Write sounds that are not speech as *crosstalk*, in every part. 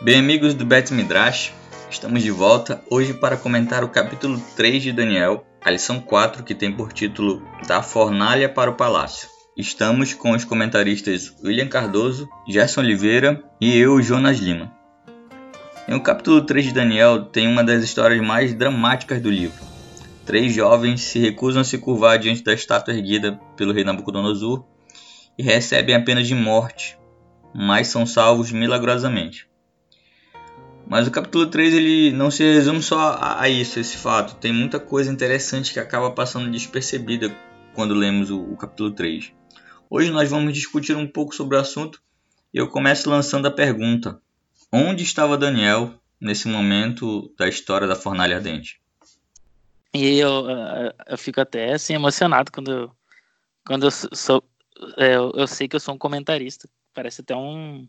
Bem, amigos do Bet Midrash, estamos de volta hoje para comentar o capítulo 3 de Daniel, a lição 4, que tem por título Da Fornalha para o Palácio. Estamos com os comentaristas William Cardoso, Gerson Oliveira e eu, Jonas Lima. Em o capítulo 3 de Daniel tem uma das histórias mais dramáticas do livro. Três jovens se recusam a se curvar diante da estátua erguida pelo rei Nabucodonosor e recebem a pena de morte, mas são salvos milagrosamente. Mas o capítulo 3 ele não se resume só a isso, esse fato. Tem muita coisa interessante que acaba passando despercebida quando lemos o, o capítulo 3. Hoje nós vamos discutir um pouco sobre o assunto e eu começo lançando a pergunta: Onde estava Daniel nesse momento da história da fornalha ardente? E eu, eu fico até assim emocionado quando eu, quando eu sou é, eu, eu sei que eu sou um comentarista. Parece até um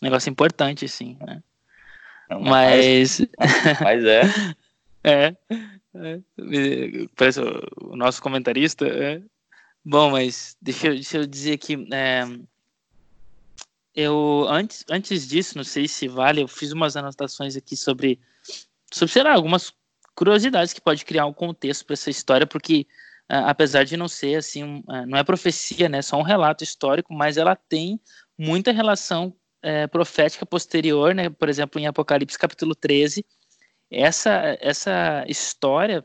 negócio importante, assim, né? Mas. *laughs* Mas é. *laughs* é. é. Parece o nosso comentarista. É. Bom, mas deixa, eu, deixa eu dizer que. É, eu, antes, antes disso, não sei se vale, eu fiz umas anotações aqui sobre, sobre sei lá, algumas curiosidades que pode criar um contexto para essa história, porque uh, apesar de não ser assim, um, uh, não é profecia, né, é só um relato histórico, mas ela tem muita relação é, profética posterior, né? Por exemplo, em Apocalipse capítulo 13, essa, essa história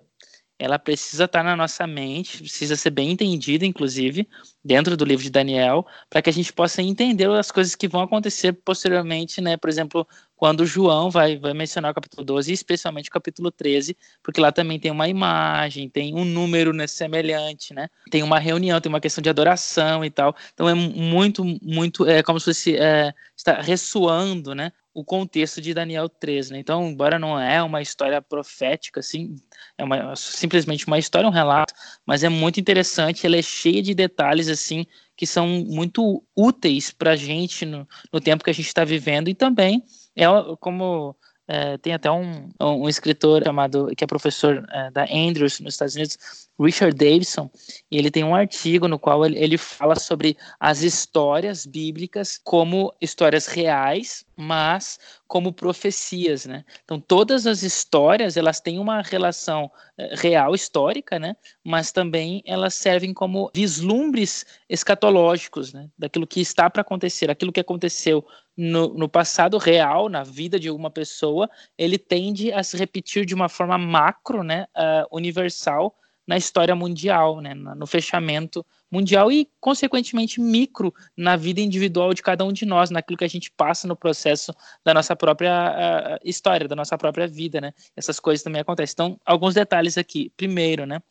ela precisa estar na nossa mente, precisa ser bem entendida, inclusive, dentro do livro de Daniel, para que a gente possa entender as coisas que vão acontecer posteriormente, né? Por exemplo, quando João vai, vai mencionar o capítulo 12, e especialmente o capítulo 13, porque lá também tem uma imagem, tem um número né, semelhante, né? Tem uma reunião, tem uma questão de adoração e tal. Então é muito, muito, é como se fosse é, está ressoando, né? O contexto de Daniel 3, né? Então, embora não é uma história profética, assim, é uma, simplesmente uma história, um relato, mas é muito interessante, ela é cheia de detalhes, assim, que são muito úteis para a gente no, no tempo que a gente está vivendo e também é como é, tem até um, um, escritor chamado, que é professor é, da Andrews nos Estados Unidos, Richard Davidson, e ele tem um artigo no qual ele, fala sobre as histórias bíblicas como histórias reais, mas como profecias, né? Então todas as histórias elas têm uma relação eh, real histórica, né? Mas também elas servem como vislumbres escatológicos, né? Daquilo que está para acontecer, aquilo que aconteceu no, no, passado real, na vida de alguma pessoa, ele tende a se repetir de uma forma macro, né? Uh, universal na história mundial, né, no fechamento mundial e, consequentemente, micro na vida individual de cada um de nós, naquilo que a gente passa no processo da nossa própria história, da nossa própria vida, né? Essas coisas também acontecem. Então, alguns detalhes aqui. Primeiro, né?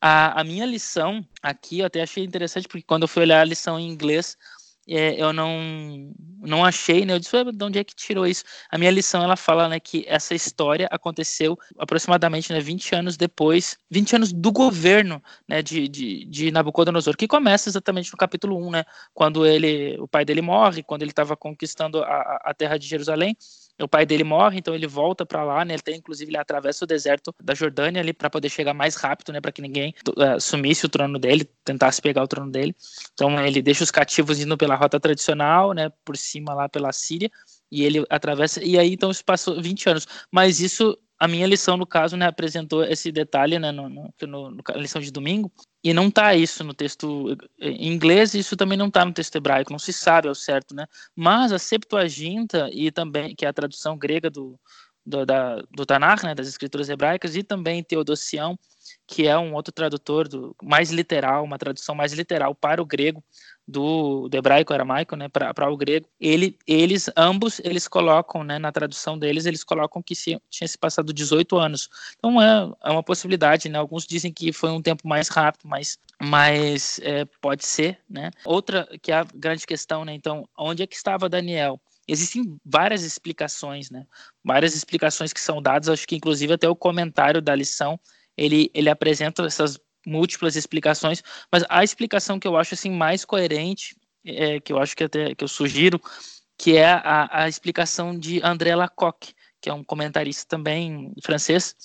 A, a minha lição aqui, eu até achei interessante, porque quando eu fui olhar a lição em inglês, é, eu não não achei, né? Eu disse, de onde é que tirou isso? A minha lição, ela fala, né, que essa história aconteceu aproximadamente, né, 20 anos depois, 20 anos do governo, né, de, de, de Nabucodonosor, que começa exatamente no capítulo 1, né, quando ele, o pai dele morre, quando ele estava conquistando a, a terra de Jerusalém, o pai dele morre, então ele volta para lá, né? Ele tem, inclusive, ele atravessa o deserto da Jordânia ali para poder chegar mais rápido, né? Para que ninguém uh, sumisse o trono dele, tentasse pegar o trono dele. Então ele deixa os cativos indo pela rota tradicional, né? Por cima lá pela Síria e ele atravessa. E aí então isso passou 20 anos. Mas isso a minha lição, no caso, né, apresentou esse detalhe né, no, no, no, na lição de domingo, e não está isso no texto em inglês, isso também não está no texto hebraico, não se sabe ao certo, né? Mas a Septuaginta, e também, que é a tradução grega do, do, da, do Tanakh, né, das escrituras hebraicas, e também Teodosião, que é um outro tradutor do, mais literal, uma tradução mais literal para o grego, do, do hebraico aramaico, né, para o grego, ele, eles ambos eles colocam, né, na tradução deles, eles colocam que se, tinha se passado 18 anos. Então é, é uma possibilidade, né? Alguns dizem que foi um tempo mais rápido, mas, mas é, pode ser, né? Outra que é a grande questão, né? Então, onde é que estava Daniel? Existem várias explicações, né? Várias explicações que são dadas, acho que inclusive até o comentário da lição ele, ele apresenta essas múltiplas explicações, mas a explicação que eu acho assim mais coerente, é, que eu acho que até que eu sugiro, que é a, a explicação de André Lacocque, que é um comentarista também francês,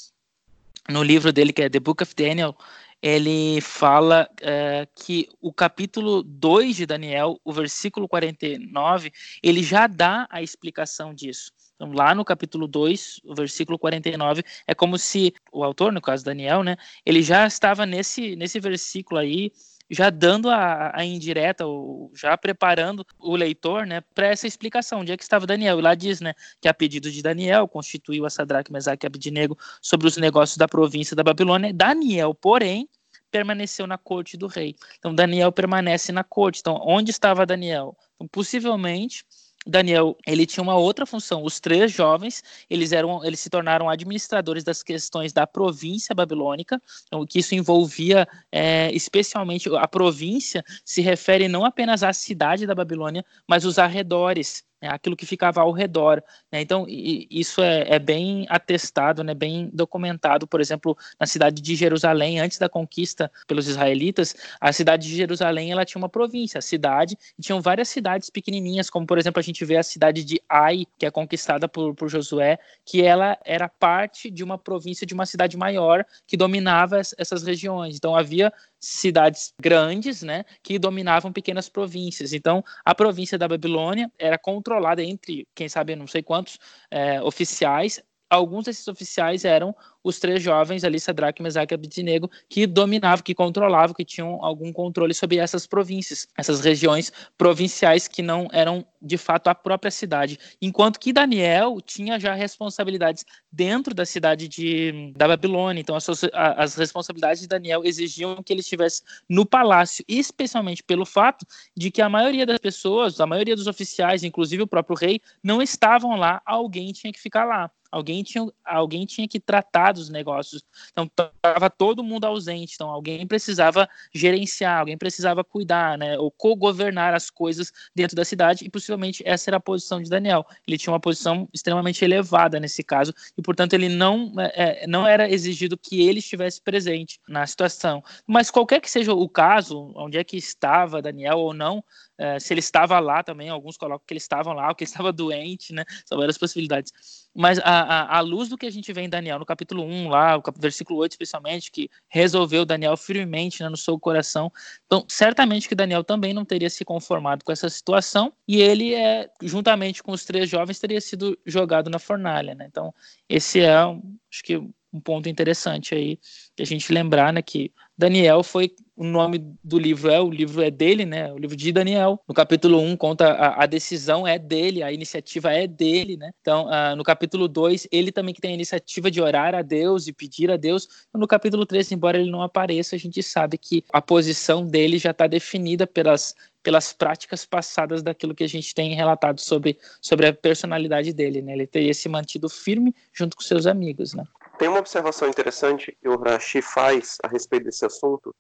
no livro dele que é The Book of Daniel, ele fala é, que o capítulo 2 de Daniel, o versículo 49, ele já dá a explicação disso. Então, lá no capítulo 2, o versículo 49, é como se o autor, no caso Daniel, né, ele já estava nesse, nesse versículo aí, já dando a, a indireta, ou já preparando o leitor né, para essa explicação. Onde é que estava Daniel? E lá diz né, que, a pedido de Daniel, constituiu a Sadraque, Mesaque e Abednego sobre os negócios da província da Babilônia. Daniel, porém, permaneceu na corte do rei. Então, Daniel permanece na corte. Então, onde estava Daniel? Então, possivelmente Daniel, ele tinha uma outra função. Os três jovens, eles eram, eles se tornaram administradores das questões da província babilônica. Então, que isso envolvia, é, especialmente a província, se refere não apenas à cidade da Babilônia, mas os arredores né, aquilo que ficava ao redor. Né? Então, e, isso é, é, bem atestado, né, bem documentado, por exemplo, na cidade de Jerusalém, antes da conquista pelos israelitas, a cidade de Jerusalém ela tinha uma província, a cidade, e tinham várias cidades pequenininhas, como por exemplo a gente vê a cidade de Ai, que é conquistada por, por Josué, que ela era parte de uma província de uma cidade maior que dominava essas regiões. Então havia cidades grandes, né, que dominavam pequenas províncias. Então, a província da Babilônia era controlada entre, quem sabe, não sei quantos é, oficiais. Alguns desses oficiais eram os três jovens ali, Sadraque, Mesaque e Abednego, que dominavam, que controlavam, que tinham algum controle sobre essas províncias, essas regiões provinciais que não eram de fato a própria cidade. Enquanto que Daniel tinha já responsabilidades dentro da cidade de, da Babilônia. Então, as, as responsabilidades de Daniel exigiam que ele estivesse no palácio, especialmente pelo fato de que a maioria das pessoas, a maioria dos oficiais, inclusive o próprio rei, não estavam lá, alguém tinha que ficar lá. Alguém tinha, alguém tinha que tratar dos negócios. Então, estava todo mundo ausente. Então, alguém precisava gerenciar, alguém precisava cuidar, né? Ou co-governar as coisas dentro da cidade. E possivelmente essa era a posição de Daniel. Ele tinha uma posição extremamente elevada nesse caso. E, portanto, ele não, é, é não era exigido que ele estivesse presente na situação. Mas qualquer que seja o caso, onde é que estava Daniel ou não, é, se ele estava lá também, alguns colocam que ele estava lá, ou que ele estava *laughs* doente, né? São várias possibilidades. Mas a, a, a, luz do que a gente vê em Daniel, no capítulo 1, lá, o versículo 8 especialmente, que resolveu Daniel firmemente né, no seu coração. Então, certamente que Daniel também não teria se conformado com essa situação, e ele, é, juntamente com os três jovens, teria sido jogado na fornalha. Né? Então, esse é, acho que, um ponto interessante aí, que a gente lembrar, né, que Daniel foi o nome do livro é o livro é dele, né? O livro de Daniel. No capítulo 1 conta a, a decisão é dele, a iniciativa é dele, né? Então, uh, no capítulo 2, ele também que tem a iniciativa de orar a Deus e pedir a Deus. No capítulo 3, embora ele não apareça, a gente sabe que a posição dele já está definida pelas pelas práticas passadas daquilo que a gente tem relatado sobre, sobre a personalidade dele, né? Ele teria se mantido firme junto com seus amigos, né? Tem uma observação interessante que o Rashi faz a respeito desse assunto,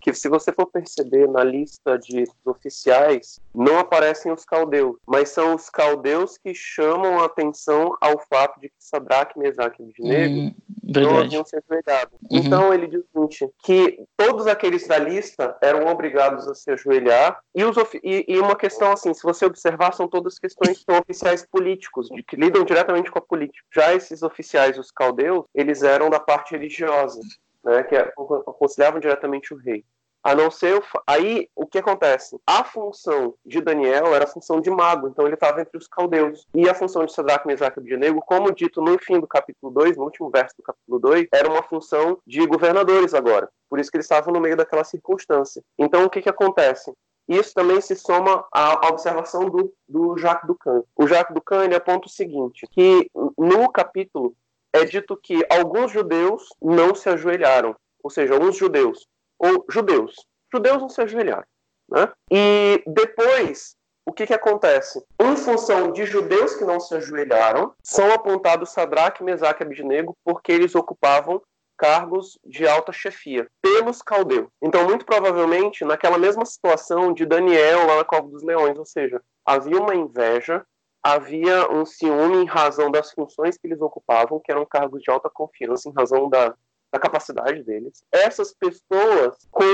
que se você for perceber na lista de oficiais, não aparecem os caldeus, mas são os caldeus que chamam a atenção ao fato de que Sadraque, Mesaque e Abednego hum, não haviam se ajoelhado. Uhum. Então ele diz o seguinte, que todos aqueles da lista eram obrigados a se ajoelhar, e, os e, e uma questão assim, se você observar, são todas questões que são oficiais políticos, de que lidam diretamente com a política. Já esses oficiais, os caldeus, eles eram da parte religiosa né, que aconselhavam diretamente o rei. A não ser. Aí, o que acontece? A função de Daniel era a função de mago, então ele estava entre os caldeus. E a função de Sadraque, Mesaque e Abednego, como dito no fim do capítulo 2, no último verso do capítulo 2, era uma função de governadores agora. Por isso que eles estavam no meio daquela circunstância. Então, o que, que acontece? Isso também se soma à observação do, do Jacques Ducan. O Jacques Ducan ele aponta o seguinte, que no capítulo é dito que alguns judeus não se ajoelharam, ou seja, alguns judeus, ou judeus, judeus não se ajoelharam. Né? E depois, o que, que acontece? Em função de judeus que não se ajoelharam, são apontados Sadraque, Mesaque e Abidnego porque eles ocupavam cargos de alta chefia pelos caldeus. Então, muito provavelmente, naquela mesma situação de Daniel lá na Cova dos Leões, ou seja, havia uma inveja havia um ciúme em razão das funções que eles ocupavam, que eram cargos de alta confiança, em razão da, da capacidade deles. Essas pessoas, com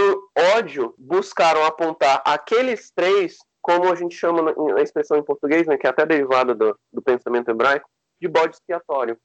ódio, buscaram apontar aqueles três, como a gente chama na, expressão em português, né, que é até derivada do, do pensamento hebraico, de bode expiatório.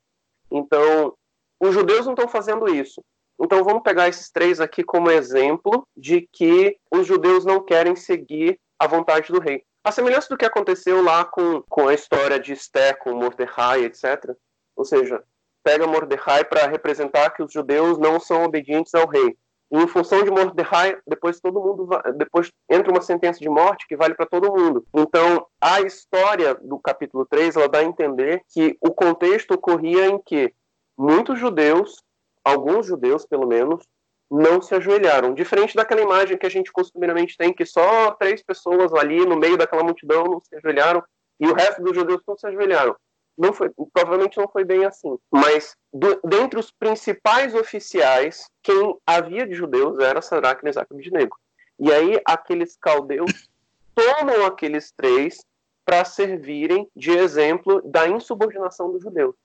Então, os judeus não estão fazendo isso. Então, vamos pegar esses três aqui como exemplo de que os judeus não querem seguir a vontade do rei. A semelhança do que aconteceu lá com, com a história de Esther, com Mordecai, etc. Ou seja, pega Mordecai para representar que os judeus não são obedientes ao rei. E em função de Mordecai, depois todo mundo depois entra uma sentença de morte que vale para todo mundo. Então, a história do capítulo 3, ela dá a entender que o contexto ocorria em que muitos judeus, alguns judeus pelo menos, não se ajoelharam. Diferente daquela imagem que a gente costumeiramente tem, que só três pessoas ali no meio daquela multidão não se ajoelharam e o resto dos judeus não se ajoelharam. Não foi, provavelmente não foi bem assim. Mas do, dentre os principais oficiais, quem havia de judeus era Sadraque, Mesaque e Abednego. E aí aqueles caldeus *laughs* tomam aqueles três para servirem de exemplo da insubordinação dos judeus.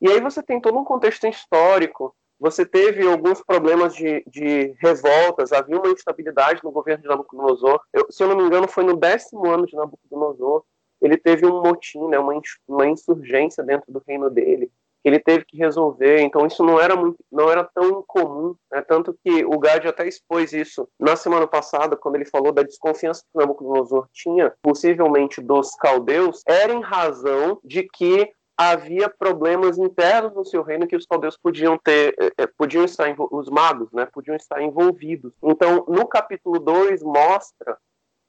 E aí você tem todo um contexto histórico você teve alguns problemas de, de revoltas, havia uma instabilidade no governo de Nabucodonosor. Eu, se eu não me engano, foi no décimo ano de Nabucodonosor. Ele teve um motim, né, uma, uma insurgência dentro do reino dele que ele teve que resolver. Então isso não era muito, não era tão incomum, né? tanto que o Gad até expôs isso na semana passada quando ele falou da desconfiança que Nabucodonosor tinha, possivelmente dos caldeus, era em razão de que havia problemas internos no seu reino que os caldeus podiam ter, eh, eh, podiam estar os magos, né, podiam estar envolvidos. Então, no capítulo 2 mostra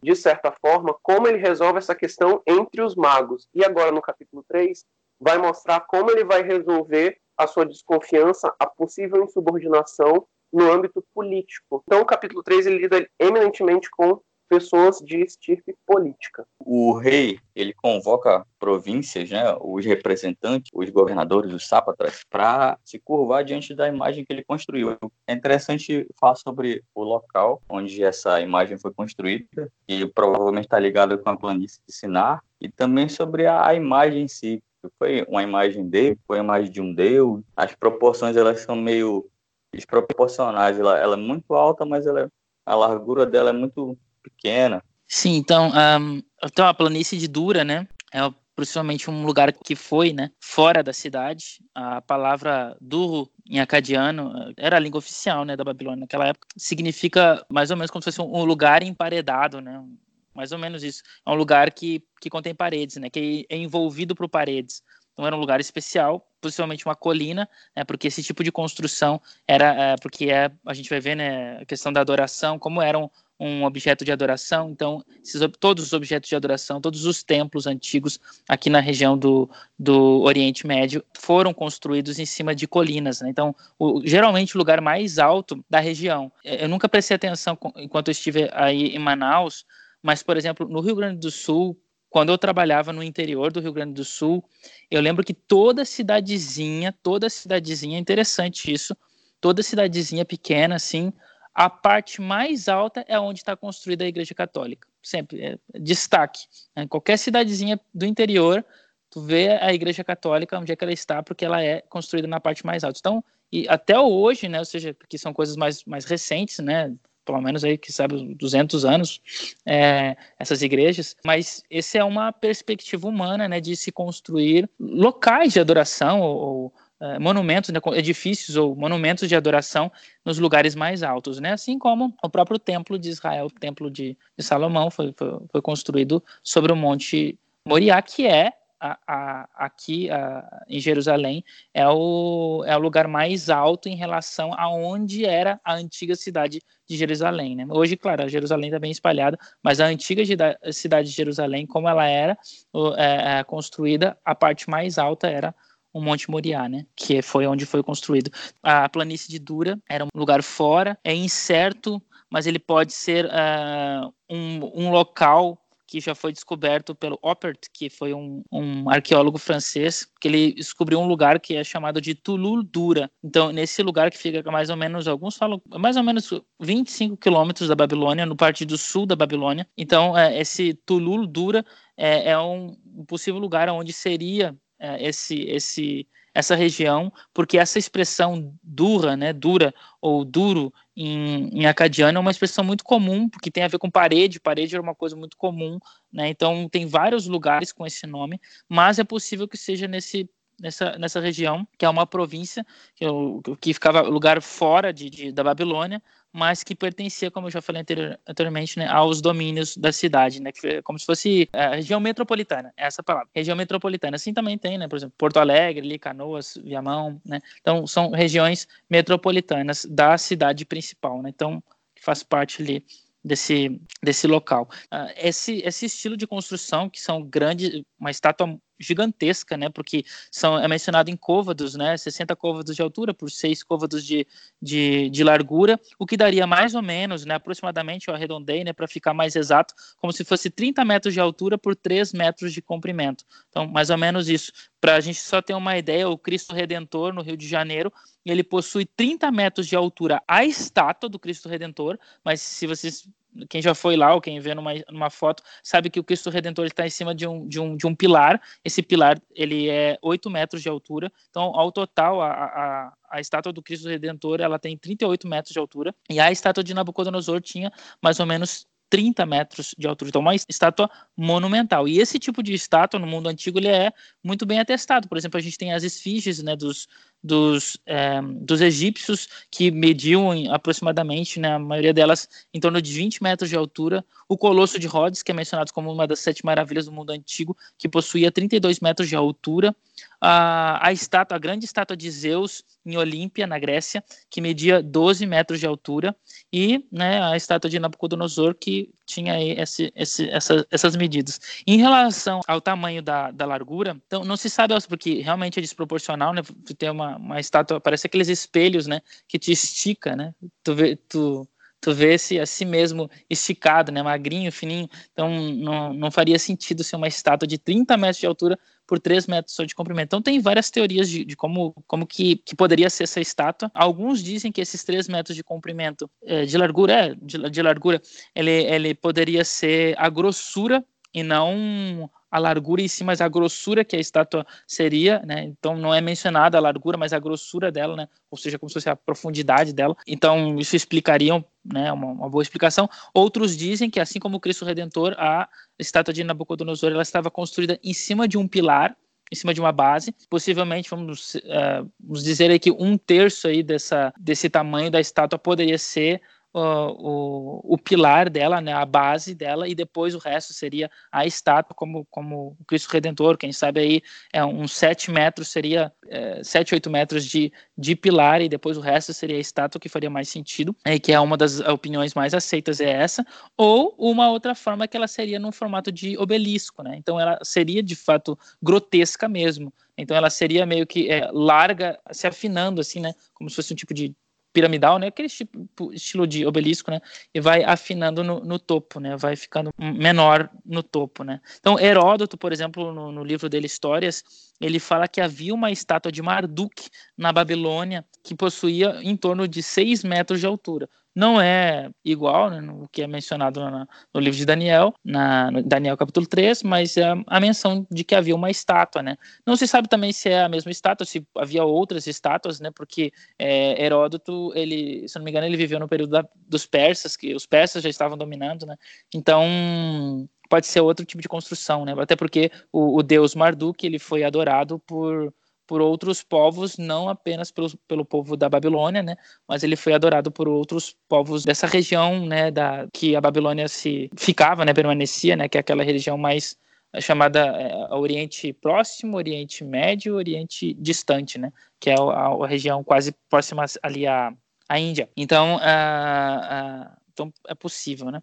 de certa forma como ele resolve essa questão entre os magos. E agora no capítulo 3 vai mostrar como ele vai resolver a sua desconfiança, a possível insubordinação no âmbito político. Então, o capítulo 3 ele lida eminentemente com pessoas de estirpe política. O rei, ele convoca províncias, né, os representantes, os governadores, os sápatras, para se curvar diante da imagem que ele construiu. É interessante falar sobre o local onde essa imagem foi construída, e provavelmente está ligado com a planície de Sinar, e também sobre a, a imagem em si. Foi uma imagem dele, foi uma imagem de um deus. As proporções elas são meio desproporcionais. Ela, ela é muito alta, mas ela, a largura dela é muito pequena. Sim, então, um, então a planície de Dura, né, é principalmente um lugar que foi, né, fora da cidade. A palavra Duro em acadiano era a língua oficial, né, da Babilônia naquela época. Significa mais ou menos como se fosse um lugar emparedado, né, mais ou menos isso. É um lugar que, que contém paredes, né, que é envolvido por paredes. Então era um lugar especial, possivelmente uma colina, né, porque esse tipo de construção era, é, porque é, a gente vai ver, né, a questão da adoração, como eram um objeto de adoração. Então, esses, todos os objetos de adoração, todos os templos antigos aqui na região do, do Oriente Médio foram construídos em cima de colinas. Né? Então, o, geralmente o lugar mais alto da região. É, eu nunca prestei atenção enquanto eu estive aí em Manaus, mas, por exemplo, no Rio Grande do Sul, quando eu trabalhava no interior do Rio Grande do Sul, eu lembro que toda cidadezinha, toda cidadezinha, interessante isso, toda cidadezinha pequena, assim, a parte mais alta é onde está construída a Igreja Católica. Sempre, é destaque. Em qualquer cidadezinha do interior, tu vê a Igreja Católica onde é que ela está, porque ela é construída na parte mais alta. Então, e até hoje, né, ou seja, porque são coisas mais, mais recentes, né, pelo menos aí, que sabe, 200 anos, é, essas igrejas, mas essa é uma perspectiva humana, né, de se construir locais de adoração ou, ou uh, monumentos, né, edifícios ou monumentos de adoração nos lugares mais altos, né? Assim como o próprio templo de Israel, o templo de, de Salomão, foi, foi, foi, construído sobre o Monte Moriá, que é a, a, aqui a, em Jerusalém é o, é o lugar mais alto em relação a onde era a antiga cidade de Jerusalém. Né? Hoje, claro, a Jerusalém está bem espalhada, mas a antiga cidade de Jerusalém, como ela era é, é, construída, a parte mais alta era o Monte Moriá, né? Que foi onde foi construído. A planície de Dura era um lugar fora, é incerto, mas ele pode ser uh, um, um local que já foi descoberto pelo Oppert, que foi um, um, arqueólogo francês, que ele descobriu um lugar que é chamado de Tulul Dura. Então, nesse lugar que fica mais ou menos, alguns falam, mais ou menos 25 quilômetros da Babilônia, no parte do sul da Babilônia. Então, é, esse Tulul Dura é, é um possível lugar onde seria esse, esse, essa região, porque essa expressão dura, né, dura ou duro em, em acadiano é uma expressão muito comum, porque tem a ver com parede, parede era uma coisa muito comum, né, então tem vários lugares com esse nome, mas é possível que seja nesse nessa, nessa região, que é uma província que, que ficava lugar fora de, de, da Babilônia, mas que pertencia, como eu já falei anteriormente, né, aos domínios da cidade, né, que, como se fosse a é, região metropolitana, essa palavra, região metropolitana. Assim também tem, né, por exemplo, Porto Alegre, ali, Canoas, Viamão, né, então são regiões metropolitanas da cidade principal, né, então faz parte ali desse, desse local. Uh, esse, esse estilo de construção, que são grandes, uma estátua gigantesca, né? Porque são, é mencionado em côvados, né? 60 côvados de altura por 6 côvados de, de, de, largura, o que daria mais ou menos, né? Aproximadamente, eu arredondei, né? Para ficar mais exato, como se fosse 30 metros de altura por 3 metros de comprimento. Então, mais ou menos isso. Para a gente só ter uma ideia, o Cristo Redentor, no Rio de Janeiro, ele possui 30 metros de altura a estátua do Cristo Redentor, mas se vocês quem já foi lá ou quem vê numa, numa foto sabe que o Cristo Redentor está em cima de um, de, um, de um pilar. Esse pilar ele é 8 metros de altura. Então, ao total, a, a, a estátua do Cristo Redentor ela tem 38 metros de altura. E a estátua de Nabucodonosor tinha mais ou menos 30 metros de altura. Então, uma estátua monumental. E esse tipo de estátua no mundo antigo ele é muito bem atestado. Por exemplo, a gente tem as esfinges né, dos, dos, é, dos egípcios que mediam aproximadamente, né, a maioria delas em torno de 20 metros de altura. O Colosso de Rhodes, que é mencionado como uma das sete maravilhas do mundo antigo, que possuía 32 metros de altura. A, a estátua, a grande estátua de Zeus em Olímpia, na Grécia, que media 12 metros de altura, e né, a estátua de Nabucodonosor, que tinha aí esse, esse, essa, essas medidas. Em relação ao tamanho da, da largura, então não se sabe, porque realmente é desproporcional, né? Tu tem uma, uma estátua, parece aqueles espelhos, né? Que te estica, né? Tu vê, tu, tu vê esse a si mesmo esticado, né? Magrinho, fininho. Então não, não faria sentido ser uma estátua de 30 metros de altura por 3 metros só de comprimento. Então tem várias teorias de, de como, como que, que poderia ser essa estátua. Alguns dizem que esses 3 metros de comprimento, é, de largura, é, de, de largura, ele, ele poderia ser a grossura e não a largura em si, mas a grossura que a estátua seria, né? Então não é mencionada a largura, mas a grossura dela, né? Ou seja, como se fosse a profundidade dela. Então isso explicaria, né? Uma, uma boa explicação. Outros dizem que assim como Cristo Redentor, a estátua de Nabucodonosor ela estava construída em cima de um pilar em cima de uma base. Possivelmente, vamos, uh, vamos dizer aí que um terço aí dessa, desse tamanho da estátua poderia ser o, o, pilar dela, né, a base dela, e depois o resto seria a estátua, como, como o Cristo Redentor, quem sabe aí é uns 7 metros, seria é, 7, 8 metros de, de pilar, e depois o resto seria a estátua, que faria mais sentido, é, que é uma das opiniões mais aceitas é essa, ou uma outra forma que ela seria num formato de obelisco, né, então ela seria de fato grotesca mesmo, então ela seria meio que é, larga, se afinando assim, né, como se fosse um tipo de piramidal, né? Aquele tipo, estilo de obelisco, né? E vai afinando no, no, topo, né? Vai ficando menor no topo, né? Então, Heródoto, por exemplo, no, no livro dele Histórias, ele fala que havia uma estátua de Marduk na Babilônia que possuía em torno de 6 metros de altura não é igual né, no que é mencionado no, no livro de Daniel, na Daniel capítulo 3, mas é a menção de que havia uma estátua, né? Não se sabe também se é a mesma estátua, se havia outras estátuas, né? Porque é, Heródoto, ele, se não me engano, ele viveu no período da, dos persas, que os persas já estavam dominando, né? Então pode ser outro tipo de construção, né? Até porque o, o deus Marduk ele foi adorado por por outros povos, não apenas pelo, pelo povo da Babilônia, né, mas ele foi adorado por outros povos dessa região, né, da que a Babilônia se ficava, né, permanecia, né, que é aquela região mais chamada é, Oriente Próximo, Oriente Médio, Oriente Distante, né, que é a, a região quase próxima ali à, à Índia. Então, então é possível, né?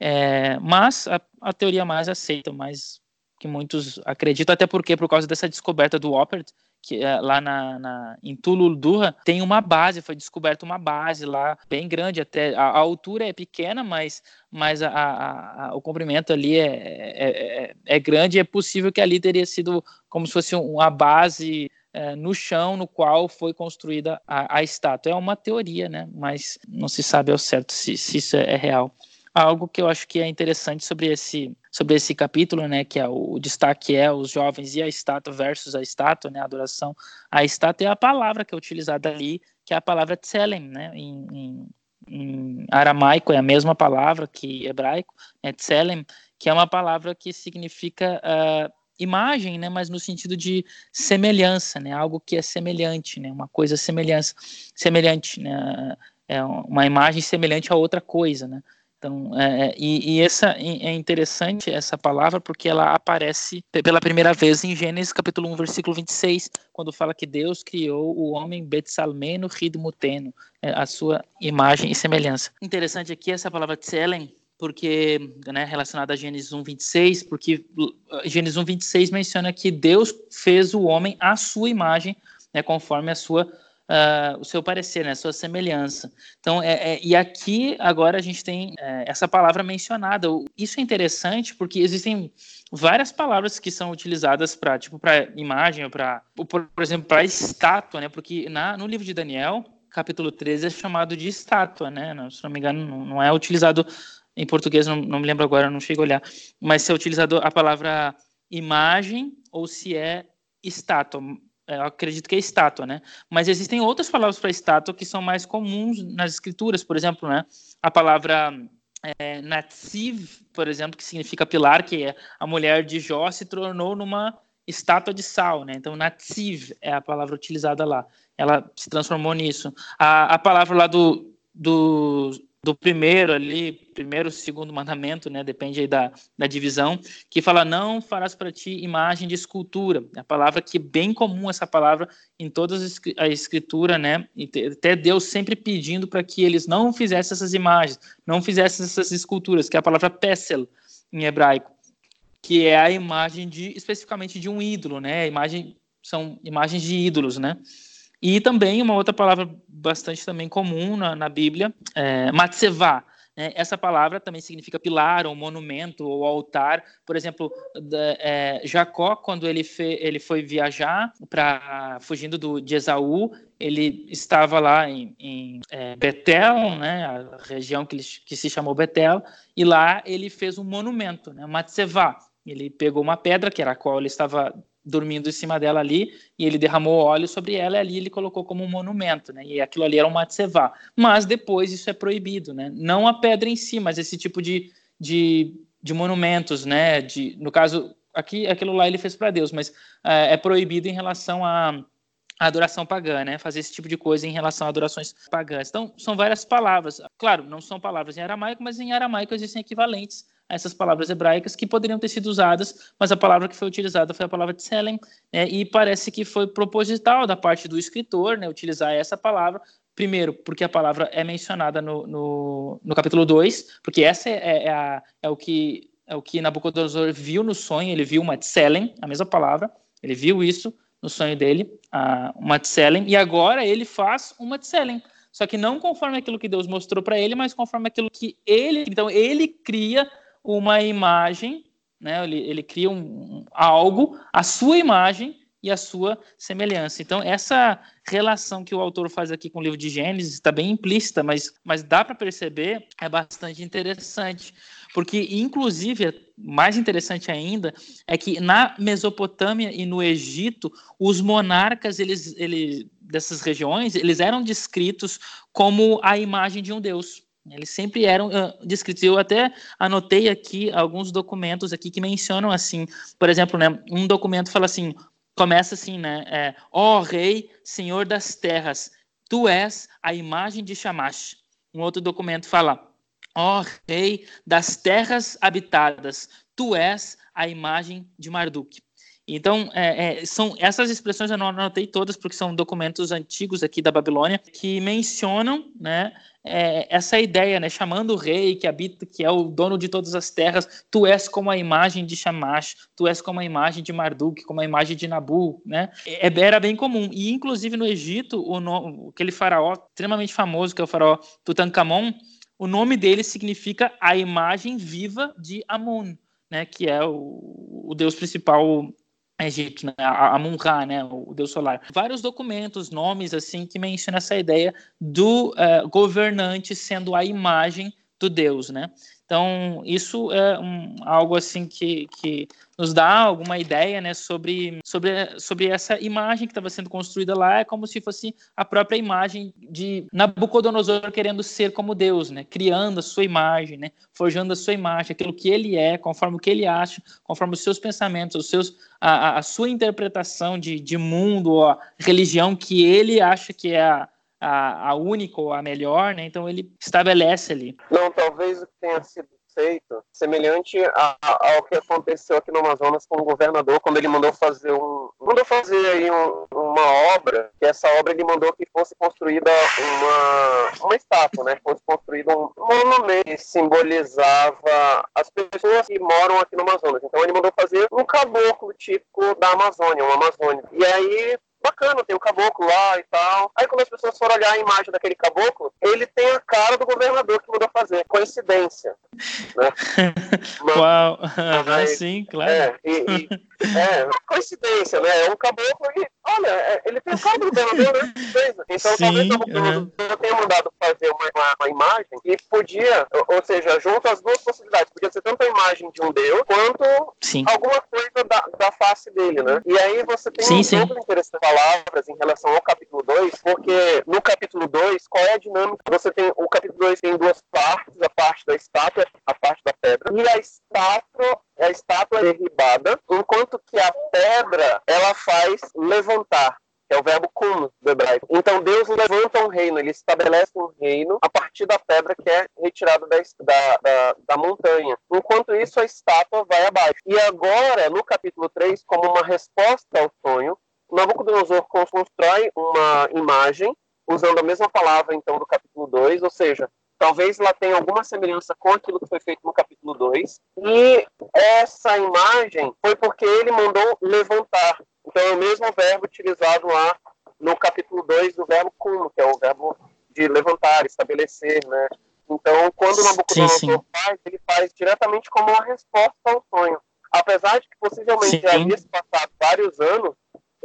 É, mas a, a teoria mais aceita, mais que muitos acreditam, até porque por causa dessa descoberta do Oppert, que é lá na, na, em Tuludurra, tem uma base, foi descoberta uma base lá, bem grande até. A, a altura é pequena, mas, mas a, a, o comprimento ali é, é, é, é grande. É possível que ali teria sido como se fosse uma base é, no chão no qual foi construída a, a, estátua. É uma teoria, né? Mas não se sabe ao certo se, se isso é real algo que eu acho que é interessante sobre esse sobre esse capítulo, né, que é o, o destaque é os jovens e a estátua versus a estátua, né, a adoração à estátua é a palavra que é utilizada ali, que é a palavra tselem, né, em, em, em aramaico é a mesma palavra que hebraico, né, tselem, que é uma palavra que significa uh, imagem, né, mas no sentido de semelhança, né, algo que é semelhante, né, uma coisa semelhança, semelhante, né, é uma imagem semelhante a outra coisa, né? Então, é, é e, e, essa é interessante essa palavra porque ela aparece pela primeira vez em Gênesis capítulo 1, versículo 26, quando fala que Deus criou o homem Betsalmeno Ridmuteno, é, a sua imagem e semelhança. Interessante aqui essa palavra tselen, porque né, relacionada a Gênesis 1, 26, porque uh, Gênesis 1, 26 menciona que Deus fez o homem à sua imagem, né, conforme a sua uh, o seu parecer, né, a sua semelhança. Então, é, é, e aqui agora a gente tem é, essa palavra mencionada. Isso é interessante porque existem várias palavras que são utilizadas para tipo para imagem para por, por, exemplo para estátua, né? Porque na, no livro de Daniel capítulo 13 é chamado de estátua, né? Se não me engano, não, não é utilizado em português, não, não, me lembro agora, não chego a olhar, mas se é utilizado a palavra imagem ou se é estátua. É, eu acredito que é estátua, né? Mas existem outras palavras para estátua que são mais comuns nas escrituras, por exemplo, né? A palavra é, Natsiv, por exemplo, que significa pilar, que é a mulher de Jó se tornou numa estátua de sal, né? Então, Natsiv é a palavra utilizada lá. Ela se transformou nisso. A, a palavra lá do, do do primeiro ali, primeiro, segundo mandamento, né, depende aí da, da divisão, que fala, não farás para ti imagem de escultura, a palavra que é bem comum essa palavra em toda a escritura, né, e até Deus sempre pedindo para que eles não fizessem essas imagens, não fizessem essas esculturas, que é a palavra pesel, em hebraico, que é a imagem de, especificamente de um ídolo, né, a imagem, são imagens de ídolos, né, e também uma outra palavra bastante também comum na, na Bíblia, é matsevá. Né? Essa palavra também significa pilar, ou monumento, ou altar. Por exemplo, é, Jacó, quando ele, fe, ele foi viajar para fugindo do, de Esaú, ele estava lá em, em é, Betel, né, a região que, ele, que se chamou Betel, e lá ele fez um monumento, né, Matsevá. Ele pegou uma pedra, que era a qual ele estava dormindo em cima dela ali, e ele derramou óleo sobre ela, e ali ele colocou como um monumento, né? E aquilo ali era um matsevá. Mas depois isso é proibido, né? Não a pedra em si, mas esse tipo de, de, de monumentos, né? De, no caso, aqui, aquilo lá ele fez para Deus, mas é, é proibido em relação a a adoração pagã, né? Fazer esse tipo de coisa em relação a adorações pagãs. Então, são várias palavras. Claro, não são palavras em aramaico, mas em aramaico existem equivalentes essas palavras hebraicas que poderiam ter sido usadas, mas a palavra que foi utilizada foi a palavra tselen, né? e parece que foi proposital da parte do escritor né, utilizar essa palavra, primeiro, porque a palavra é mencionada no, no, no capítulo 2, porque essa é, é, a, é, o que, é o que Nabucodonosor viu no sonho, ele viu uma tselen, a mesma palavra, ele viu isso no sonho dele, uma tselen, e agora ele faz uma tselen, só que não conforme aquilo que Deus mostrou para ele, mas conforme aquilo que ele, então ele cria uma imagem, né? Ele, ele cria um, algo, a sua imagem e a sua semelhança. Então, essa relação que o autor faz aqui com o livro de Gênesis está bem implícita, mas, mas dá para perceber, é bastante interessante. Porque, inclusive, mais interessante ainda, é que na Mesopotâmia e no Egito, os monarcas eles, eles, dessas regiões eles eram descritos como a imagem de um deus. Eles sempre eram descritos. Eu até anotei aqui alguns documentos aqui que mencionam assim, por exemplo, né, um documento fala assim, começa assim, né, é, ó rei, senhor das terras, tu és a imagem de Shamash. Um outro documento fala, ó rei das terras habitadas, tu és a imagem de Marduk. Então, é, é, são essas expressões eu não anotei todas porque são documentos antigos aqui da Babilônia que mencionam, né, é, essa ideia, né, chamando o rei que habita, que é o dono de todas as terras, tu és como a imagem de Shamash, tu és como a imagem de Marduk, como a imagem de Nabu, né? É, era bem comum. E inclusive no Egito, o no, aquele faraó extremamente famoso que é o faraó Tutankhamon, o nome dele significa a imagem viva de Amun, né, que é o, o deus principal Egito, né? a Amun-Ra, né? o deus solar. Vários documentos, nomes assim que mencionam essa ideia do uh, governante sendo a imagem do deus, né? Então, isso é um, algo assim que, que nos dá alguma ideia né, sobre, sobre, sobre essa imagem que estava sendo construída lá, é como se fosse a própria imagem de Nabucodonosor querendo ser como Deus, né, criando a sua imagem, né, forjando a sua imagem, aquilo que ele é, conforme o que ele acha, conforme os seus pensamentos, os seus, a, a sua interpretação de, de mundo, a religião que ele acha que é a, a, a única ou a melhor, né? Então ele estabelece ali. Não, talvez o que tenha sido feito semelhante a, a, ao que aconteceu aqui no Amazonas com o governador quando ele mandou fazer um mandou fazer aí um, uma obra que essa obra ele mandou que fosse construída uma uma estátua né? Fosse construído um monumento que simbolizava as pessoas que moram aqui no Amazonas. Então ele mandou fazer um caboclo típico da Amazônia um Amazônia e aí bacana, tem o caboclo lá e tal. Aí quando as pessoas foram olhar a imagem daquele caboclo, ele tem a cara do governador que mandou fazer. Coincidência. Né? *laughs* Mas, Uau, mas, sim, claro. É, e, e, é, coincidência, né? É um caboclo e, olha, é, ele tem a cara do governador, né? *laughs* Então sim, talvez o governador uhum. tenha mandado fazer uma, uma, uma, imagem e podia, ou, ou, seja, junto as duas possibilidades, podia ser tanto a imagem de um deus quanto sim. alguma coisa da, da face dele, né? E aí você tem sim, um outro interessante palavras em relação ao capítulo 2, porque no capítulo 2, qual é a dinâmica? Você tem o capítulo 2 tem duas partes, a parte da estátua, a parte da pedra, e a estátua, a estátua é derribada, enquanto que a pedra ela faz levantar é o verbo cum do hebraico. Então Deus levanta um reino, ele estabelece um reino a partir da pedra que é retirada da, da, da, da, montanha. Enquanto isso, a estátua vai abaixo. E agora, no capítulo 3, como uma resposta ao sonho, Nabucodonosor constrói uma imagem usando a mesma palavra, então, do capítulo 2, ou seja, talvez lá tenha alguma semelhança com aquilo que foi feito no capítulo 2, e essa imagem foi porque ele mandou levantar. Então, é o mesmo verbo utilizado lá no capítulo 2 do verbo cum, que é o verbo de levantar, estabelecer, né? Então, quando Nabucodonosor faz, ele faz diretamente como uma resposta ao sonho. Apesar de que possivelmente sim. já havia se passado vários anos,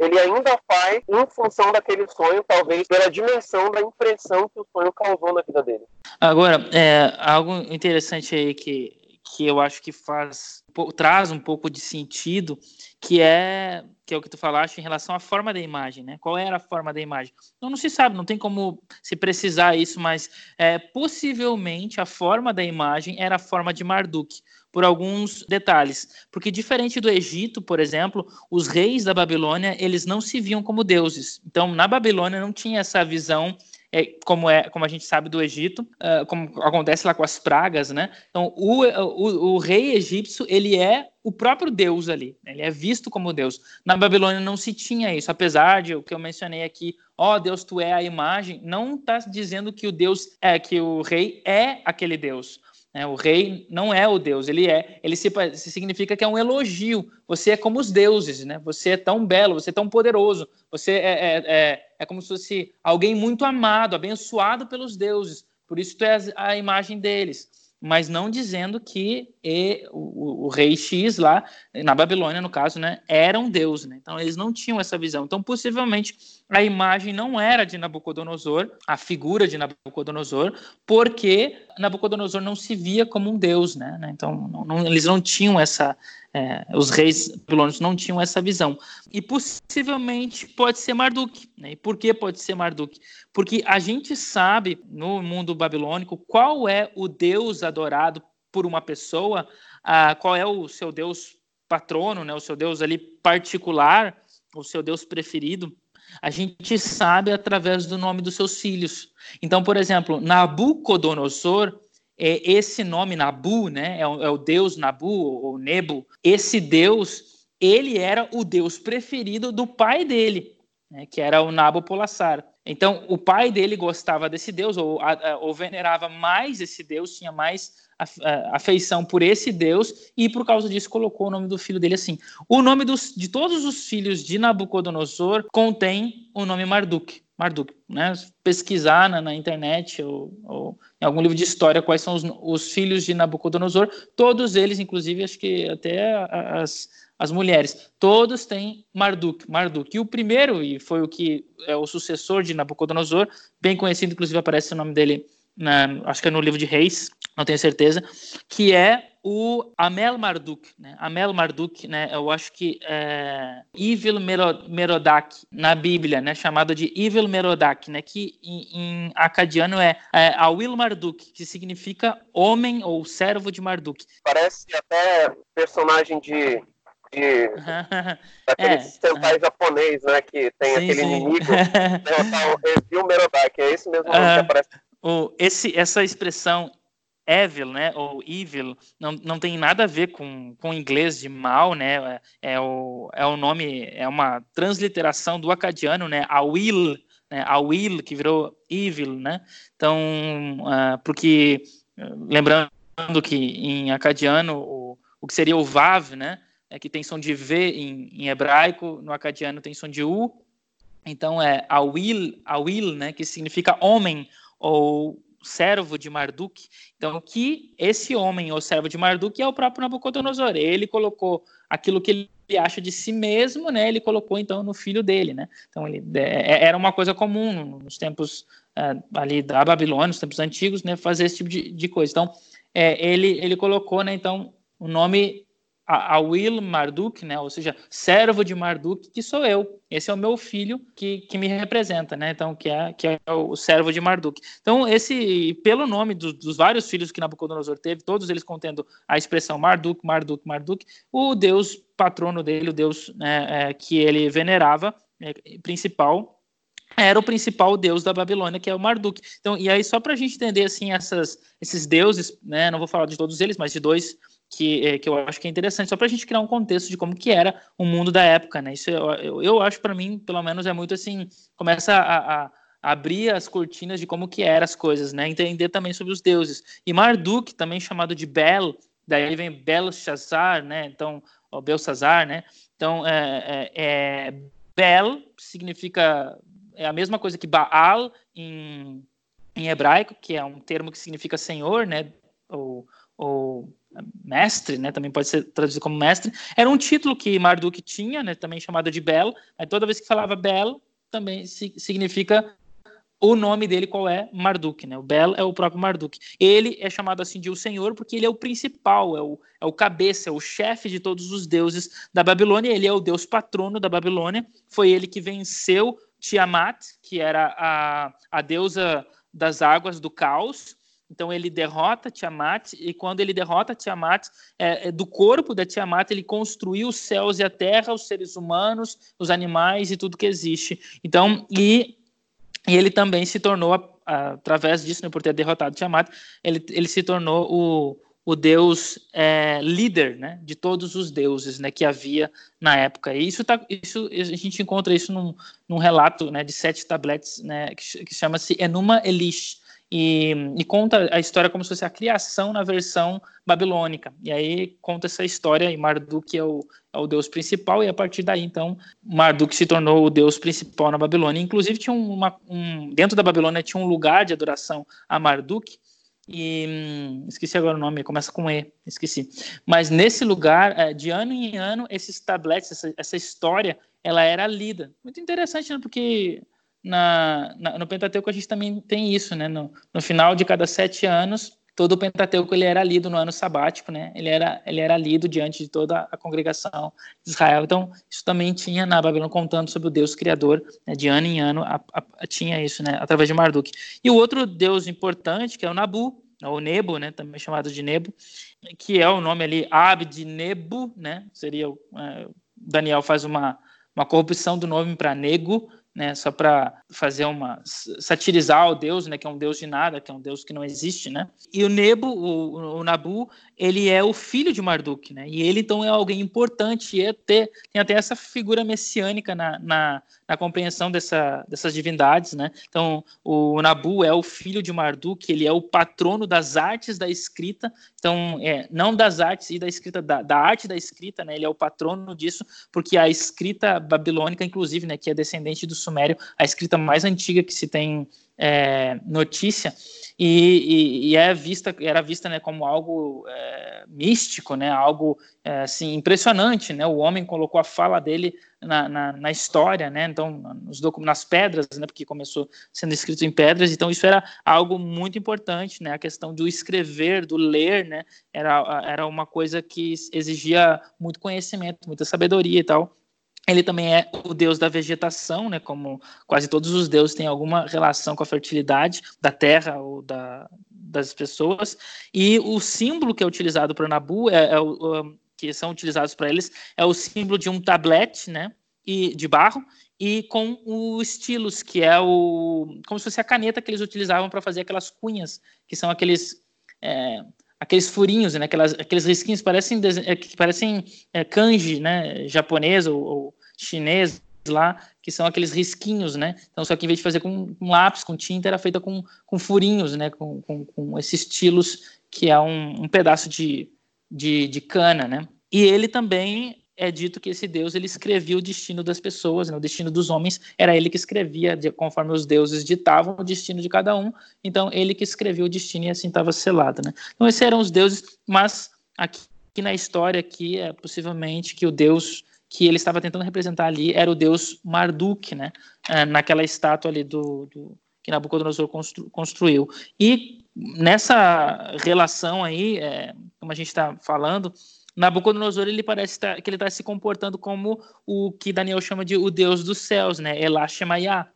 ele ainda faz em função daquele sonho, talvez pela dimensão da impressão que o sonho causou na vida dele. Agora, é, algo interessante aí que, que eu acho que faz traz um pouco de sentido, que é que é o que tu falaste em relação à forma da imagem, né? Qual era a forma da imagem? Então, não se sabe, não tem como se precisar isso, mas é, possivelmente a forma da imagem era a forma de Marduk por alguns detalhes. Porque diferente do Egito, por exemplo, os reis da Babilônia, eles não se viam como deuses. Então, na Babilônia não tinha essa visão é, como é como a gente sabe do Egito, uh, como acontece lá com as pragas, né? Então o, o, o, rei egípcio ele é o próprio Deus ali, né? ele é visto como Deus. Na Babilônia não se tinha isso, apesar de o que eu mencionei aqui, ó oh, Deus, tu é a imagem, não está dizendo que o Deus é que o rei é aquele Deus. Né? O rei não é o Deus, ele é, ele se, se, significa que é um elogio. Você é como os deuses, né? Você é tão belo, você é tão poderoso, você é, é, é, é como se fosse alguém muito amado, abençoado pelos deuses. Por isso tu é a imagem deles mas não dizendo que e, o, o, rei X lá, na Babilônia, no caso, né, era um deus. Né? Então, eles não tinham essa visão. Então, possivelmente, a imagem não era de Nabucodonosor, a figura de Nabucodonosor, porque Nabucodonosor não se via como um deus. Né? Então, não, não, eles não tinham essa, é, os reis babilônios não tinham essa visão. E possivelmente pode ser Marduk. Né? E por que pode ser Marduk? Porque a gente sabe no mundo babilônico qual é o deus adorado por uma pessoa, ah, qual é o seu deus patrono, né? o seu deus ali particular, o seu deus preferido. A gente sabe através do nome dos seus filhos. Então, por exemplo, Nabucodonosor é, esse nome Nabu, né, é o, é o deus Nabu ou Nebo. Esse deus, ele era o deus preferido do pai dele, né, que era o Nabopolassar. Então, o pai dele gostava desse deus ou, ou venerava mais esse deus, tinha mais afeição por esse Deus e por causa disso colocou o nome do filho dele assim. O nome dos, de todos os filhos de Nabucodonosor contém o nome Marduk. Marduk, né? Pesquisar na, na internet ou, ou, em algum livro de história quais são os, os, filhos de Nabucodonosor, todos eles, inclusive, acho que até as, as mulheres, todos têm Marduk, Marduk. E o primeiro, e foi o que é o sucessor de Nabucodonosor, bem conhecido, inclusive aparece o nome dele, na, acho que é no livro de Reis, não tenho certeza, que é o Amel Marduk, né? Amel Marduk, né? Eu acho que é Evil Merodak na Bíblia, né? Chamado de Evil Merodak, né? Que em, em acadiano é, é Awil Marduk, que significa homem ou servo de Marduk. Parece até personagem de *laughs* daquele é, Sentai japonês, né? Que tem sim, aquele sim. inimigo. derrotar *laughs* o Merodaki. É esse mesmo nome que aparece. O, esse, essa expressão evil, né, ou evil, não, não tem nada a ver com, com inglês de mal, né, é, é, o, é o nome, é uma transliteração do acadiano, né, a will, né, a will, que virou evil, né, então, uh, porque, lembrando que em acadiano, o, o que seria o vav, né, é que tem som de V em, em hebraico, no acadiano tem som de U, então é a will, a will, né, que significa homem, ou servo de Marduk. Então, que esse homem, o servo de Marduk, é o próprio Nabucodonosor. Ele colocou aquilo que ele acha de si mesmo, né? Ele colocou então no filho dele, né? Então, ele é, é era uma coisa comum nos tempos é, ali da Babilônia, nos tempos antigos, né? Fazer esse tipo de, de coisa. Então, é, ele ele colocou, né? Então, o nome a, Will Marduk, né? Ou seja, servo de Marduk, que sou eu. Esse é o meu filho que, que me representa, né? Então, que é, que é o servo de Marduk. Então, esse, pelo nome do, dos vários filhos que Nabucodonosor teve, todos eles contendo a expressão Marduk, Marduk, Marduk, o deus patrono dele, o deus né, é, que ele venerava, é, principal, era o principal deus da Babilônia, que é o Marduk. Então, e aí, só para a gente entender assim essas, esses deuses, né? Não vou falar de todos eles, mas de dois que, é, que eu acho que é interessante, só para a gente criar um contexto de como que era o mundo da época, né? Isso eu, eu, eu acho para mim, pelo menos, é muito assim, começa a, a, abrir as cortinas de como que eram as coisas, né? Entender também sobre os deuses. E Marduk, também chamado de Bel, daí vem Belshazzar, né? Então, o Belsazar, né? Então, é, é, é, Bel significa é a mesma coisa que Baal em, em hebraico, que é um termo que significa senhor, né? Ou, ou mestre, né, também pode ser traduzido como mestre, era um título que Marduk tinha, né, também chamado de Bel, aí toda vez que falava Bel, também significa o nome dele qual é? Marduk, né? O Bel é o próprio Marduk. Ele é chamado assim de o Senhor porque ele é o principal, é o, é o cabeça, é o chefe de todos os deuses da Babilônia, ele é o deus patrono da Babilônia, foi ele que venceu Tiamat, que era a, a deusa das águas do caos, então ele derrota Tiamat e quando ele derrota Tiamat, é, é, do corpo da Tiamat ele construiu os céus e a terra, os seres humanos, os animais e tudo que existe. Então e, e ele também se tornou através disso, né, por ter derrotado Tiamat, ele, ele se tornou o, o deus é, líder, né, de todos os deuses, né, que havia na época. E isso tá, isso a gente encontra isso num, num relato, né, de sete tabletes, né, que, que chama-se Enuma Elish e, e, conta a história como se fosse a criação na versão babilônica. E aí conta essa história, e Marduk é o, é o deus principal, e a partir daí, então, Marduk se tornou o deus principal na Babilônia. Inclusive, tinha uma, um, dentro da Babilônia tinha um lugar de adoração a Marduk, e hum, esqueci agora o nome, começa com E, esqueci. Mas nesse lugar, é, de ano em ano, esses tabletes, essa, essa história, ela era lida. Muito interessante, né? Porque na, na, no Pentateuco a gente também tem isso, né? No, no, final de cada sete anos, todo o Pentateuco ele era lido no ano sabático, né? Ele era, ele era lido diante de toda a congregação de Israel. Então, isso também tinha na Babilônia contando sobre o Deus Criador, né? de ano em ano a, a, a, tinha isso, né? Através de Marduk. E o outro Deus importante, que é o Nabu, ou Nebo, né? Também chamado de Nebo, que é o nome ali Abdnebu, né? Seria, é, Daniel faz uma, uma corrupção do nome para Nego, né, só para fazer uma satirizar o Deus, né, que é um Deus de nada, que é um Deus que não existe, né? E o Nebo, o, o Nabu, ele é o filho de Marduk, né? E ele então é alguém importante, e é ter, tem até essa figura messiânica na, na, na compreensão dessa, dessas divindades, né? Então, o Nabu é o filho de Marduk, ele é o patrono das artes da escrita, então, é, não das artes e da escrita, da, da arte da escrita, né? Ele é o patrono disso, porque a escrita babilônica, inclusive, né, que é descendente do Sumério, a escrita mais antiga que se tem é, notícia, e, e, e, é vista, era vista né, como algo é, místico, né, algo é, assim, impressionante. Né, o homem colocou a fala dele na, na, na história, né, então, nos nas pedras, né, porque começou sendo escrito em pedras, então isso era algo muito importante, né, a questão do escrever, do ler, né, era, era uma coisa que exigia muito conhecimento, muita sabedoria e tal. Ele também é o deus da vegetação, né? Como quase todos os deuses têm alguma relação com a fertilidade da terra ou da, das pessoas. E o símbolo que é utilizado para Nabu é, é o, que são utilizados para eles é o símbolo de um tablete, né, e de barro e com o estilos, que é o como se fosse a caneta que eles utilizavam para fazer aquelas cunhas, que são aqueles é, aqueles furinhos, né, aquelas, aqueles risquinhos parecem que parecem é, kanji, né, japonês ou, ou chinês lá, que são aqueles risquinhos, né? Então, só que em vez de fazer com, com lápis, com tinta, era feita com, com furinhos, né? Com, com, com esses estilos, que é um, um pedaço de, de, de, cana, né? E ele também é dito que esse Deus ele escrevia o destino das pessoas, né? o destino dos homens era ele que escrevia, conforme os deuses ditavam o destino de cada um. Então ele que escrevia o destino e assim estava selado, né? Então esses eram os deuses, mas aqui, aqui na história aqui é possivelmente que o Deus que ele estava tentando representar ali era o deus Marduk, né? É, naquela estátua ali do, do que Nabucodonosor constru, construiu. E nessa relação aí, é, como a gente está falando, Nabucodonosor ele parece tá, que ele está se comportando como o que Daniel chama de o deus dos céus, né? Elá Shemaiah,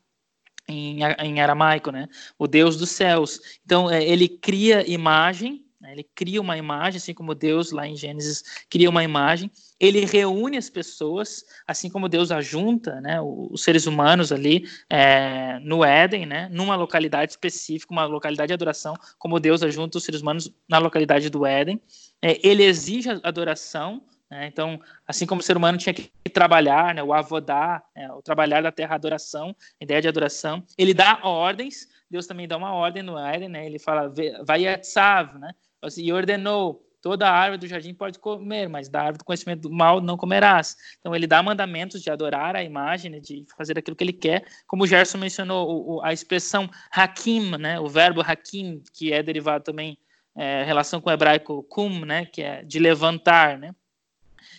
em, em aramaico, né? O deus dos céus. Então é, ele cria imagem? Ele cria uma imagem, assim como Deus lá em Gênesis cria uma imagem. Ele reúne as pessoas, assim como Deus ajunta né, os seres humanos ali é, no Éden, né, numa localidade específica, uma localidade de adoração, como Deus ajunta os seres humanos na localidade do Éden. É, ele exige adoração, né, então, assim como o ser humano tinha que trabalhar, né, o avodar, é, o trabalhar da terra, a adoração, a ideia de adoração, ele dá ordens, Deus também dá uma ordem no Éden, né, ele fala, vai atzav, né, Assim, e ordenou: toda árvore do jardim pode comer, mas da árvore do conhecimento do mal não comerás. Então ele dá mandamentos de adorar a imagem, né, de fazer aquilo que ele quer, como o Gerson mencionou, a expressão hakim, né, o verbo hakim, que é derivado também é, relação com o hebraico kum, né, que é de levantar, né,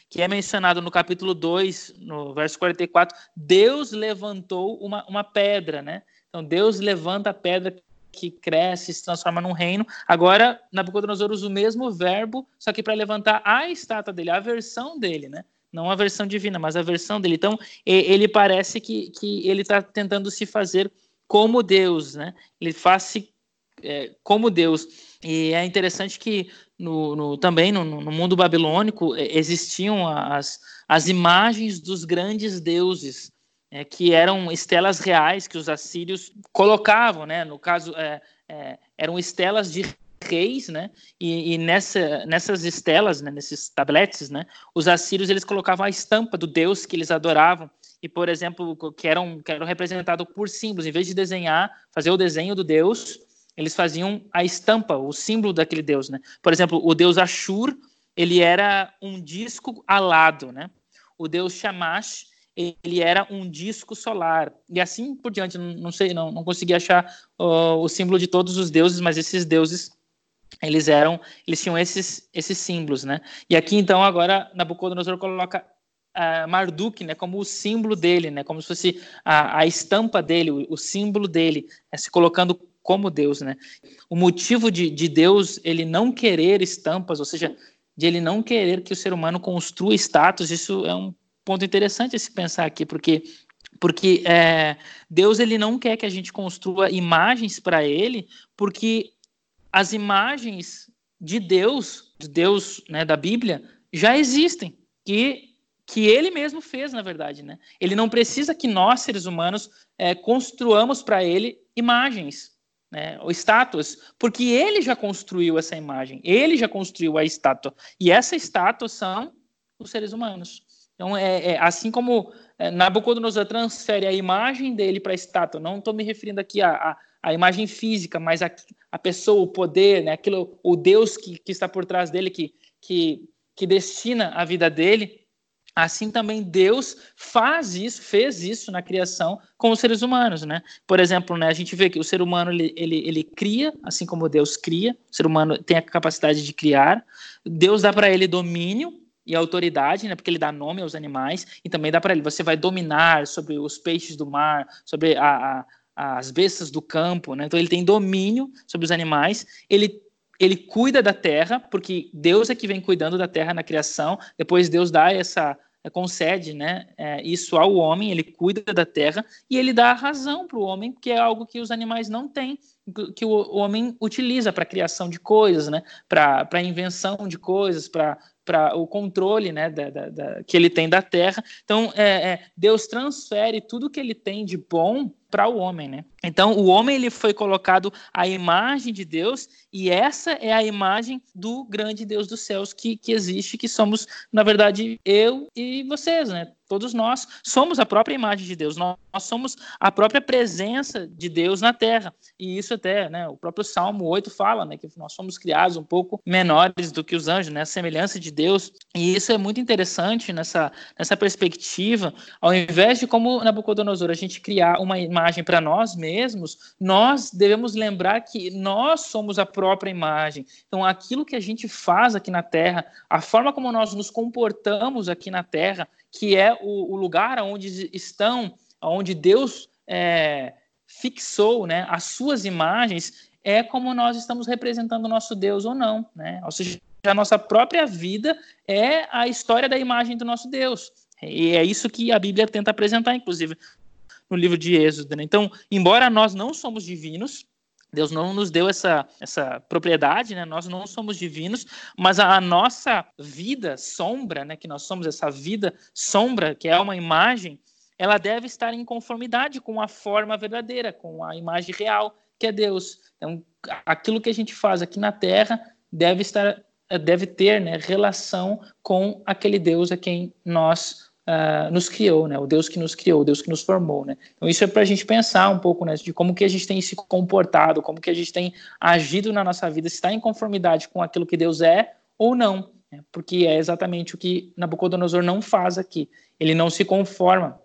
que é mencionado no capítulo 2, no verso 44, Deus levantou uma, uma pedra, né? Então Deus levanta a pedra que cresce, se transforma num reino. Agora, Nabucodonosor usa o mesmo verbo, só que para levantar a estátua dele, a versão dele, né? Não a versão divina, mas a versão dele. Então, ele parece que, que ele está tentando se fazer como Deus, né? Ele faz-se é, como Deus. E é interessante que no, no também no, no, mundo babilônico é, existiam as, as imagens dos grandes deuses é, que eram estelas reais que os assírios colocavam, né? No caso, é, é, eram estelas de reis, né? E, e nessa, nessas estelas, né? nesses tabletes, né? Os assírios eles colocavam a estampa do deus que eles adoravam e, por exemplo, que eram, que eram representados por símbolos. Em vez de desenhar, fazer o desenho do deus, eles faziam a estampa, o símbolo daquele deus, né? Por exemplo, o deus Ashur, ele era um disco alado, né? O deus Shamash ele era um disco solar e assim por diante. Não, sei, não, não consegui achar uh, o símbolo de todos os deuses, mas esses deuses eles eram, eles tinham esses esses símbolos, né? E aqui então agora Nabucodonosor coloca uh, Marduk, né, como o símbolo dele, né, como se fosse a, a estampa dele, o, o símbolo dele, né, se colocando como Deus, né? O motivo de, de Deus ele não querer estampas, ou seja, de ele não querer que o ser humano construa status, isso é um ponto interessante a se pensar aqui, porque porque é, Deus ele não quer que a gente construa imagens para Ele, porque as imagens de Deus, de Deus, né, da Bíblia, já existem, que que Ele mesmo fez, na verdade, né? Ele não precisa que nós seres humanos é, construamos para Ele imagens, né, ou estátuas, porque Ele já construiu essa imagem, Ele já construiu a estátua e essa estátua são os seres humanos. Então, é, é assim como é, Nabucodonosor transfere a imagem dele para a estátua, não estou me referindo aqui à, imagem física, mas a, a pessoa, o poder, né, aquilo, o Deus que, que está por trás dele, que, que, que destina a vida dele, assim também Deus faz isso, fez isso na criação com os seres humanos, né? Por exemplo, né, a gente vê que o ser humano ele, ele, ele cria, assim como Deus cria, o ser humano tem a capacidade de criar, Deus dá para ele domínio e autoridade, né, porque ele dá nome aos animais, e também dá para ele, você vai dominar sobre os peixes do mar, sobre a, a, as bestas do campo, né, então ele tem domínio sobre os animais, ele, ele cuida da terra, porque Deus é que vem cuidando da terra na criação, depois Deus dá essa, concede né, é, isso ao homem, ele cuida da terra, e ele dá a razão para o homem, que é algo que os animais não têm, que o, homem utiliza para criação de coisas, né? para invenção de coisas, para para o controle né, da, da, da, que ele tem da terra. Então, é, é, Deus transfere tudo que ele tem de bom para o homem, né? Então, o homem ele foi colocado à imagem de Deus e essa é a imagem do grande Deus dos céus que, que existe, que somos, na verdade, eu e vocês, né? Todos nós somos a própria imagem de Deus, nós, nós somos a própria presença de Deus na terra. E isso até, né, o próprio Salmo 8 fala, né, que nós somos criados um pouco menores do que os anjos, né, a semelhança de Deus. E isso é muito interessante nessa, nessa perspectiva, ao invés de como Nabucodonosor a gente criar uma imagem para nós mesmos, nós devemos lembrar que nós somos a própria imagem. Então, aquilo que a gente faz aqui na terra, a forma como nós nos comportamos aqui na terra, que é o, o lugar onde estão, onde Deus é, fixou né, as suas imagens, é como nós estamos representando o nosso Deus ou não. Né? Ou seja, a nossa própria vida é a história da imagem do nosso Deus. E é isso que a Bíblia tenta apresentar, inclusive, no livro de Êxodo. Né? Então, embora nós não somos divinos, Deus não nos deu essa, essa propriedade, né? Nós não somos divinos, mas a, a, nossa vida sombra, né? Que nós somos essa vida sombra, que é uma imagem, ela deve estar em conformidade com a forma verdadeira, com a imagem real, que é Deus. Então, aquilo que a gente faz aqui na Terra deve estar, deve ter, né? Relação com aquele Deus a quem nós uh, nos criou, né? O Deus que nos criou, o Deus que nos formou, né? Então isso é para a gente pensar um pouco, né? De como que a gente tem se comportado, como que a gente tem agido na nossa vida, se está em conformidade com aquilo que Deus é ou não, né? porque é exatamente o que Nabucodonosor não faz aqui. Ele não se conforma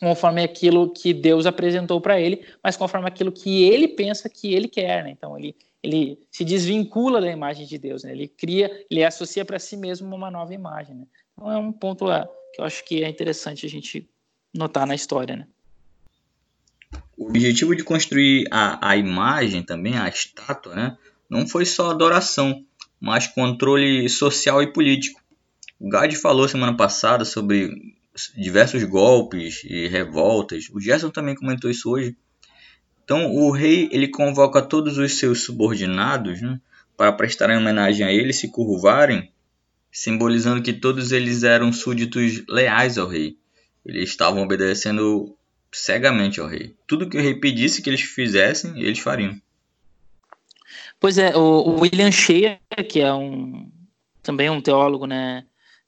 conforme aquilo que Deus apresentou para ele, mas conforme aquilo que ele pensa que ele quer, né? Então ele ele se desvincula da imagem de Deus, né? Ele cria, ele associa para si mesmo uma nova imagem, né? Então é um ponto que eu acho que é interessante a gente notar na história, né? O objetivo de construir a, a imagem também, a estátua, né, não foi só adoração, mas controle social e político. O Gad falou semana passada sobre diversos golpes e revoltas. O Gerson também comentou isso hoje. Então o rei ele convoca todos os seus subordinados né, para prestarem homenagem a ele, se curvarem simbolizando que todos eles eram súditos leais ao rei. Eles estavam obedecendo cegamente ao rei. Tudo que o rei pedisse que eles fizessem, eles fariam. Pois é, o, William Shea, que é um também um teólogo, né,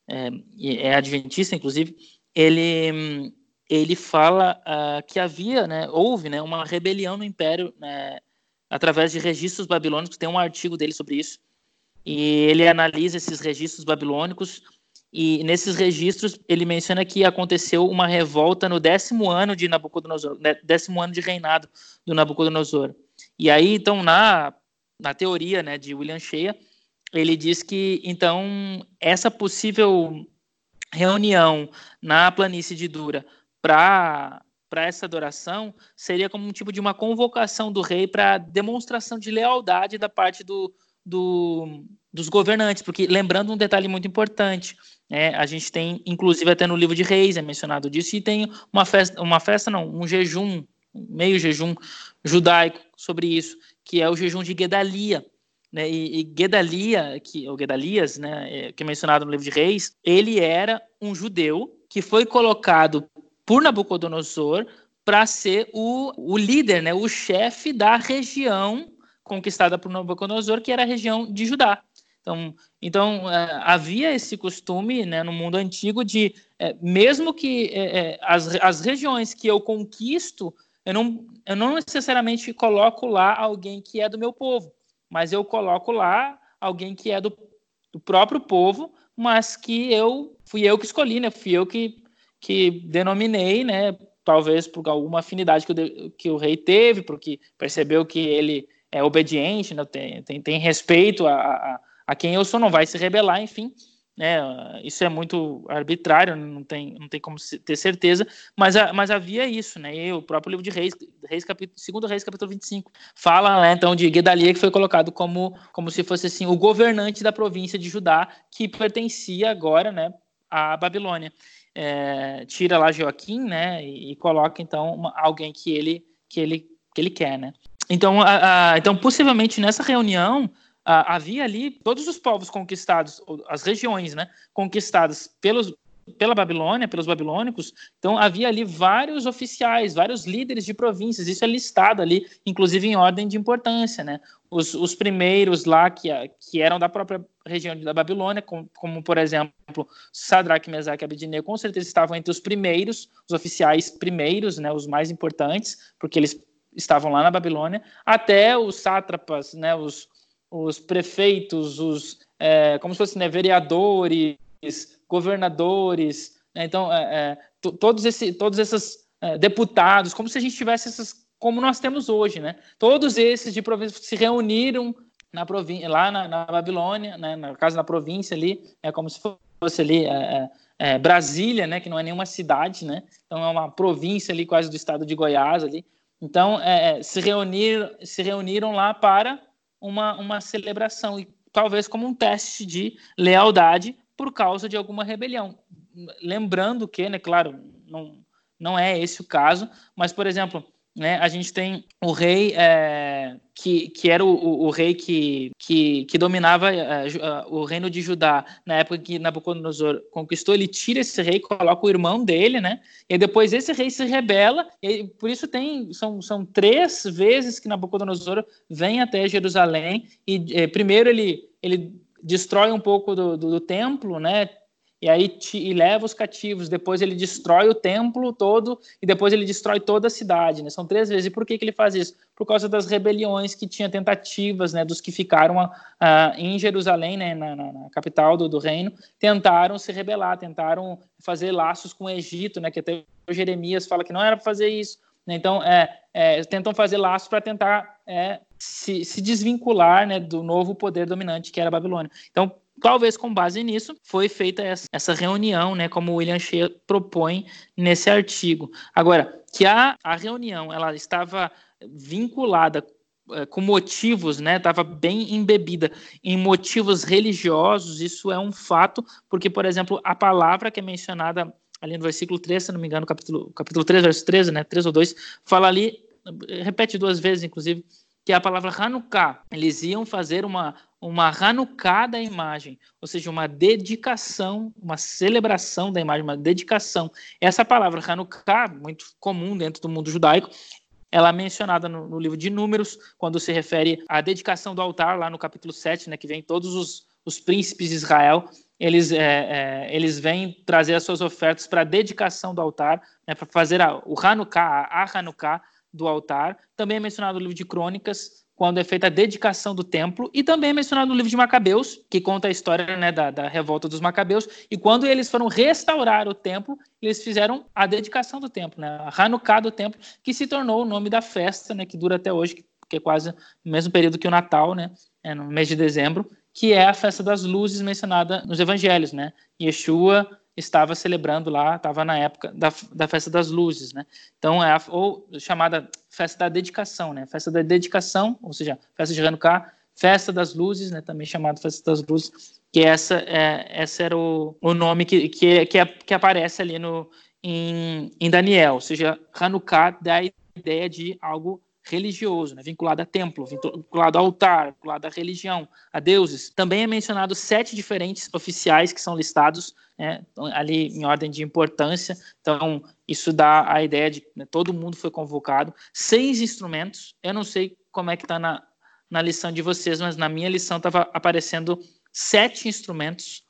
é, é adventista, inclusive, ele ele fala uh, que havia, né, houve, né, uma rebelião no Império, né, através de registros babilônicos. Tem um artigo dele sobre isso e ele analisa esses registros babilônicos e nesses registros ele menciona que aconteceu uma revolta no décimo ano de Nabucodonosor, né, décimo ano de reinado do Nabucodonosor. E aí então na na teoria, né, de William Shea, ele diz que então essa possível reunião na planície de Dura para para essa adoração seria como um tipo de uma convocação do rei para demonstração de lealdade da parte do, do, dos governantes, porque lembrando um detalhe muito importante, né, a gente tem, inclusive até no livro de Reis é mencionado disso, e tem uma festa, uma festa não, um jejum, meio jejum judaico sobre isso, que é o jejum de Gedalia, né, e, e Gedalia, que, o Gedalias, né, é, que é mencionado no livro de Reis, ele era um judeu que foi colocado por Nabucodonosor para ser o, o líder, né, o chefe da região conquistada por Nabucodonosor, que era a região de Judá. Então, então é, havia esse costume né, no mundo antigo de, é, mesmo que é, é, as, as regiões que eu conquisto, eu não, eu não necessariamente coloco lá alguém que é do meu povo, mas eu coloco lá alguém que é do, do próprio povo, mas que eu fui eu que escolhi, né? Fui eu que, que denominei, né? Talvez por alguma afinidade que o, que o rei teve, porque percebeu que ele é obediente, né, tem, tem, tem respeito a, a, a, quem eu sou, não vai se rebelar, enfim. Né, isso é muito arbitrário, não tem, não tem como ter certeza, mas, mas havia isso, né? E o próprio livro de Reis, Reis capítulo, segundo Reis, capítulo 25, fala né, então de Gedalia, que foi colocado como, como se fosse assim, o governante da província de Judá, que pertencia agora né, à Babilônia. É, tira lá Joaquim, né, e, e coloca então uma, alguém que ele, que ele, que ele quer, né? Então, a, a, então possivelmente nessa reunião a, havia ali todos os povos conquistados, as regiões, né, conquistadas pelos pela Babilônia, pelos babilônicos, então havia ali vários oficiais, vários líderes de províncias, isso é listado ali, inclusive em ordem de importância, né? Os, os primeiros lá que, que eram da própria região da Babilônia, como, como por exemplo Sadraque, Mesaque e Abednego, com certeza estavam entre os primeiros, os oficiais primeiros, né, os mais importantes, porque eles estavam lá na Babilônia, até os sátrapas, né, os, os prefeitos, os é, como se fossem né, vereadores, governadores, né? então é, é, todos, esse, todos esses é, deputados, como se a gente tivesse essas, como nós temos hoje, né? Todos esses de província se reuniram na província, lá na, na Babilônia, né? na casa da província ali, é como se fosse ali é, é, Brasília, né? Que não é nenhuma cidade, né? Então é uma província ali quase do estado de Goiás ali. Então se reuniram, se reuniram lá para uma, uma celebração e talvez como um teste de lealdade por causa de alguma rebelião. Lembrando que, né, claro, não, não é esse o caso, mas, por exemplo, né, a gente tem o rei é, que, que era o, o, o, rei que, que, que dominava é, o reino de Judá na época que Nabucodonosor conquistou, ele tira esse rei, coloca o irmão dele, né? E depois esse rei se rebela, e por isso tem são, são três vezes que Nabucodonosor vem até Jerusalém e é, primeiro ele ele destrói um pouco do, do, do templo, né? E aí te, e leva os cativos. Depois ele destrói o templo todo e depois ele destrói toda a cidade. Né? São três vezes. E por que, que ele faz isso? Por causa das rebeliões que tinha tentativas, né? Dos que ficaram uh, em Jerusalém, né? Na, na, na capital do, do, reino, tentaram se rebelar, tentaram fazer laços com o Egito, né? Que até Jeremias fala que não era para fazer isso. Né? Então, é, é, tentam fazer laços para tentar é, se, se desvincular né, do novo poder dominante que era a Babilônia. Então, talvez com base nisso, foi feita essa, reunião, né, como o William Shea propõe nesse artigo. Agora, que a, a reunião ela estava vinculada é, com motivos, né, estava bem embebida em motivos religiosos, isso é um fato, porque, por exemplo, a palavra que é mencionada ali no versículo 3, se não me engano, capítulo, capítulo 3, verso 13, né, 3 ou 2, fala ali, repete duas vezes, inclusive, que a palavra Hanukkah. Eles iam fazer uma, uma Hanukkah da imagem, ou seja, uma dedicação, uma celebração da imagem, uma dedicação. Essa palavra Hanukkah, muito comum dentro do mundo judaico, ela é mencionada no, no, livro de Números, quando se refere à dedicação do altar, lá no capítulo 7, né, que vem todos os, os príncipes de Israel, eles, é, é, eles vêm trazer as suas ofertas para a dedicação do altar, né, para fazer a, o Hanukkah, a Hanukkah, do altar. Também é mencionado no livro de Crônicas, quando é feita a dedicação do templo, e também é mencionado no livro de Macabeus, que conta a história né, da, da, revolta dos Macabeus, e quando eles foram restaurar o templo, eles fizeram a dedicação do templo, né, a Hanukkah do templo, que se tornou o nome da festa, né, que dura até hoje, que, é quase no mesmo período que o Natal, né, é no mês de dezembro, que é a festa das luzes mencionada nos evangelhos, né, Yeshua estava celebrando lá, estava na época da, da festa das luzes, né? Então é a, ou chamada festa da dedicação, né? Festa da dedicação, ou seja, festa de Hanukkah, festa das luzes, né? Também chamada festa das luzes, que essa é essa era o, o nome que que, que, que aparece ali no em, em Daniel, ou seja, Hanukkah dá a ideia de algo religioso, né? vinculado a templo, vinculado ao altar, vinculado à religião, a deuses. Também é mencionado sete diferentes oficiais que são listados né, ali em ordem de importância. Então, isso dá a ideia de né, todo mundo foi convocado. Seis instrumentos. Eu não sei como é que está na, na lição de vocês, mas na minha lição estava aparecendo sete instrumentos,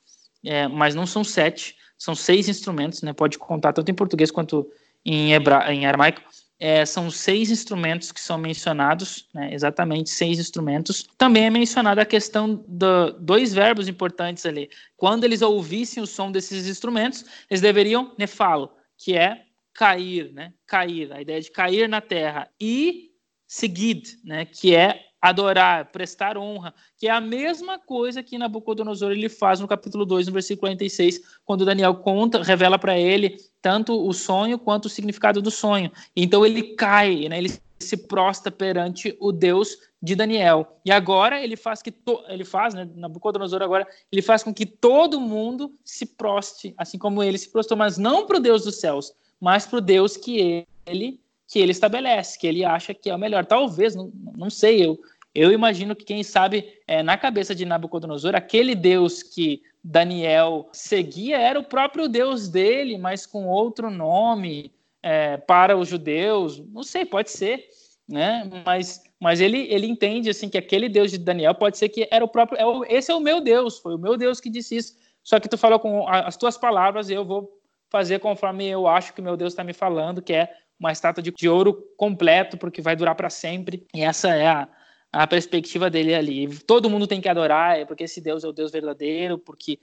é, mas não são sete, são seis instrumentos, né? Pode contar tanto em português quanto em, hebra em aramaico. É, são seis instrumentos que são mencionados, né, exatamente seis instrumentos. Também é mencionada a questão de dois verbos importantes ali. Quando eles ouvissem o som desses instrumentos, eles deveriam nefalo, que é cair, né, cair, a ideia de cair na terra, e seguid, né, que é adorar, prestar honra, que é a mesma coisa que Nabucodonosor ele faz no capítulo 2, no versículo 46, quando Daniel conta, revela para ele tanto o sonho quanto o significado do sonho. Então ele cai, né? ele se prostra perante o Deus de Daniel. E agora ele faz que ele faz, né, Nabucodonosor agora, ele faz com que todo mundo se proste, assim como ele se prostrou, mas não para o Deus dos céus, mas para o Deus que ele que ele estabelece, que ele acha que é o melhor. Talvez, não, não sei, eu, eu imagino que, quem sabe, é, na cabeça de Nabucodonosor, aquele Deus que Daniel seguia era o próprio Deus dele, mas com outro nome é, para os judeus. Não sei, pode ser, né? Mas, mas ele, ele entende assim que aquele Deus de Daniel pode ser que era o próprio. É o, esse é o meu Deus, foi o meu Deus que disse isso. Só que tu falou com as tuas palavras, eu vou fazer conforme eu acho que meu Deus está me falando, que é uma estátua de, de ouro completo, porque vai durar para sempre. E essa é a, a perspectiva dele ali. Todo mundo tem que adorar, é porque esse Deus é o Deus verdadeiro, porque,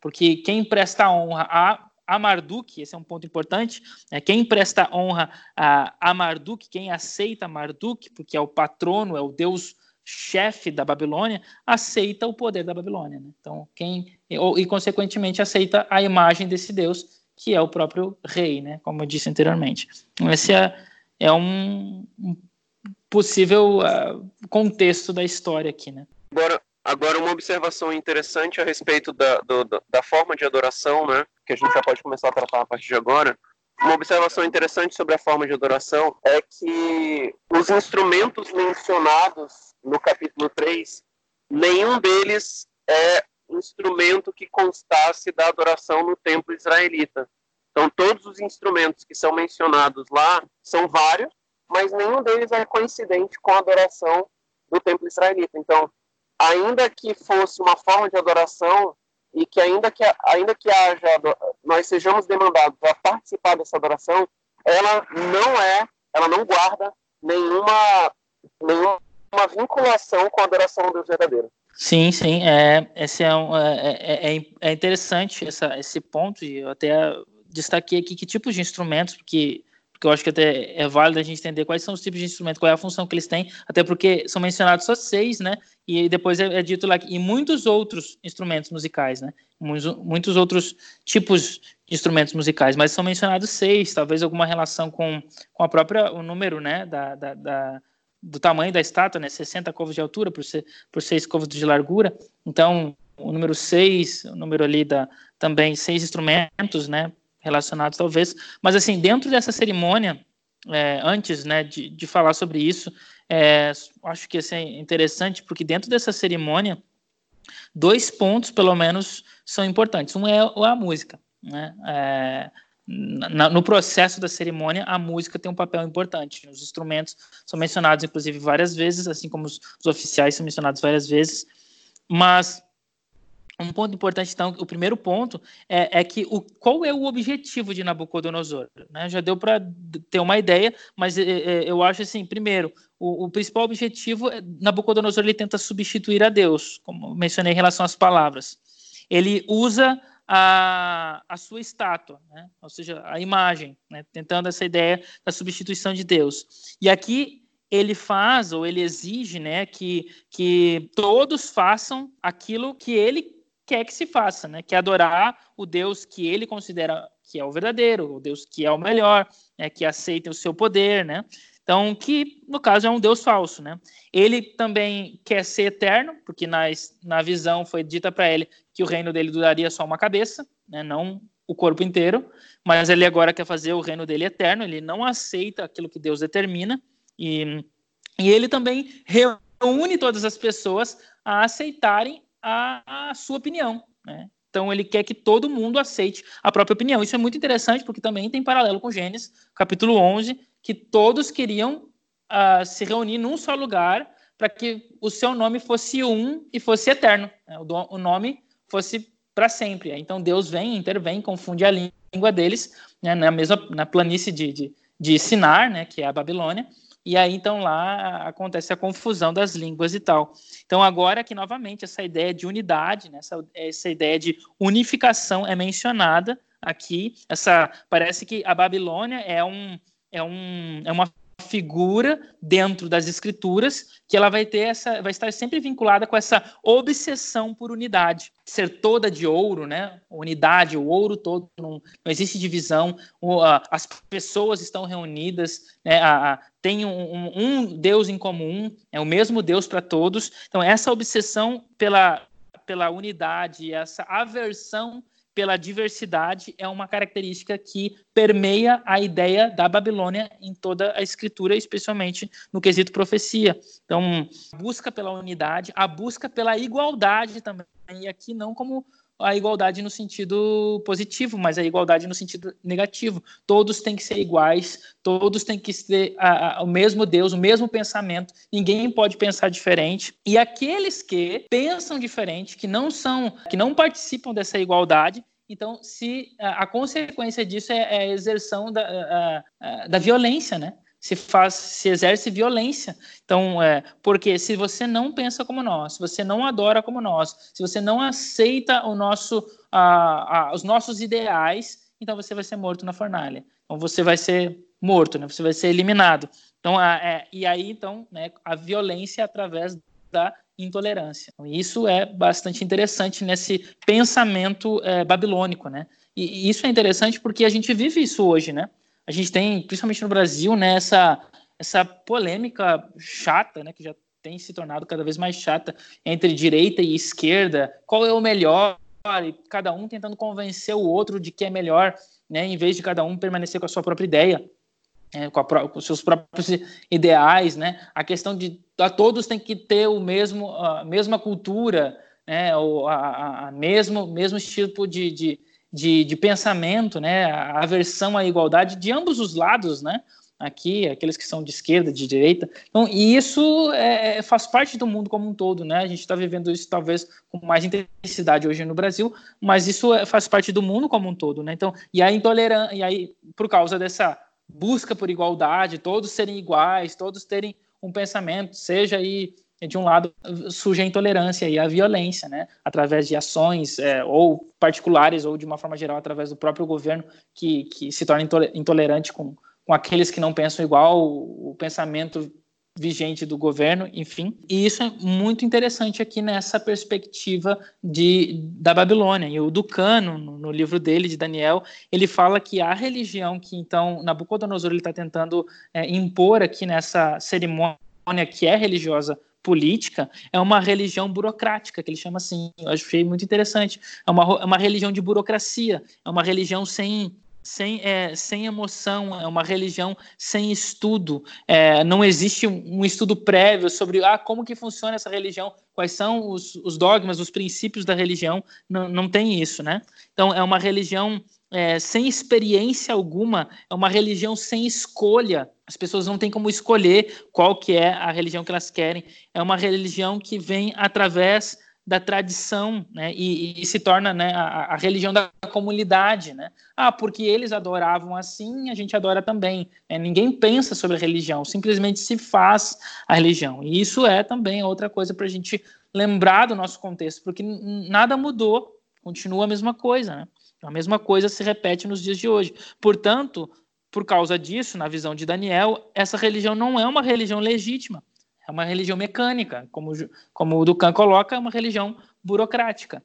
porque quem presta honra a, a Marduk, esse é um ponto importante, é quem presta honra a, a Marduk, quem aceita Marduk, porque é o patrono, é o Deus chefe da Babilônia, aceita o poder da Babilônia. Né? Então, quem e, e, consequentemente aceita a imagem desse Deus, que é o próprio rei, né? Como eu disse anteriormente. Então, esse é, é um, possível uh, contexto da história aqui, né? Agora, agora uma observação interessante a respeito da, do, da forma de adoração, né? Que a gente já pode começar a tratar a partir de agora. Uma observação interessante sobre a forma de adoração é que os instrumentos mencionados no capítulo 3, nenhum deles é instrumento que constasse da adoração no templo israelita. Então, todos os instrumentos que são mencionados lá são vários, mas nenhum deles é coincidente com a adoração do templo israelita. Então, ainda que fosse uma forma de adoração e que ainda que ainda que haja nós sejamos demandados a participar dessa adoração, ela não é, ela não guarda nenhuma nenhuma vinculação com a adoração do Deus verdadeiro. Sim, sim, é, esse é, um, é, é, é, é interessante essa, esse ponto, e eu até destaquei aqui que tipos de instrumentos, porque porque eu acho que até é válido a gente entender quais são os tipos de instrumentos, qual é a função que eles têm, até porque são mencionados só seis, né? E depois é, é dito lá e muitos outros instrumentos musicais, né? Muitos, muitos outros tipos de instrumentos musicais, mas são mencionados seis, talvez alguma relação com, com a própria o número, né? Da, da, da do tamanho da estátua, né? 60 covos de altura por, ser, por seis covos de largura. Então, o número seis, o número ali da também seis instrumentos, né? relacionados, talvez. Mas, assim, dentro dessa cerimônia, é, antes né, de, de falar sobre isso, é, acho que assim, é interessante, porque dentro dessa cerimônia, dois pontos, pelo menos, são importantes. Um é a música. Né? É, na, no processo da cerimônia, a música tem um papel importante. Os instrumentos são mencionados, inclusive, várias vezes, assim como os, os oficiais são mencionados várias vezes. Mas um ponto importante, então, o primeiro ponto é, é que o, qual é o objetivo de Nabucodonosor? Né? Já deu para ter uma ideia, mas é, é, eu acho assim, primeiro, o, o, principal objetivo, é, Nabucodonosor ele tenta substituir a Deus, como mencionei em relação às palavras. Ele usa a, a sua estátua, né? ou seja, a imagem, né? tentando essa ideia da substituição de Deus. E aqui ele faz ou ele exige né, que, que todos façam aquilo que ele quer que se faça, né? Que é adorar o Deus que ele considera que é o verdadeiro, o Deus que é o melhor, né? que aceita o seu poder, né? Então, que no caso é um Deus falso, né? Ele também quer ser eterno, porque na, na visão foi dita para ele que o reino dele duraria só uma cabeça, né? Não o corpo inteiro, mas ele agora quer fazer o reino dele eterno, ele não aceita aquilo que Deus determina, e, e ele também reúne todas as pessoas a aceitarem a, a sua opinião, né? Então ele quer que todo mundo aceite a própria opinião. Isso é muito interessante porque também tem paralelo com Gênesis, capítulo 11, que todos queriam uh, se reunir num só lugar para que o seu nome fosse um e fosse eterno, né? o, o, nome fosse para sempre. Então Deus vem, intervém, confunde a língua deles, né? na mesma na planície de, de, de Sinar, né? que é a Babilônia, e aí então lá acontece a confusão das línguas e tal. Então agora que novamente essa ideia de unidade, né, essa, essa ideia de unificação é mencionada aqui. Essa parece que a Babilônia é um é um é uma figura dentro das escrituras que ela vai ter essa vai estar sempre vinculada com essa obsessão por unidade. Ser toda de ouro né? Unidade o ouro todo não, não existe divisão. O, a, as pessoas estão reunidas né? A, a, tem um, um, Deus em comum é o mesmo Deus para todos. Então essa obsessão pela pela unidade essa aversão pela diversidade é uma característica que permeia a ideia da Babilônia em toda a escritura, especialmente no quesito profecia. Então, a busca pela unidade, a busca pela igualdade também, e aqui não como a igualdade no sentido positivo, mas a igualdade no sentido negativo. Todos têm que ser iguais, todos têm que ter a, a, o mesmo Deus, o mesmo pensamento, ninguém pode pensar diferente. E aqueles que pensam diferente, que não são, que não participam dessa igualdade, então, se a, a consequência disso é, é a exerção da, a, da violência, né? Se faz, se exerce violência. Então, é, porque se você não pensa como nós, se você não adora como nós, se você não aceita o nosso, a, a, os nossos ideais, então você vai ser morto na fornalha. Então você vai ser morto, né? Você vai ser eliminado. Então, a, é, e aí, então, né, a violência através da intolerância. Então, isso é bastante interessante nesse pensamento é, babilônico, né? E, e isso é interessante porque a gente vive isso hoje, né? A gente tem, principalmente no Brasil, né, essa, essa polêmica chata, né, que já tem se tornado cada vez mais chata entre direita e esquerda. Qual é o melhor? E cada um tentando convencer o outro de que é melhor, né, em vez de cada um permanecer com a sua própria ideia. É, com, a, com, seus próprios ideais, né? A questão de a todos tem que ter o mesmo a mesma cultura, né? O a, a, a mesmo mesmo tipo de, de, de, de pensamento, né, a aversão à igualdade de ambos os lados, né, aqui, aqueles que são de esquerda, de direita. Então, e isso é, é faz parte do mundo como um todo, né? A gente está vivendo isso talvez com mais intensidade hoje no Brasil, mas isso é, faz parte do mundo como um todo, né? Então, e a intolerância, e aí por causa dessa busca por igualdade, todos serem iguais, todos terem um pensamento, seja aí de um lado surge a intolerância e a violência, né, através de ações é, ou particulares ou de uma forma geral através do próprio governo que, que se torna intolerante com, com aqueles que não pensam igual o, o pensamento vigente do governo, enfim. E isso é muito interessante aqui nessa perspectiva de, da Babilônia. E o Ducano, no, no livro dele, de Daniel, ele fala que a religião que, então, Nabucodonosor está tentando é, impor aqui nessa cerimônia que é religiosa política é uma religião burocrática, que ele chama assim. Eu achei muito interessante. É uma, é uma religião de burocracia, é uma religião sem, sem, é, sem emoção, é uma religião sem estudo. É, não existe um, estudo prévio sobre ah, como que funciona essa religião, quais são os, os dogmas, os princípios da religião. Não, não tem isso, né? Então, é uma religião é, sem experiência alguma, é uma religião sem escolha. As pessoas não têm como escolher qual que é a religião que elas querem. É uma religião que vem através da tradição, né? E, e se torna né, a, a, religião da comunidade, né? Ah, porque eles adoravam assim, a gente adora também. É, ninguém pensa sobre a religião, simplesmente se faz a religião. E isso é também outra coisa para a gente lembrar do nosso contexto, porque nada mudou, continua a mesma coisa, né? A mesma coisa se repete nos dias de hoje. Portanto, por causa disso, na visão de Daniel, essa religião não é uma religião legítima, é uma religião mecânica, como, como o Ducan coloca, é uma religião burocrática.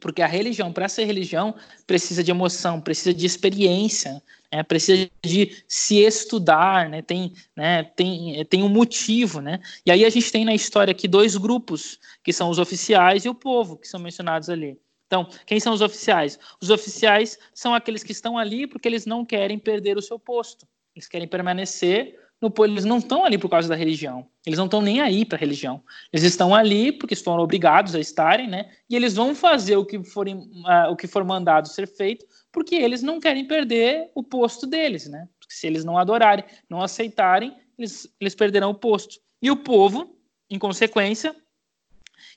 Porque a religião, para ser religião, precisa de emoção, precisa de experiência, né? precisa de se estudar, né? tem, né? tem, tem um motivo. Né? E aí a gente tem na história aqui dois grupos, que são os oficiais e o povo, que são mencionados ali. Então, quem são os oficiais? Os oficiais são aqueles que estão ali porque eles não querem perder o seu posto. Eles querem permanecer no eles não estão ali por causa da religião. Eles não estão nem aí para a religião. Eles estão ali porque foram obrigados a estarem, né? E eles vão fazer o que for, uh, o que for mandado ser feito, porque eles não querem perder o posto deles, né? Porque se eles não adorarem, não aceitarem, eles, eles perderão o posto. E o povo, em consequência,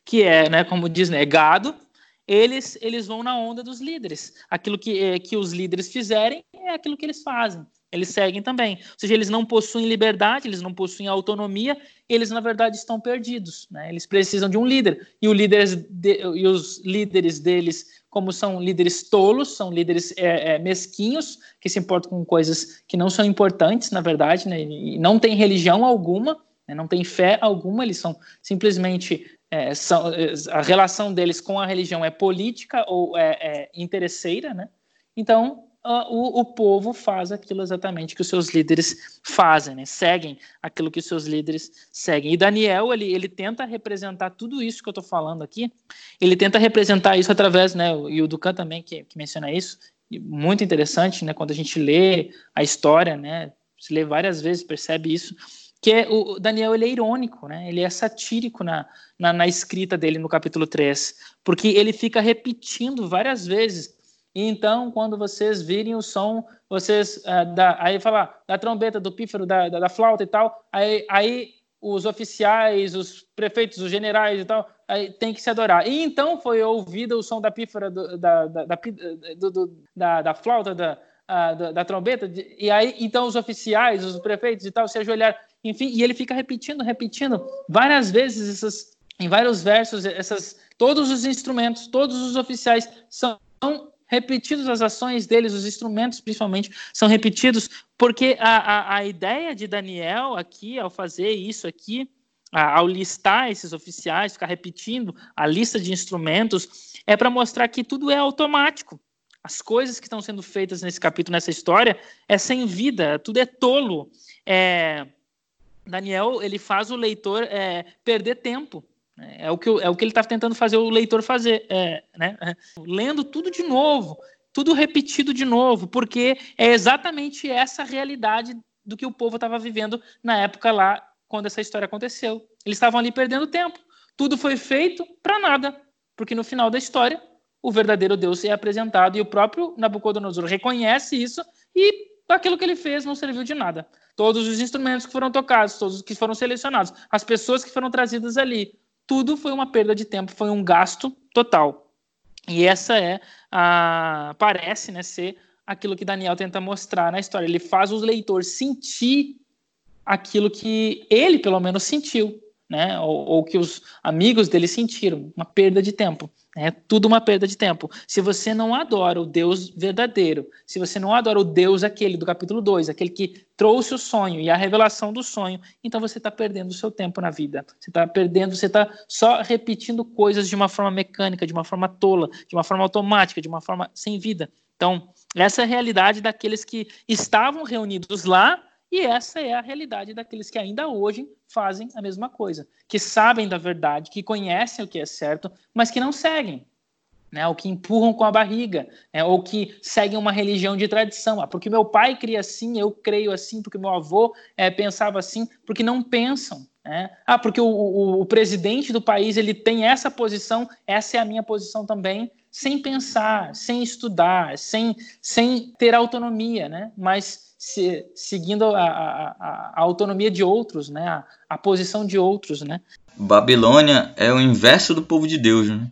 que é, né, como diz, né, eles, eles vão na onda dos líderes. Aquilo que, é, que os líderes fizerem é aquilo que eles fazem. Eles seguem também. Ou seja, eles não possuem liberdade, eles não possuem autonomia, eles, na verdade, estão perdidos. Né? Eles precisam de um líder. E, o líderes de, e os líderes deles, como são líderes tolos, são líderes é, é, mesquinhos, que se importam com coisas que não são importantes, na verdade, né? e não têm religião alguma, né? não têm fé alguma, eles são simplesmente é, são, é, a relação deles com a religião é política ou é, é interesseira, né? Então, o, o povo faz aquilo exatamente que os seus líderes fazem, né? seguem aquilo que os seus líderes seguem. E Daniel, ele, ele tenta representar tudo isso que eu estou falando aqui, ele tenta representar isso através, né, e o Ducan também que, que menciona isso, muito interessante, né, quando a gente lê a história, né, se lê várias vezes, percebe isso, que é, o Daniel ele é irônico, né? ele é satírico na, na, na, escrita dele no capítulo 3, porque ele fica repetindo várias vezes. E então, quando vocês virem o som, vocês uh, da, aí falar da trombeta, do pífaro, da, da, da, flauta e tal, aí, aí os oficiais, os prefeitos, os generais e tal, aí tem que se adorar. E então foi ouvido o som da pífara, do, da, da, da, do, da, da flauta, da, da, da, trombeta, e aí então os oficiais, os prefeitos e tal se ajoelharam enfim, e ele fica repetindo, repetindo várias vezes essas, em vários versos, essas, todos os instrumentos, todos os oficiais são repetidos as ações deles, os instrumentos principalmente, são repetidos, porque a, a, a ideia de Daniel aqui, ao fazer isso aqui, a, ao listar esses oficiais, ficar repetindo a lista de instrumentos, é para mostrar que tudo é automático. As coisas que estão sendo feitas nesse capítulo, nessa história, é sem vida, tudo é tolo. É, Daniel ele faz o leitor é, perder tempo. Né? É o que, é o que ele está tentando fazer o leitor fazer, é, né? Lendo tudo de novo, tudo repetido de novo, porque é exatamente essa realidade do que o povo estava vivendo na época lá, quando essa história aconteceu. Eles estavam ali perdendo tempo. Tudo foi feito para nada, porque no final da história o verdadeiro Deus é apresentado e o próprio Nabucodonosor reconhece isso e aquilo que ele fez não serviu de nada todos os instrumentos que foram tocados, todos os que foram selecionados, as pessoas que foram trazidas ali. Tudo foi uma perda de tempo, foi um gasto total. E essa é a parece, né, ser aquilo que Daniel tenta mostrar na história. Ele faz o leitor sentir aquilo que ele, pelo menos, sentiu, né? Ou, ou que os amigos dele sentiram, uma perda de tempo. É tudo uma perda de tempo. Se você não adora o Deus verdadeiro, se você não adora o Deus aquele do capítulo 2, aquele que trouxe o sonho e a revelação do sonho, então você está perdendo o seu tempo na vida. Você está perdendo, você está só repetindo coisas de uma forma mecânica, de uma forma tola, de uma forma automática, de uma forma sem vida. Então, essa é a realidade daqueles que estavam reunidos lá e essa é a realidade daqueles que ainda hoje fazem a mesma coisa, que sabem da verdade, que conhecem o que é certo, mas que não seguem, né? Ou que empurram com a barriga, né? ou que seguem uma religião de tradição. Ah, porque meu pai cria assim, eu creio assim, porque meu avô é, pensava assim, porque não pensam. Né? Ah, porque o, o, o presidente do país ele tem essa posição, essa é a minha posição também, sem pensar, sem estudar, sem, sem ter autonomia, né? Mas se, seguindo a, a, a, autonomia de outros, né? A, a, posição de outros, né? Babilônia é o inverso do povo de Deus, né?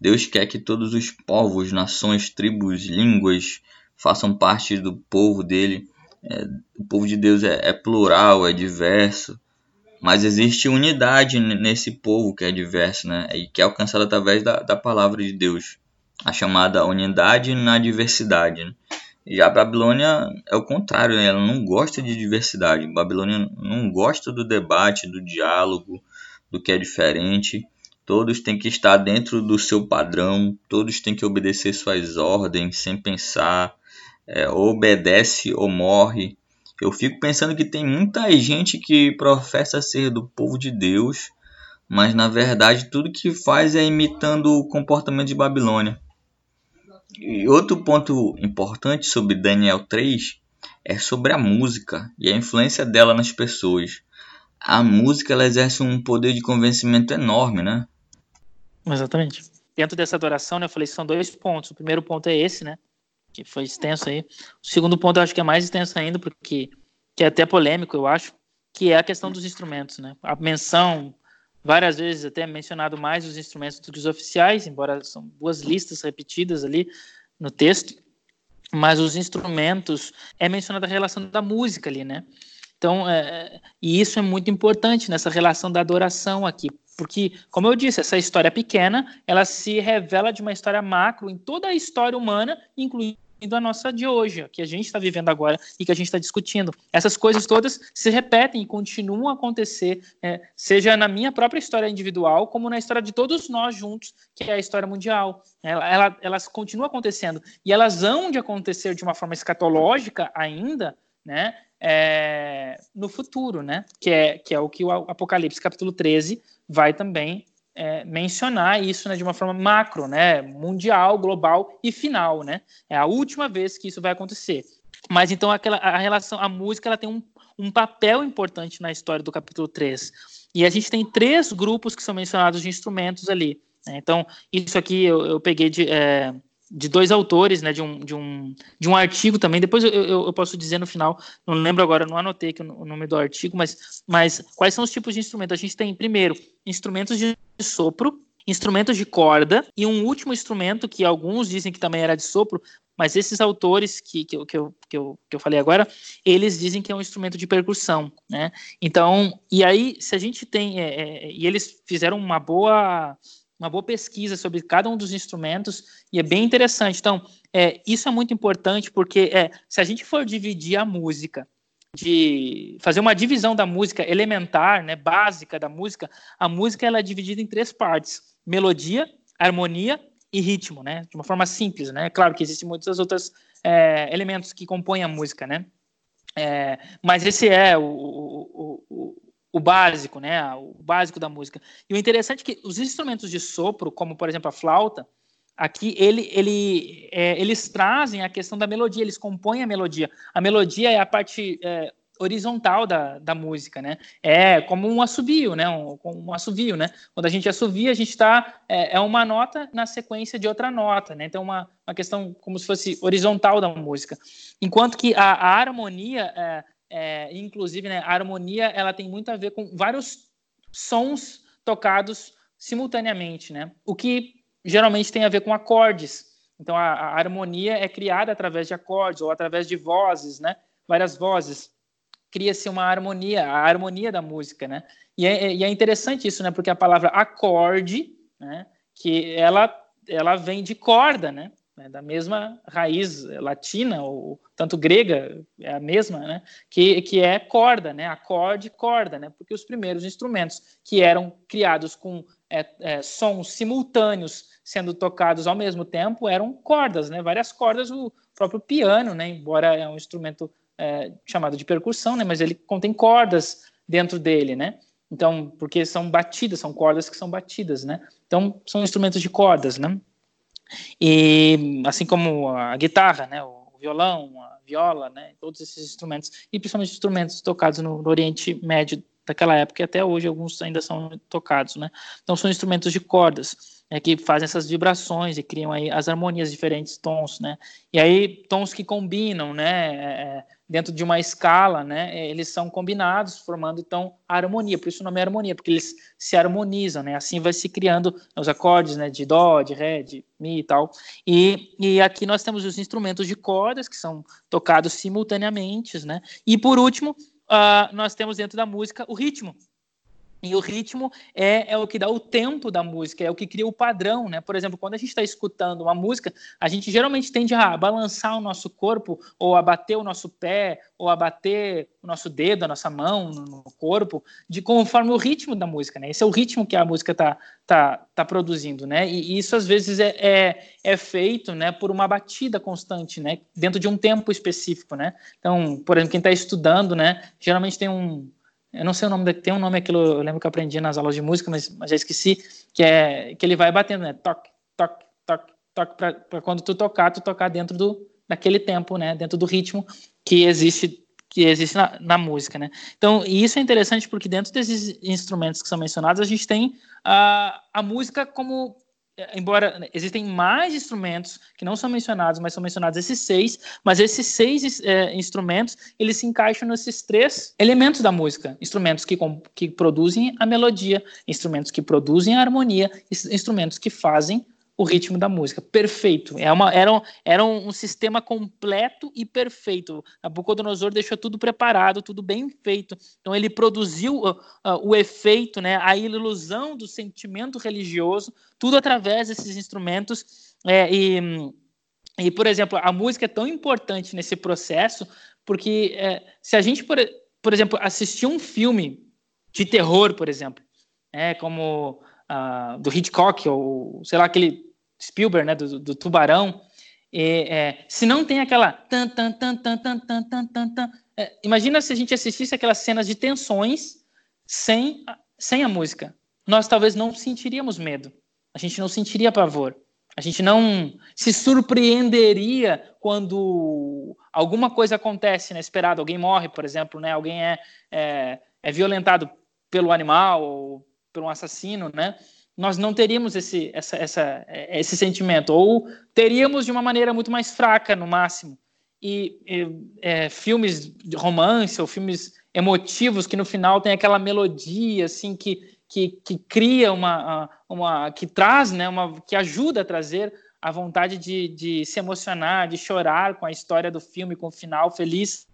Deus quer que todos os povos, nações, tribos, línguas façam parte do povo dele. É, o povo de Deus é, é plural, é diverso, mas existe unidade nesse povo que é diverso, né? E que é alcançado através da, da palavra de Deus, a chamada unidade na diversidade. Né? Já a Babilônia é o contrário, né? ela não gosta de diversidade. A Babilônia não gosta do debate, do diálogo, do que é diferente. Todos têm que estar dentro do seu padrão, todos têm que obedecer suas ordens sem pensar, é, obedece ou morre. Eu fico pensando que tem muita gente que professa ser do povo de Deus, mas na verdade tudo que faz é imitando o comportamento de Babilônia. E outro ponto importante sobre Daniel 3 é sobre a música e a influência dela nas pessoas. A música ela exerce um poder de convencimento enorme, né? Exatamente. Dentro dessa adoração, né, eu falei são dois pontos. O primeiro ponto é esse, né? Que foi extenso aí. O segundo ponto eu acho que é mais extenso ainda, porque que é até polêmico, eu acho, que é a questão dos instrumentos, né? A menção várias vezes até mencionado mais os instrumentos do que os oficiais, embora são duas listas repetidas ali no texto, mas os instrumentos é mencionada a relação da música ali, né? Então, é, é, e isso é muito importante nessa relação da adoração aqui, porque, como eu disse, essa história pequena, ela se revela de uma história macro em toda a história humana, incluindo a nossa de hoje, que a gente está vivendo agora e que a gente está discutindo. Essas coisas todas se repetem e continuam a acontecer, é, seja na minha própria história individual, como na história de todos nós juntos, que é a história mundial. Ela, ela, elas continuam acontecendo e elas hão de acontecer de uma forma escatológica ainda, né? É, no futuro, né? Que é, que é o que o Apocalipse capítulo 13 vai também é, mencionar isso né, de uma forma macro, né, mundial, global e final, né? É a última vez que isso vai acontecer. Mas então aquela, a relação, a música, ela tem um, um papel importante na história do capítulo 3. E a gente tem três grupos que são mencionados de instrumentos ali. Né? Então, isso aqui eu, eu peguei de, é, de dois autores, né, de um, de um, de um artigo também. Depois eu, eu, posso dizer no final, não lembro agora, não anotei aqui o nome do artigo, mas, mas quais são os tipos de instrumentos? A gente tem, primeiro, instrumentos de sopro, instrumentos de corda e um último instrumento que alguns dizem que também era de sopro, mas esses autores que, que, eu, que, eu, que, eu, que eu falei agora, eles dizem que é um instrumento de percussão, né? Então, e aí, se a gente tem, é, é, e eles fizeram uma boa uma boa pesquisa sobre cada um dos instrumentos e é bem interessante. Então, é, isso é muito importante porque é, se a gente for dividir a música, de fazer uma divisão da música elementar, né, básica da música, a música ela é dividida em três partes: melodia, harmonia e ritmo, né? De uma forma simples, né? Claro que existem muitos outros é, elementos que compõem a música, né? É, mas esse é o, o, o, o básico, né? O básico da música. E o interessante é que os instrumentos de sopro, como por exemplo a flauta, aqui ele, ele, é, eles trazem a questão da melodia, eles compõem a melodia. A melodia é a parte é, horizontal da, da música, né? É como um assobio, né? Um, um né? Quando a gente assovia, a gente está é, é, uma nota na sequência de outra nota, né? Então uma, uma questão como se fosse horizontal da música. Enquanto que a, a harmonia é, inclusive, né, a harmonia ela tem muito a ver com vários sons tocados simultaneamente, né? O que geralmente tem a ver com acordes. Então, a, a harmonia é criada através de acordes ou através de vozes, né? Várias vozes. Cria-se uma harmonia, a harmonia da música, né? E é, e é interessante isso, né? Porque a palavra acorde, né? Que ela ela vem de corda, né? Né, da mesma raiz latina, ou tanto grega, é a mesma, né, que, que é corda, né, acorde, corda, né, porque os primeiros instrumentos que eram criados com é, é, sons simultâneos sendo tocados ao mesmo tempo eram cordas, né, várias cordas, o próprio piano, né, embora é um instrumento é, chamado de percussão, né, mas ele contém cordas dentro dele, né, então, porque são batidas, são cordas que são batidas, né, então são instrumentos de cordas, né, e assim como a guitarra, né, o violão, a viola, né, todos esses instrumentos, e principalmente instrumentos tocados no, no Oriente Médio daquela época e até hoje alguns ainda são tocados, né? Então são instrumentos de cordas é, que fazem essas vibrações e criam aí as harmonias diferentes tons, né? E aí tons que combinam, né? É, é dentro de uma escala, né, eles são combinados, formando então a harmonia. Por isso o nome é harmonia, porque eles se harmonizam, né? Assim vai se criando os acordes, né, de dó, de ré, de mi e tal. E, e aqui nós temos os instrumentos de cordas que são tocados simultaneamente, né? E por último, uh, nós temos dentro da música o ritmo, e o ritmo é, é o que dá o tempo da música, é o que cria o padrão, né? Por exemplo, quando a gente está escutando uma música, a gente geralmente tende a balançar o nosso corpo, ou a bater o nosso pé, ou a bater o nosso dedo, a nossa mão no corpo, de conforme o ritmo da música, né? Esse é o ritmo que a música está tá, tá produzindo, né? E, isso às vezes é, é, é, feito, né, por uma batida constante, né? Dentro de um tempo específico, né? Então, por exemplo, quem está estudando, né, geralmente tem um eu não sei o nome, tem um nome aquilo, eu lembro que eu aprendi nas aulas de música, mas, mas já esqueci, que é que ele vai batendo, né? Toque, toque, toque, toque, para quando tu tocar, tu tocar dentro do, daquele tempo, né? Dentro do ritmo que existe que existe na, na música, né? Então, e isso é interessante porque dentro desses instrumentos que são mencionados, a gente tem a, a música como embora existem mais instrumentos que não são mencionados, mas são mencionados esses seis, mas esses seis é, instrumentos, eles se encaixam nesses três elementos da música. Instrumentos que, que produzem a melodia, instrumentos que produzem a harmonia, instrumentos que fazem o ritmo da música. Perfeito. É uma, era, um, era um sistema completo e perfeito. Nabucodonosor deixou tudo preparado, tudo bem feito. Então ele produziu uh, uh, o efeito, né, a ilusão do sentimento religioso, tudo através desses instrumentos. É, e, E, por exemplo, a música é tão importante nesse processo porque é, se a gente, por, por exemplo, assistir um filme de terror, por exemplo, é como uh, do Hitchcock ou sei lá aquele Spielberg, né, do, do Tubarão, é, se não tem aquela tan tan tan tan tan tan tan tan, tan é, imagina se a gente assistisse aquelas cenas de tensões sem sem a música, nós talvez não sentiríamos medo, a gente não sentiria pavor. A gente não se surpreenderia quando alguma coisa acontece inesperada, alguém morre, por exemplo, né? Alguém é, é, é violentado pelo animal ou um assassino, né? Nós não teríamos esse, essa, essa, esse sentimento, ou teríamos de uma maneira muito mais fraca, no máximo. E, e é, filmes de romance ou filmes emotivos que no final tem aquela melodia assim que que, que cria uma, uma que traz, né, uma, que ajuda a trazer a vontade de, de se emocionar, de chorar com a história do filme, com o final feliz.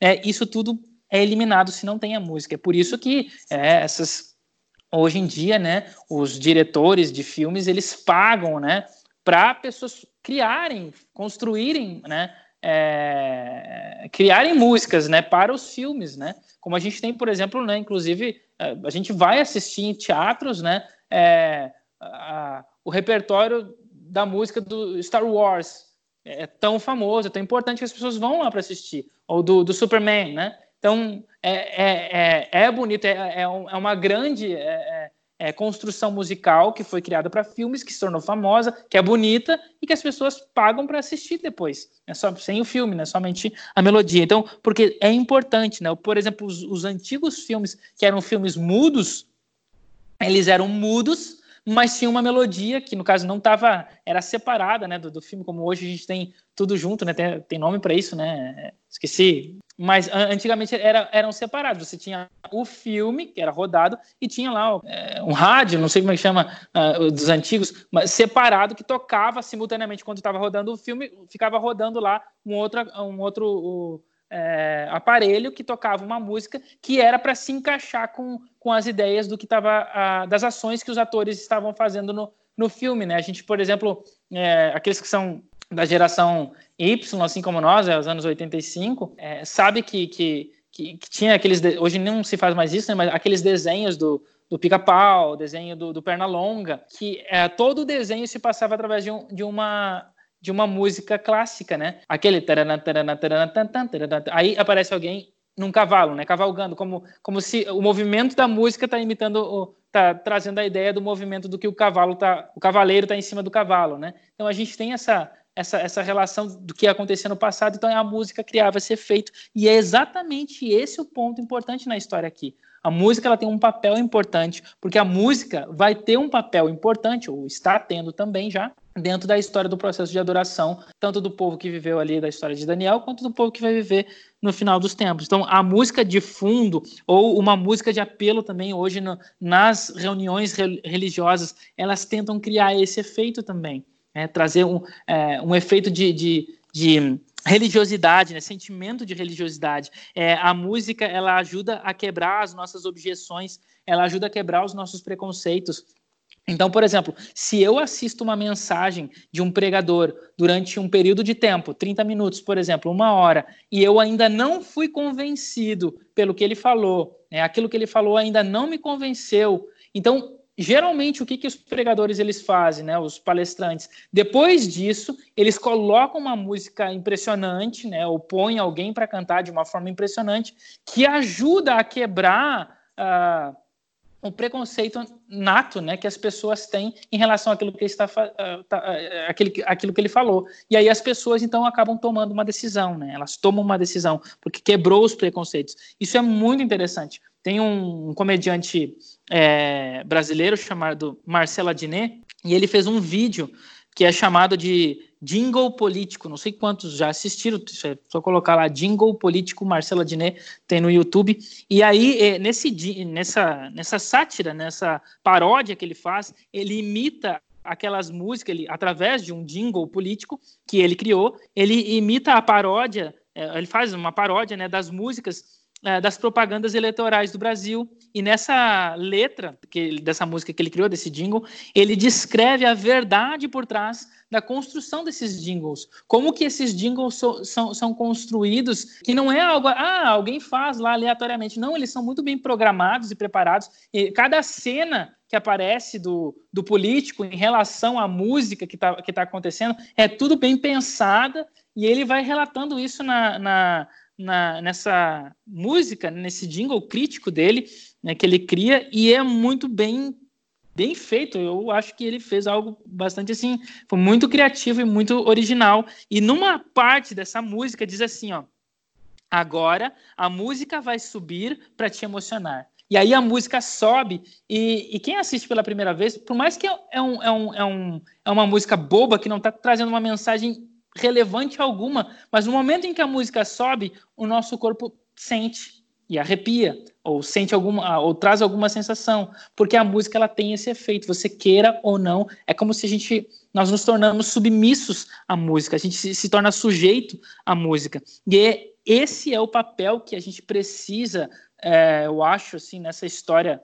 É, isso tudo é eliminado se não tem a música. É por isso que é, essas hoje em dia, né, os diretores de filmes eles pagam, né, para pessoas criarem, construírem, né, é, criarem músicas, né, para os filmes, né, como a gente tem, por exemplo, né, inclusive é, a gente vai assistir em teatros, né, é, a, o repertório da música do Star Wars. É tão famoso, é tão importante que as pessoas vão lá para assistir, ou do, do, Superman, né? Então é, é, é, é bonito, é, é, é uma grande é, construção musical que foi criada para filmes, que se tornou famosa, que é bonita e que as pessoas pagam para assistir depois. É só sem o filme, né? Somente a melodia. Então, porque é importante, né? Por exemplo, os, os antigos filmes que eram filmes mudos, eles eram mudos, mas tinha uma melodia que no caso não estava era separada né do, do, filme como hoje a gente tem tudo junto né tem, tem nome para isso né esqueci mas antigamente era, eram separados. Você tinha o filme, que era rodado, e tinha lá é, um rádio, não sei como é que chama, uh, dos antigos, mas separado, que tocava simultaneamente quando estava rodando o filme, ficava rodando lá um outro, um outro o, é, aparelho que tocava uma música que era para se encaixar com, com as ideias do que estava, das ações que os atores estavam fazendo no, no filme. Né? A gente, por exemplo, é, aqueles que são da geração Y, assim como nós, é, os anos 85, é, sabe que, que, que, que, tinha aqueles. Hoje não se faz mais isso, né, mas aqueles desenhos do, do pica-pau, desenho do, do Pernalonga, que é, todo o desenho se passava através de, um, de uma de uma música clássica, né? Aquele tarana, aí aparece alguém num cavalo, né? Cavalgando, como, como se o movimento da música está imitando, está trazendo a ideia do movimento do que o cavalo tá, o cavaleiro está em cima do cavalo, né? Então a gente tem essa essa, essa relação do que acontecia no passado, então a música criava esse efeito, e é exatamente esse o ponto importante na história aqui. A música ela tem um papel importante, porque a música vai ter um papel importante, ou está tendo também já, dentro da história do processo de adoração, tanto do povo que viveu ali da história de Daniel, quanto do povo que vai viver no final dos tempos. Então, a música de fundo, ou uma música de apelo também, hoje no, nas reuniões religiosas, elas tentam criar esse efeito também é, trazer um, é, um efeito de, de, de religiosidade, né, sentimento de religiosidade. É, a música ela ajuda a quebrar as nossas objeções, ela ajuda a quebrar os nossos preconceitos. Então, por exemplo, se eu assisto uma mensagem de um pregador durante um período de tempo, 30 minutos, por exemplo, uma hora, e eu ainda não fui convencido pelo que ele falou, né, aquilo que ele falou ainda não me convenceu, então geralmente o que, que os pregadores eles fazem, né, os palestrantes? Depois disso, eles colocam uma música impressionante, né, ou põem alguém para cantar de uma forma impressionante, que ajuda a quebrar uh, o preconceito nato, né, que as pessoas têm em relação àquilo que está uh, tá, uh, aquilo, aquilo que ele falou. E aí as pessoas então acabam tomando uma decisão, né? Elas tomam uma decisão porque quebrou os preconceitos. Isso é muito interessante. Tem um, um comediante é, brasileiro chamado Marcelo Adnet, e ele fez um vídeo que é chamado de Jingle Político. Não sei quantos já assistiram, é só colocar lá Jingle Político Marcelo Adnet, tem no YouTube. E aí, é, nesse, nessa, nessa sátira, nessa paródia que ele faz, ele imita aquelas músicas, ele, através de um jingle político que ele criou, ele imita a paródia, é, ele faz uma paródia né, das músicas é, das propagandas eleitorais do Brasil. E nessa letra que, dessa música que ele criou, desse jingle, ele descreve a verdade por trás da construção desses jingles. Como que esses jingles so, são, são construídos, que não é algo, ah, alguém faz lá aleatoriamente. Não, eles são muito bem programados e preparados. E cada cena que aparece do, do político em relação à música que está que tá acontecendo é tudo bem pensada e ele vai relatando isso na, na, na nessa música, nesse jingle crítico dele, né, que ele cria, e é muito bem bem feito. Eu acho que ele fez algo bastante assim, foi muito criativo e muito original. E numa parte dessa música diz assim, ó: Agora a música vai subir para te emocionar. E aí a música sobe, e, e, quem assiste pela primeira vez, por mais que é, um, é, um, é, um, é uma música boba, que não está trazendo uma mensagem relevante alguma, mas no momento em que a música sobe, o nosso corpo sente e arrepia, ou sente alguma, ou traz alguma sensação, porque a música ela tem esse efeito, você queira ou não, é como se a gente, nós nos tornamos submissos à música, a gente se, se torna sujeito à música, e é, esse é o papel que a gente precisa, é, eu acho, assim, nessa história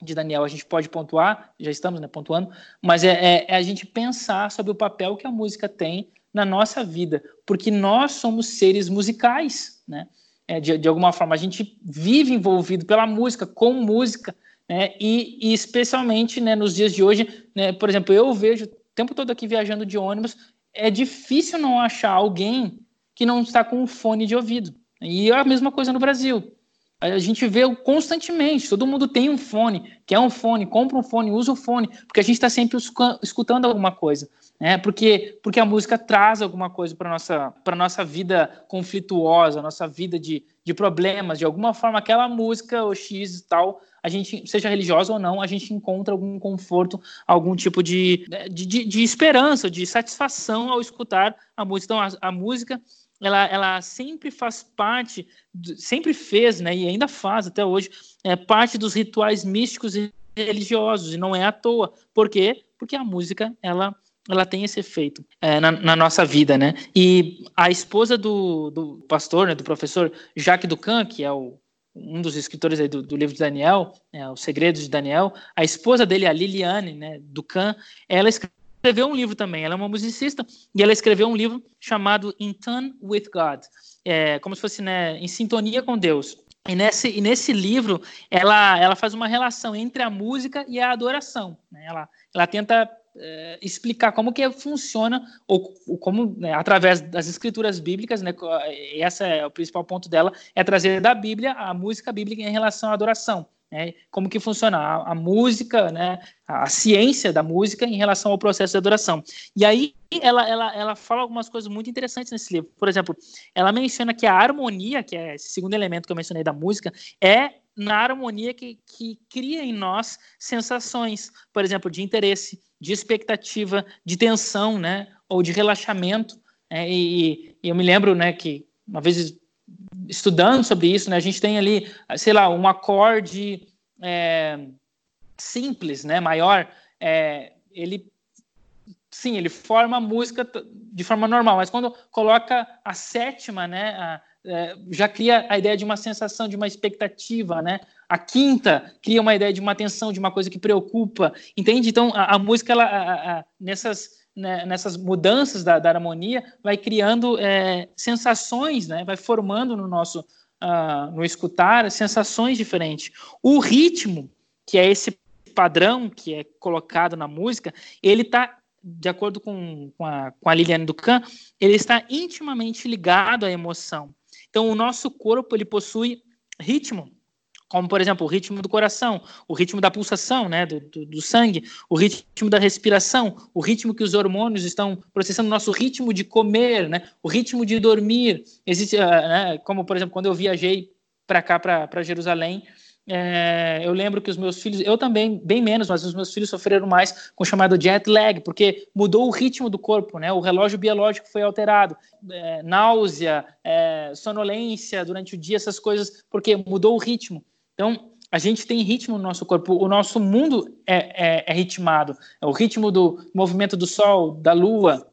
de Daniel, a gente pode pontuar, já estamos né, pontuando, mas é, é, é a gente pensar sobre o papel que a música tem na nossa vida, porque nós somos seres musicais, né? É, de, de alguma forma. A gente vive envolvido pela música, com música, né? E, e especialmente né, nos dias de hoje, né, por exemplo, eu vejo o tempo todo aqui viajando de ônibus, é difícil não achar alguém que não está com um fone de ouvido. E é a mesma coisa no Brasil. A gente vê constantemente, todo mundo tem um fone, quer um fone, compra um fone, usa o fone, porque a gente está sempre escutando alguma coisa né? Porque porque a música traz alguma coisa para nossa para nossa vida conflituosa, nossa vida de, de problemas, de alguma forma aquela música ou x e tal, a gente seja religiosa ou não, a gente encontra algum conforto, algum tipo de de, de, de esperança, de satisfação ao escutar a música. Então a, a música ela, ela sempre faz parte, sempre fez, né, e ainda faz até hoje, é parte dos rituais místicos e religiosos, e não é à toa. Por quê? Porque a música, ela ela tem esse efeito é, na, na, nossa vida, né? E a esposa do, do pastor, né, do professor Jacques Ducan, que é o, um dos escritores do, do, livro de Daniel, é, Os Segredos de Daniel, a esposa dele, a Liliane né, Ducan, ela escreveu um livro também. Ela é uma musicista e ela escreveu um livro chamado In Tune with God, é, como se fosse né, em sintonia com Deus. E nesse, e nesse livro, ela, ela faz uma relação entre a música e a adoração. Né? Ela, ela tenta é, explicar como que funciona ou, ou como né, através das escrituras bíblicas, né, essa é o principal ponto dela, é trazer da Bíblia a música bíblica em relação à adoração. Né, como que funciona a, a, música, né, a ciência da música em relação ao processo de adoração. E aí ela, ela, ela fala algumas coisas muito interessantes nesse livro. Por exemplo, ela menciona que a harmonia, que é esse segundo elemento que eu mencionei da música, é na harmonia que, que cria em nós sensações, por exemplo, de interesse, de expectativa, de tensão, né, ou de relaxamento. Né, e, e, eu me lembro, né, que uma vez estudando sobre isso, né, a gente tem ali, sei lá, um acorde é, simples, né, maior, é, ele sim, ele forma a música de forma normal, mas quando coloca a sétima, né, a, é, já cria a ideia de uma sensação, de uma expectativa, né? A quinta cria uma ideia de uma tensão, de uma coisa que preocupa, entende? Então a, a música, ela, a, a, nessas né, nessas mudanças da, da, harmonia, vai criando é, sensações, né? Vai formando no nosso uh, no escutar sensações diferentes. O ritmo, que é esse padrão que é colocado na música, ele está de acordo com, com, a, com a Liliane Ducan, ele está intimamente ligado à emoção. Então, o nosso corpo ele possui ritmo, como por exemplo o ritmo do coração, o ritmo da pulsação, né, do, do, do, sangue, o ritmo da respiração, o ritmo que os hormônios estão processando, nosso ritmo de comer, né, o ritmo de dormir. Existe, uh, né, como por exemplo quando eu viajei para cá para Jerusalém, é, eu lembro que os meus filhos, eu também, bem menos, mas os meus filhos sofreram mais com o chamado jet lag, porque mudou o ritmo do corpo, né? O relógio biológico foi alterado. É, náusea, é, sonolência durante o dia, essas coisas, porque mudou o ritmo. Então, a gente tem ritmo no nosso corpo, o nosso mundo é, é, é ritmado. É o ritmo do movimento do sol, da lua,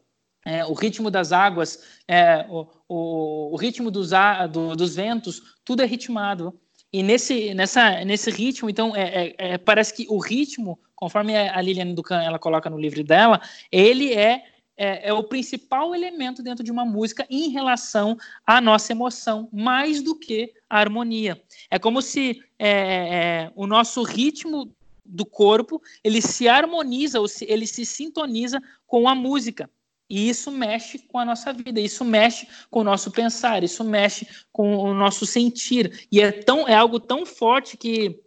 é, o ritmo das águas, é, o, o, o, ritmo dos, do, dos ventos, tudo é ritmado. E nesse, nessa, nesse ritmo, então, é, é, é, parece que o ritmo, conforme a Liliane Ducan ela coloca no livro dela, ele é, é, é, o principal elemento dentro de uma música em relação à nossa emoção, mais do que a harmonia. É como se é, é, o nosso ritmo do corpo ele se harmoniza, ou se, ele se sintoniza com a música. E isso mexe com a nossa vida, isso mexe com o nosso pensar, isso mexe com o nosso sentir. E é, tão, é algo tão forte que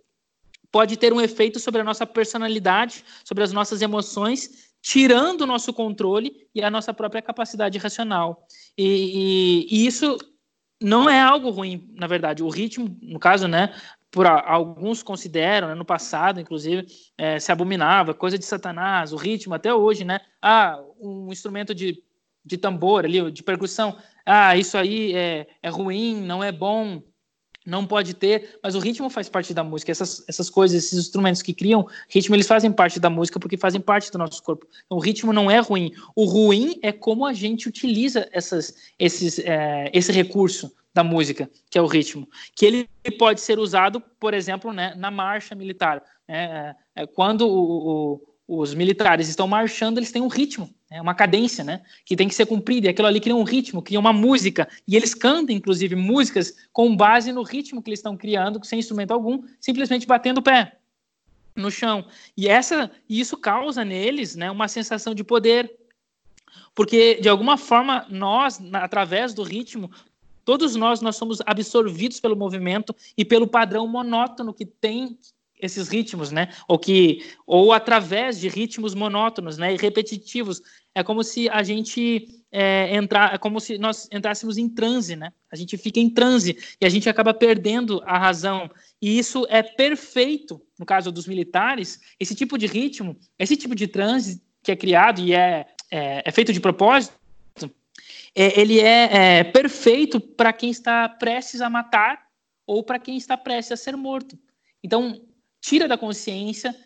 pode ter um efeito sobre a nossa personalidade, sobre as nossas emoções, tirando o nosso controle e a nossa própria capacidade racional. E, e, e, isso não é algo ruim, na verdade. O ritmo, no caso, né, por alguns consideram, né, no passado, inclusive, é, se abominava, coisa de Satanás, o ritmo até hoje, né? Ah, um instrumento de, de tambor ali, de percussão, ah, isso aí é, é ruim, não é bom não pode ter, mas o ritmo faz parte da música. Essas, essas coisas, esses instrumentos que criam ritmo, eles fazem parte da música porque fazem parte do nosso corpo. Então, o ritmo não é ruim. O ruim é como a gente utiliza essas, esses, é, esse recurso da música, que é o ritmo, que ele pode ser usado, por exemplo, né, na marcha militar. Né, é, é quando o, o, os militares estão marchando, eles têm um ritmo é uma cadência, né? Que tem que ser cumprida. E aquilo ali cria um ritmo, cria uma música. E eles cantam, inclusive, músicas com base no ritmo que eles estão criando, sem instrumento algum, simplesmente batendo o pé no chão. E essa, isso causa neles, né, uma sensação de poder, porque de alguma forma nós, através do ritmo, todos nós nós somos absorvidos pelo movimento e pelo padrão monótono que tem esses ritmos, né? Ou que ou através de ritmos monótonos, né, e repetitivos. É como se a gente é, entrar, é como se nós entrássemos em transe, né? A gente fica em transe e a gente acaba perdendo a razão. E isso é perfeito no caso dos militares. Esse tipo de ritmo, esse tipo de transe que é criado e é, é, é feito de propósito, é, ele é, é perfeito para quem está prestes a matar ou para quem está prestes a ser morto. Então, tira da consciência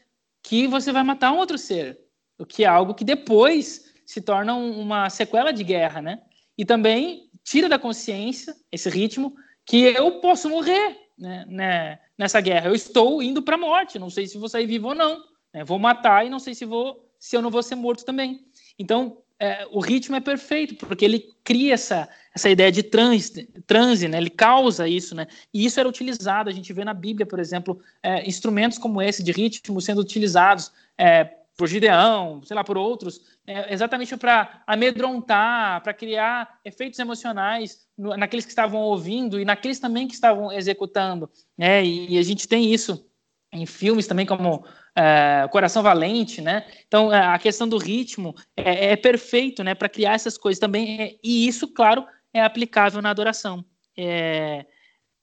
que você vai matar um outro ser, o que é algo que depois se torna uma sequela de guerra, né? E também tira da consciência esse ritmo que eu posso morrer né, né, nessa guerra. Eu estou indo para a morte, não sei se vou sair vivo ou não. Né? Vou matar e não sei se vou se eu não vou ser morto também. Então, é, o ritmo é perfeito, porque ele cria essa, essa ideia de transe, transe, né? ele causa isso, né? e isso era utilizado, a gente vê na Bíblia, por exemplo, é, instrumentos como esse de ritmo sendo utilizados é, por Gideão, sei lá, por outros, é, exatamente para amedrontar, para criar efeitos emocionais no, naqueles que estavam ouvindo e naqueles também que estavam executando, né? e, e a gente tem isso em filmes também como é, Coração Valente, né? Então é, a questão do ritmo é, é perfeito, né, para criar essas coisas também. É, e isso, claro, é aplicável na adoração. É,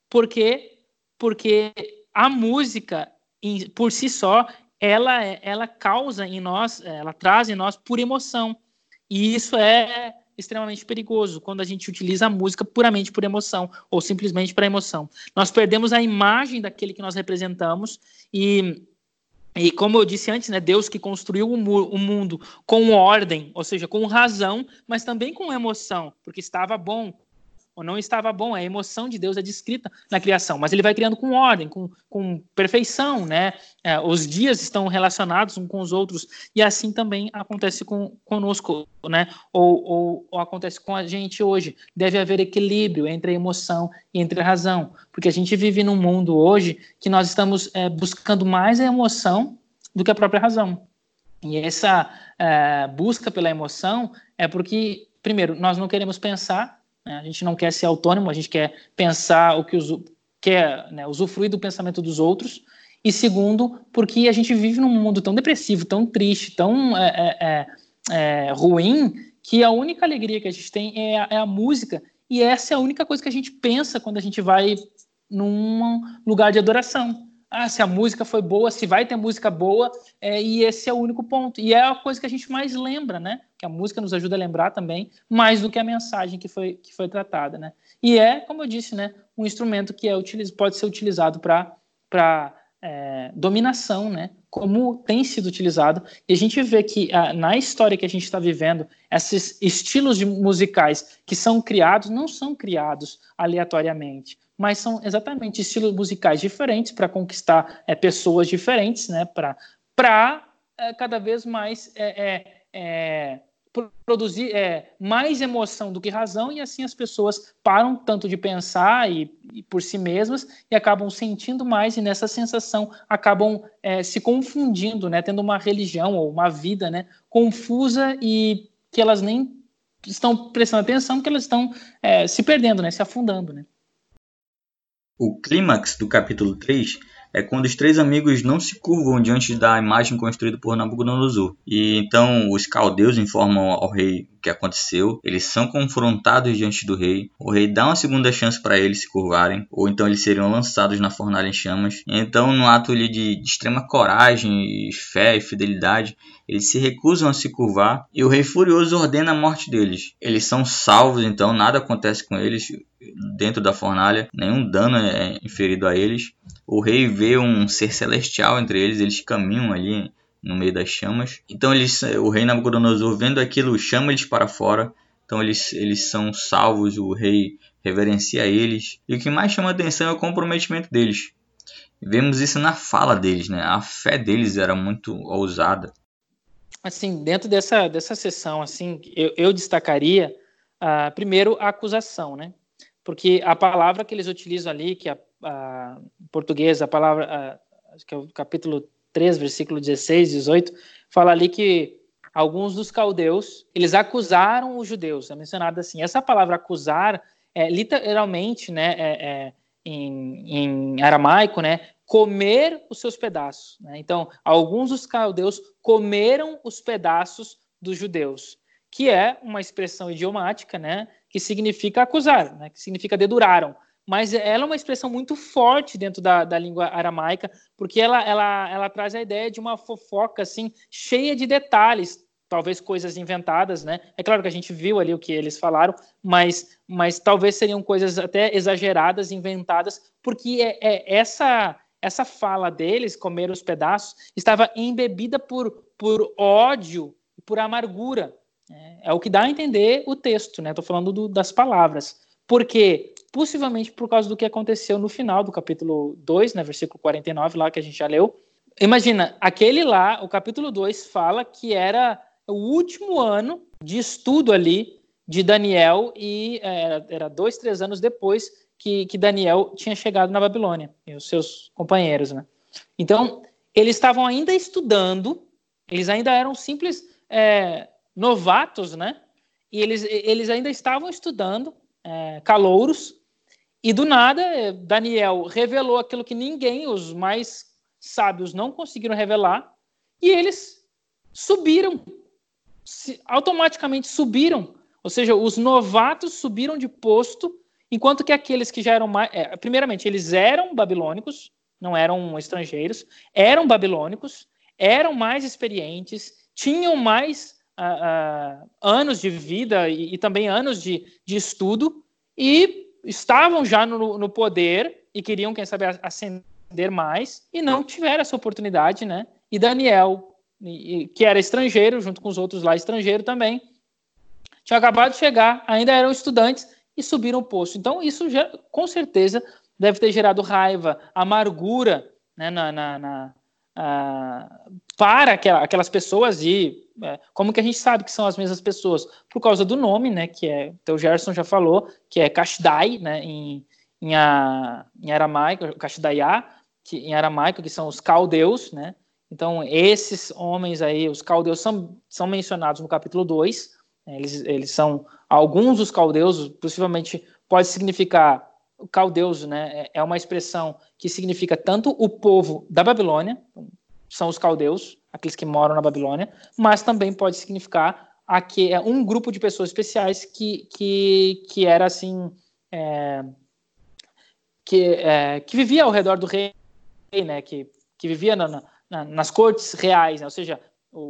porque porque a música em, por si só ela ela causa em nós, ela traz em nós por emoção. E isso é extremamente perigoso quando a gente utiliza a música puramente por emoção ou simplesmente para emoção. Nós perdemos a imagem daquele que nós representamos e e como eu disse antes, né, Deus que construiu o, o, mundo com ordem, ou seja, com razão, mas também com emoção, porque estava bom, ou não estava bom. A emoção de Deus é descrita na criação, mas ele vai criando com ordem, com, com perfeição, né? É, os dias estão relacionados uns com os outros, e assim também acontece com, conosco, né? Ou, ou, ou acontece com a gente hoje. Deve haver equilíbrio entre a emoção e entre a razão, porque a gente vive num mundo hoje que nós estamos é, buscando mais a emoção do que a própria razão. E essa é, busca pela emoção é porque, primeiro, nós não queremos pensar né? A gente não quer ser autônomo, a gente quer pensar o que os quer né, usufruir do pensamento dos outros. E segundo, porque a gente vive num mundo tão depressivo, tão triste, tão é, é, é, é ruim, que a única alegria que a gente tem é a, é a música. E essa é a única coisa que a gente pensa quando a gente vai num lugar de adoração ah, se a música foi boa, se vai ter música boa, é, e esse é o único ponto. E é a coisa que a gente mais lembra, né? Que a música nos ajuda a lembrar também, mais do que a mensagem que foi, que foi tratada, né? E é, como eu disse, né, um instrumento que é utiliz, pode ser utilizado para é, dominação, né? Como tem sido utilizado. E a gente vê que ah, na história que a gente está vivendo, esses estilos musicais que são criados não são criados aleatoriamente mas são exatamente estilos musicais diferentes para conquistar é, pessoas diferentes, né? Para é, cada vez mais é, é, é produzir é, mais emoção do que razão e assim as pessoas param tanto de pensar e, e por si mesmas e acabam sentindo mais e nessa sensação acabam é, se confundindo, né, tendo uma religião ou uma vida, né, confusa e que elas nem estão prestando atenção, que elas estão é, se perdendo, né, se afundando, né. O clímax do capítulo 3 é quando os três amigos não se curvam diante da imagem construída por Nabucodonosor. E então os caldeus informam ao rei o que aconteceu, eles são confrontados diante do rei, o rei dá uma segunda chance para eles se curvarem, ou então eles seriam lançados na fornalha em chamas. Então, no ato de, de extrema coragem, fé e fidelidade, eles se recusam a se curvar e o rei furioso ordena a morte deles. Eles são salvos, então nada acontece com eles dentro da fornalha, nenhum dano é inferido a eles. O rei vê um ser celestial entre eles, eles caminham ali no meio das chamas. Então eles, o rei Nabucodonosor vendo aquilo chama eles para fora. Então eles, eles são salvos, o rei reverencia eles. E o que mais chama atenção é o comprometimento deles. Vemos isso na fala deles, né? A fé deles era muito ousada. Assim, dentro dessa, dessa sessão, assim, eu, eu destacaria, uh, primeiro, a acusação, né? Porque a palavra que eles utilizam ali, que é a a, português, a palavra, a, acho que é o capítulo 3, versículo 16, 18, fala ali que alguns dos caldeus, eles acusaram os judeus, é mencionado assim. Essa palavra acusar, é, literalmente, né, é, é, em, em aramaico, né, comer os seus pedaços. Né? Então, alguns dos caldeus comeram os pedaços dos judeus, que é uma expressão idiomática, né, que significa acusar, né, que significa deduraram mas ela é uma expressão muito forte dentro da, da língua aramaica, porque ela, ela, ela traz a ideia de uma fofoca assim cheia de detalhes, talvez coisas inventadas, né? É claro que a gente viu ali o que eles falaram, mas, mas talvez seriam coisas até exageradas, inventadas, porque é, é essa essa fala deles, comer os pedaços, estava embebida por, por ódio, por amargura. É, é o que dá a entender o texto, né? Estou falando do, das palavras. Porque possivelmente por causa do que aconteceu no final do capítulo 2, né, versículo 49, lá que a gente já leu. Imagina, aquele lá, o capítulo 2 fala que era o último ano de estudo ali de Daniel e é, era, era dois, três anos depois que, que Daniel tinha chegado na Babilônia e os seus companheiros, né? Então, eles estavam ainda estudando, eles ainda eram simples é, novatos, né? E eles, eles ainda estavam estudando, é, calouros, e do nada, eh, Daniel revelou aquilo que ninguém, os mais sábios, não conseguiram revelar, e eles subiram, automaticamente subiram. Ou seja, os novatos subiram de posto, enquanto que aqueles que já eram mais. É, primeiramente, eles eram babilônicos, não eram estrangeiros, eram babilônicos, eram mais experientes, tinham mais uh, anos de vida e, e também anos de, de estudo, e estavam já no, no poder e queriam, quem sabe, ascender mais e não tiveram essa oportunidade, né? E Daniel, que era estrangeiro, junto com os outros lá estrangeiro também, tinham acabado de chegar, ainda eram estudantes e subiram o posto. Então, isso já, com certeza deve ter gerado raiva, amargura né, na, na, na uh, para aquelas pessoas e é, como que a gente sabe que são as mesmas pessoas? Por causa do nome, né, que é, o Gerson já falou, que é Kashdai, né, em, em, a, em aramaico, Kashdaiá, que em aramaico, que são os caldeus, né, então esses homens aí, os caldeus são, são mencionados no capítulo 2, né, eles, eles são, alguns dos caldeus, possivelmente pode significar, caldeus, né, é, é uma expressão que significa tanto o povo da Babilônia, são os caldeus, aqueles que moram na Babilônia, mas também pode significar aqui é um grupo de pessoas especiais que, que, que era assim é, que, é, que vivia ao redor do rei, né, que, que vivia na, na, nas cortes reais, né, ou seja,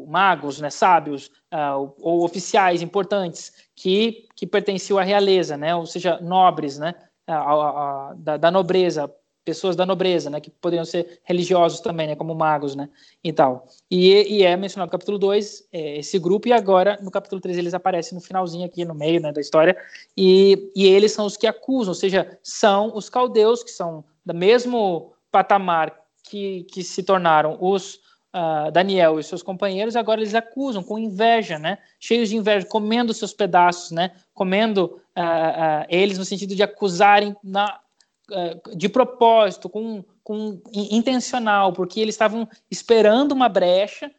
magos, né, sábios uh, ou, oficiais importantes que, que pertenciam à realeza, né, ou seja, nobres, né, a, a, da, da nobreza, pessoas da nobreza, né, que poderiam ser religiosos também, né, como magos, né, e tal. E, e é mencionado no capítulo 2 é, esse grupo, e agora no capítulo 3 eles aparecem no finalzinho aqui, no meio né, da história, e, e eles são os que acusam, ou seja, são os caldeus, que são do mesmo patamar que, que se tornaram os, uh, Daniel e seus companheiros, agora eles acusam com inveja, né? Cheios de inveja, comendo seus pedaços, né? Comendo uh, uh, eles no sentido de acusarem na, de propósito, com, com intencional, porque eles estavam esperando uma brecha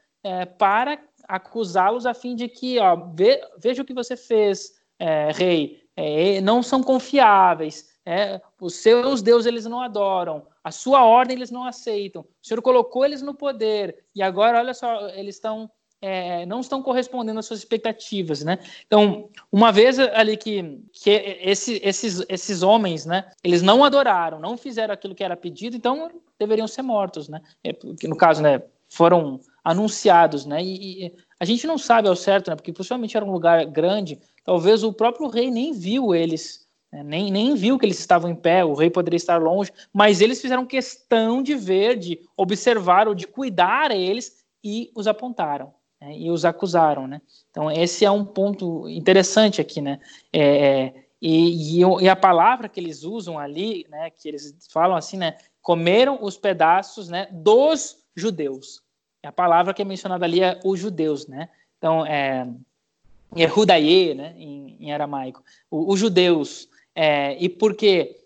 para acusá-los a fim de que, ó, ve, veja o que você fez, é, rei, é, não são confiáveis, é, os seus deuses eles não adoram, a sua ordem eles não aceitam. O Senhor colocou eles no poder e agora, olha só, eles estão é, não estão correspondendo às suas expectativas, né? Então, uma vez ali que, que esse, esses, esses homens, né, eles não adoraram, não fizeram aquilo que era pedido, então deveriam ser mortos, né? É, no caso, né, foram anunciados, né? E, e, a gente não sabe ao certo, né? Porque possivelmente era um lugar grande, talvez o próprio rei nem viu eles? Nem, nem viu que eles estavam em pé, o rei poderia estar longe, mas eles fizeram questão de ver, de observar ou de cuidar eles e os apontaram né? e os acusaram. Né? Então, esse é um ponto interessante aqui. Né? É, é e, e, a palavra que eles usam ali, né, que eles falam assim, né, comeram os pedaços né, dos judeus. A palavra que é mencionada ali é os judeus. Né? Então, é, Yehudaye, né, em, em aramaico, os judeus. É, e porque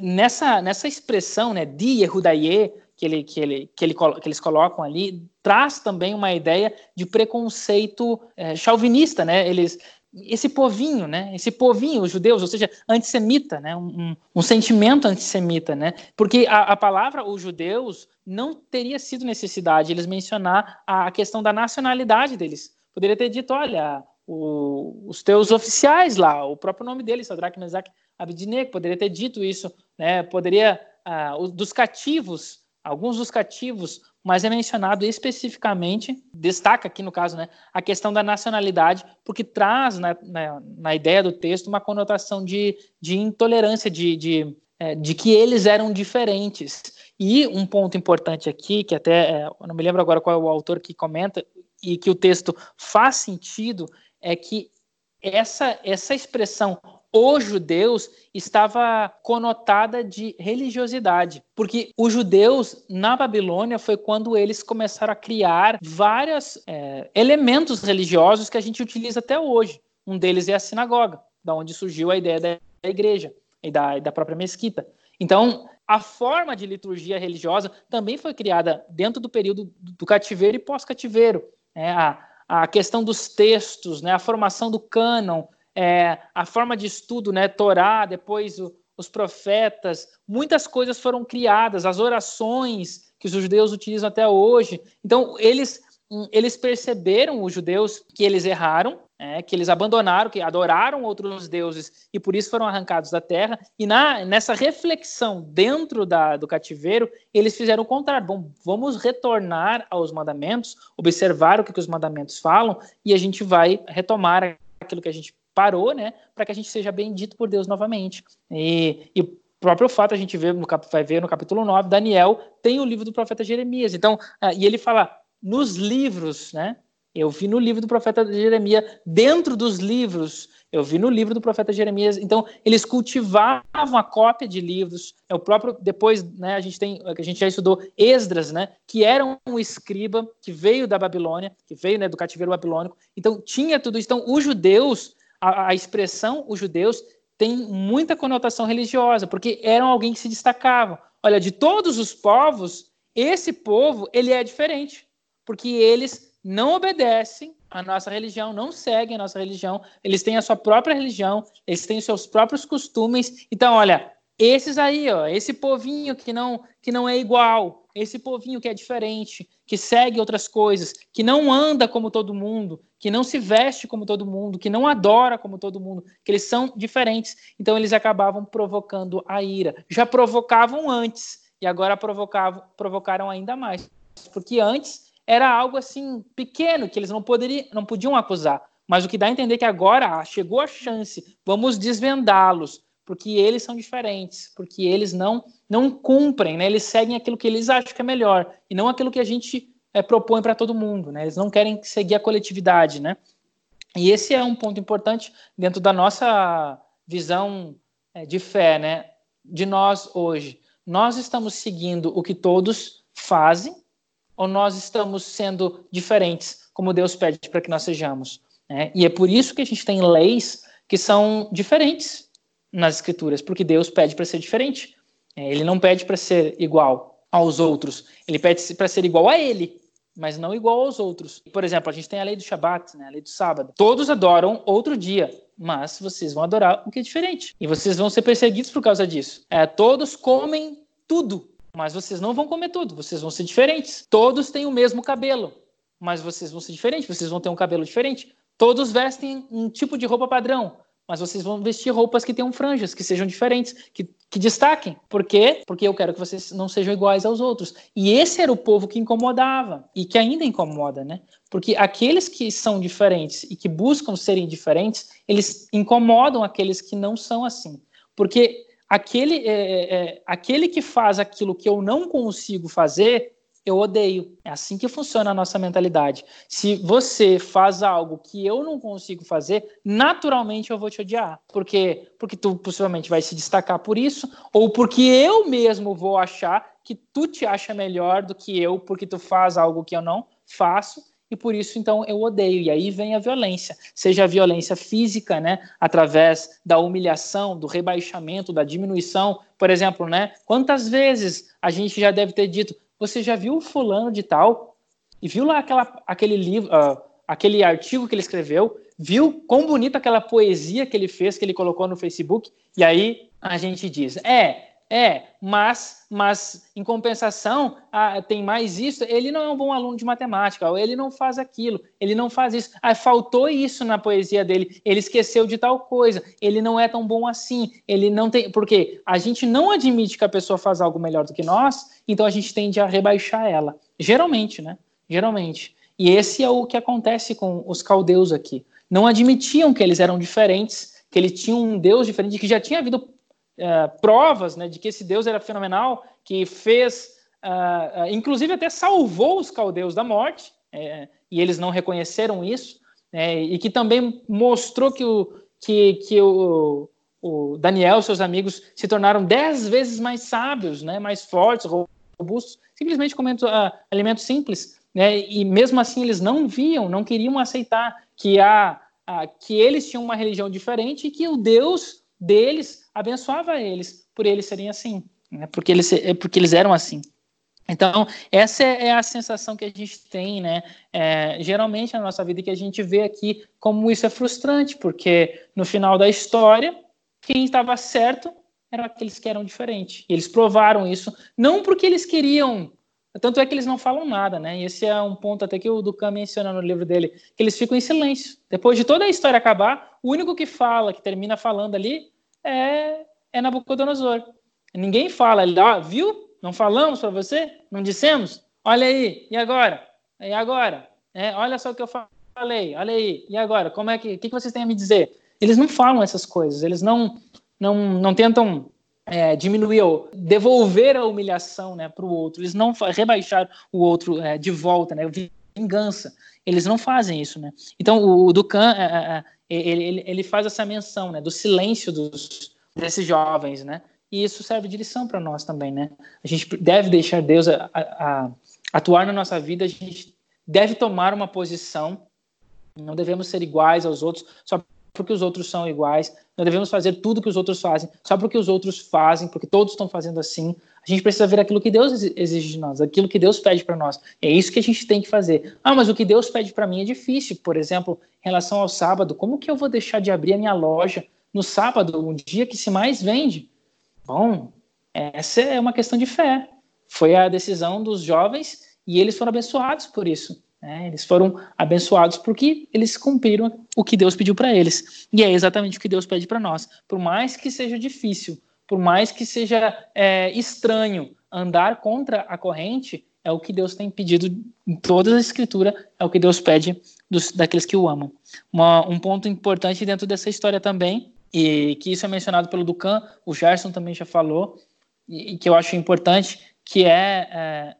nessa, nessa expressão né, de Yehudaye, que, ele, que, ele, que, ele, que eles colocam ali, traz também uma ideia de preconceito é, chauvinista, né? Eles, esse povinho, né? Esse povinho, os judeus, ou seja, antissemita, né? Um, um sentimento antissemita, né? Porque a, a, palavra os judeus não teria sido necessidade eles mencionar a, a questão da nacionalidade deles. Poderia ter dito, olha, o, os teus oficiais lá, o próprio nome deles, Sadraque, Mesaque, Abednego, poderia ter dito isso, né? Poderia, ah, dos cativos, alguns dos cativos, mas é mencionado especificamente, destaca aqui no caso, né, a questão da nacionalidade, porque traz na, na, na ideia do texto uma conotação de, de intolerância, de, de, é, de que eles eram diferentes. E um ponto importante aqui, que até, é, não me lembro agora qual é o autor que comenta, e que o texto faz sentido, é que essa, essa expressão os judeus estava conotada de religiosidade, porque os judeus na Babilônia foi quando eles começaram a criar vários é, elementos religiosos que a gente utiliza até hoje. Um deles é a sinagoga, da onde surgiu a ideia da igreja e da, da própria mesquita. Então, a forma de liturgia religiosa também foi criada dentro do período do cativeiro e pós-cativeiro. É, a, a questão dos textos, né, a formação do cânon, é, a forma de estudo, né, Torá, depois o, os profetas, muitas coisas foram criadas, as orações que os judeus utilizam até hoje. Então, eles, eles perceberam, os judeus, que eles erraram, é, que eles abandonaram, que adoraram outros deuses e por isso foram arrancados da terra. E na, nessa reflexão dentro da, do cativeiro, eles fizeram o contrário. Bom, vamos retornar aos mandamentos, observar o que, que os mandamentos falam e a gente vai retomar aquilo que a gente parou, né, para que a gente seja bendito por Deus novamente. E, e o próprio fato a gente vê no, vai ver no capítulo 9, Daniel tem o livro do profeta Jeremias. Então, uh, e ele fala nos livros, né? Eu vi no livro do profeta Jeremias, dentro dos livros, eu vi no livro do profeta Jeremias. Então, eles cultivavam a cópia de livros. É o próprio depois, né, a gente tem, a gente já estudou Esdras, né, que era um escriba que veio da Babilônia, que veio, né, do cativeiro babilônico. Então, tinha tudo isso. Então, os judeus, a, a expressão os judeus tem muita conotação religiosa, porque eram alguém que se destacavam. Olha, de todos os povos, esse povo, ele é diferente, porque eles não obedecem à nossa religião, não seguem a nossa religião, eles têm a sua própria religião, eles têm os seus próprios costumes. Então, olha, esses aí, ó, esse povinho que não que não é igual, esse povinho que é diferente, que segue outras coisas, que não anda como todo mundo, que não se veste como todo mundo, que não adora como todo mundo, que eles são diferentes. Então eles acabavam provocando a ira. Já provocavam antes e agora provocavam, provocaram ainda mais, porque antes era algo assim pequeno que eles não poderiam, não podiam acusar. Mas o que dá a entender é que agora chegou a chance, vamos desvendá-los, porque eles são diferentes, porque eles não não cumprem, né? Eles seguem aquilo que eles acham que é melhor e não aquilo que a gente é, propõe para todo mundo, né? Eles não querem seguir a coletividade, né? E esse é um ponto importante dentro da nossa visão é, de fé, né? De nós hoje, nós estamos seguindo o que todos fazem ou nós estamos sendo diferentes, como Deus pede para que nós sejamos? Né? E é por isso que a gente tem leis que são diferentes nas Escrituras, porque Deus pede para ser diferente. É, ele não pede para ser igual aos outros, ele pede para ser igual a Ele, mas não igual aos outros. Por exemplo, a gente tem a lei do Shabat, né, a lei do sábado. Todos adoram outro dia, mas vocês vão adorar o que é diferente. E vocês vão ser perseguidos por causa disso. É, todos comem tudo, mas vocês não vão comer tudo, vocês vão ser diferentes. Todos têm o mesmo cabelo, mas vocês vão ser diferentes, vocês vão ter um cabelo diferente. Todos vestem um tipo de roupa padrão, mas vocês vão vestir roupas que tenham franjas, que sejam diferentes, que, que destaquem. Por quê? Porque eu quero que vocês não sejam iguais aos outros. E esse era o povo que incomodava, e que ainda incomoda, né? Porque aqueles que são diferentes e que buscam serem diferentes, eles incomodam aqueles que não são assim. Porque aquele, é, é, é aquele que faz aquilo que eu não consigo fazer, eu odeio. É assim que funciona a nossa mentalidade. Se você faz algo que eu não consigo fazer, naturalmente eu vou te odiar. Por quê? Porque tu possivelmente vai se destacar por isso, ou porque eu mesmo vou achar que tu te acha melhor do que eu, porque tu faz algo que eu não faço, e por isso então eu odeio. E aí vem a violência, seja a violência física, né, através da humilhação, do rebaixamento, da diminuição, por exemplo, né? Quantas vezes a gente já deve ter dito, você já viu fulano de tal e viu lá aquela, aquele livro, uh, aquele artigo que ele escreveu, viu quão bonita aquela poesia que ele fez, que ele colocou no Facebook, e aí a gente diz, é, é, mas, mas em compensação, ah, tem mais isso. Ele não é um bom aluno de matemática, ou ele não faz aquilo, ele não faz isso. Ah, faltou isso na poesia dele, ele esqueceu de tal coisa, ele não é tão bom assim, ele não tem. Porque a gente não admite que a pessoa faz algo melhor do que nós, então a gente tende a rebaixar ela. Geralmente, né? Geralmente. E esse é o que acontece com os caldeus aqui. Não admitiam que eles eram diferentes, que ele tinha um Deus diferente, que já tinha havido é, provas né, de que esse Deus era fenomenal, que fez, uh, uh, inclusive até salvou os caldeus da morte, é, e eles não reconheceram isso, é, e que também mostrou que o, que, que o, o Daniel e seus amigos se tornaram dez vezes mais sábios, né, mais fortes, robustos, simplesmente comendo uh, alimentos simples. Né, e mesmo assim eles não viam, não queriam aceitar que, a, que eles tinham uma religião diferente e que o Deus deles abençoava eles por eles serem assim, né? porque, eles, é, porque eles eram assim. Então, essa é, é a sensação que a gente tem, né? É, geralmente na nossa vida que a gente vê aqui como isso é frustrante, porque no final da história, quem estava certo eram aqueles que eram diferentes. Eles provaram isso, não porque eles queriam, tanto é que eles não falam nada, né? E esse é um ponto até que o Ducan menciona no livro dele, que eles ficam em silêncio. Depois de toda a história acabar, o único que fala, que termina falando ali, é, é Nabucodonosor. Ninguém fala, ele ah, viu? Não falamos para você? Não dissemos? Olha aí, e agora? E agora? É, olha só o que eu falei, olha aí, e agora? Como é que, o que vocês têm a me dizer? Eles não falam essas coisas, eles não, não, não tentam é, diminuir ou devolver a humilhação né, para o outro, eles não rebaixar o outro é, de volta, né, vingança. Eles não fazem isso, né? Então o Ducan é, é, é ele, ele, ele faz essa menção, né, do silêncio dos, desses jovens, né? E isso serve de lição para nós também, né? A gente deve deixar Deus a, a, a atuar na nossa vida, a gente deve tomar uma posição, não devemos ser iguais aos outros só porque os outros são iguais, não devemos fazer tudo que os outros fazem só porque os outros fazem, porque todos estão fazendo assim. A gente precisa ver aquilo que Deus exige de nós, aquilo que Deus pede para nós. É isso que a gente tem que fazer. Ah, mas o que Deus pede para mim é difícil. Por exemplo, em relação ao sábado, como que eu vou deixar de abrir a minha loja no sábado, um dia que se mais vende? Bom, essa é uma questão de fé. Foi a decisão dos jovens e eles foram abençoados por isso. Né? Eles foram abençoados porque eles cumpriram o que Deus pediu para eles. E é exatamente o que Deus pede para nós. Por mais que seja difícil, por mais que seja é, estranho andar contra a corrente, é o que Deus tem pedido em toda a Escritura, é o que Deus pede dos, daqueles que o amam. Uma, um ponto importante dentro dessa história também, e que isso é mencionado pelo Ducan, o Gerson também já falou, e, e que eu acho importante, que é, é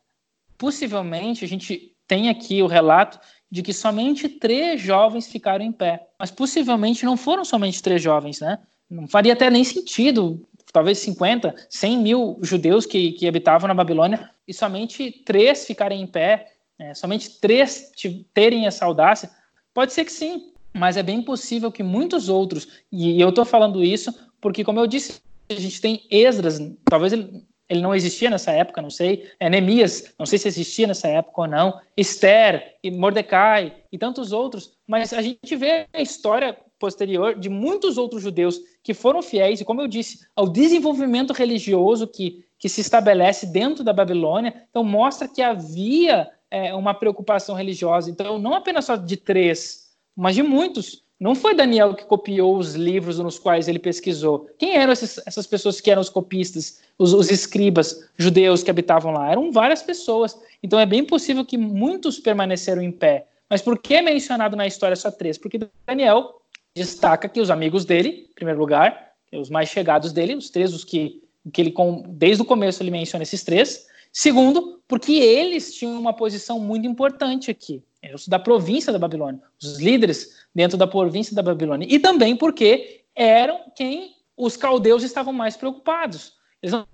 possivelmente a gente tem aqui o relato de que somente três jovens ficaram em pé, mas possivelmente não foram somente três jovens, né? Não faria até nem sentido talvez 50, 100 mil judeus que, que habitavam na Babilônia e somente três ficarem em pé é, somente três terem essa audácia? Pode ser que sim, mas é bem possível que muitos outros, e eu estou falando isso porque, como eu disse, a gente tem Esdras, talvez ele, ele não existia nessa época, não sei, é, não sei se existia nessa época ou não, Esther, e Mordecai e tantos outros, mas a gente vê a história posterior de muitos outros judeus que foram fiéis, e como eu disse, ao desenvolvimento religioso que, que se estabelece dentro da Babilônia, então mostra que havia é, uma preocupação religiosa, então não apenas só de três, mas de muitos, não foi Daniel que copiou os livros nos quais ele pesquisou. Quem eram esses, essas pessoas que eram os copistas, os, os, escribas judeus que habitavam lá? Eram várias pessoas. Então é bem possível que muitos permaneceram em pé. Mas por que é mencionado na história só três? Porque Daniel destaca que os amigos dele, em primeiro lugar, os mais chegados dele, os três, os que, que ele, desde o começo ele menciona esses três. Segundo, porque eles tinham uma posição muito importante aqui, os da província da Babilônia, os líderes dentro da província da Babilônia. E também porque eram quem os caldeus estavam mais preocupados. Eles não,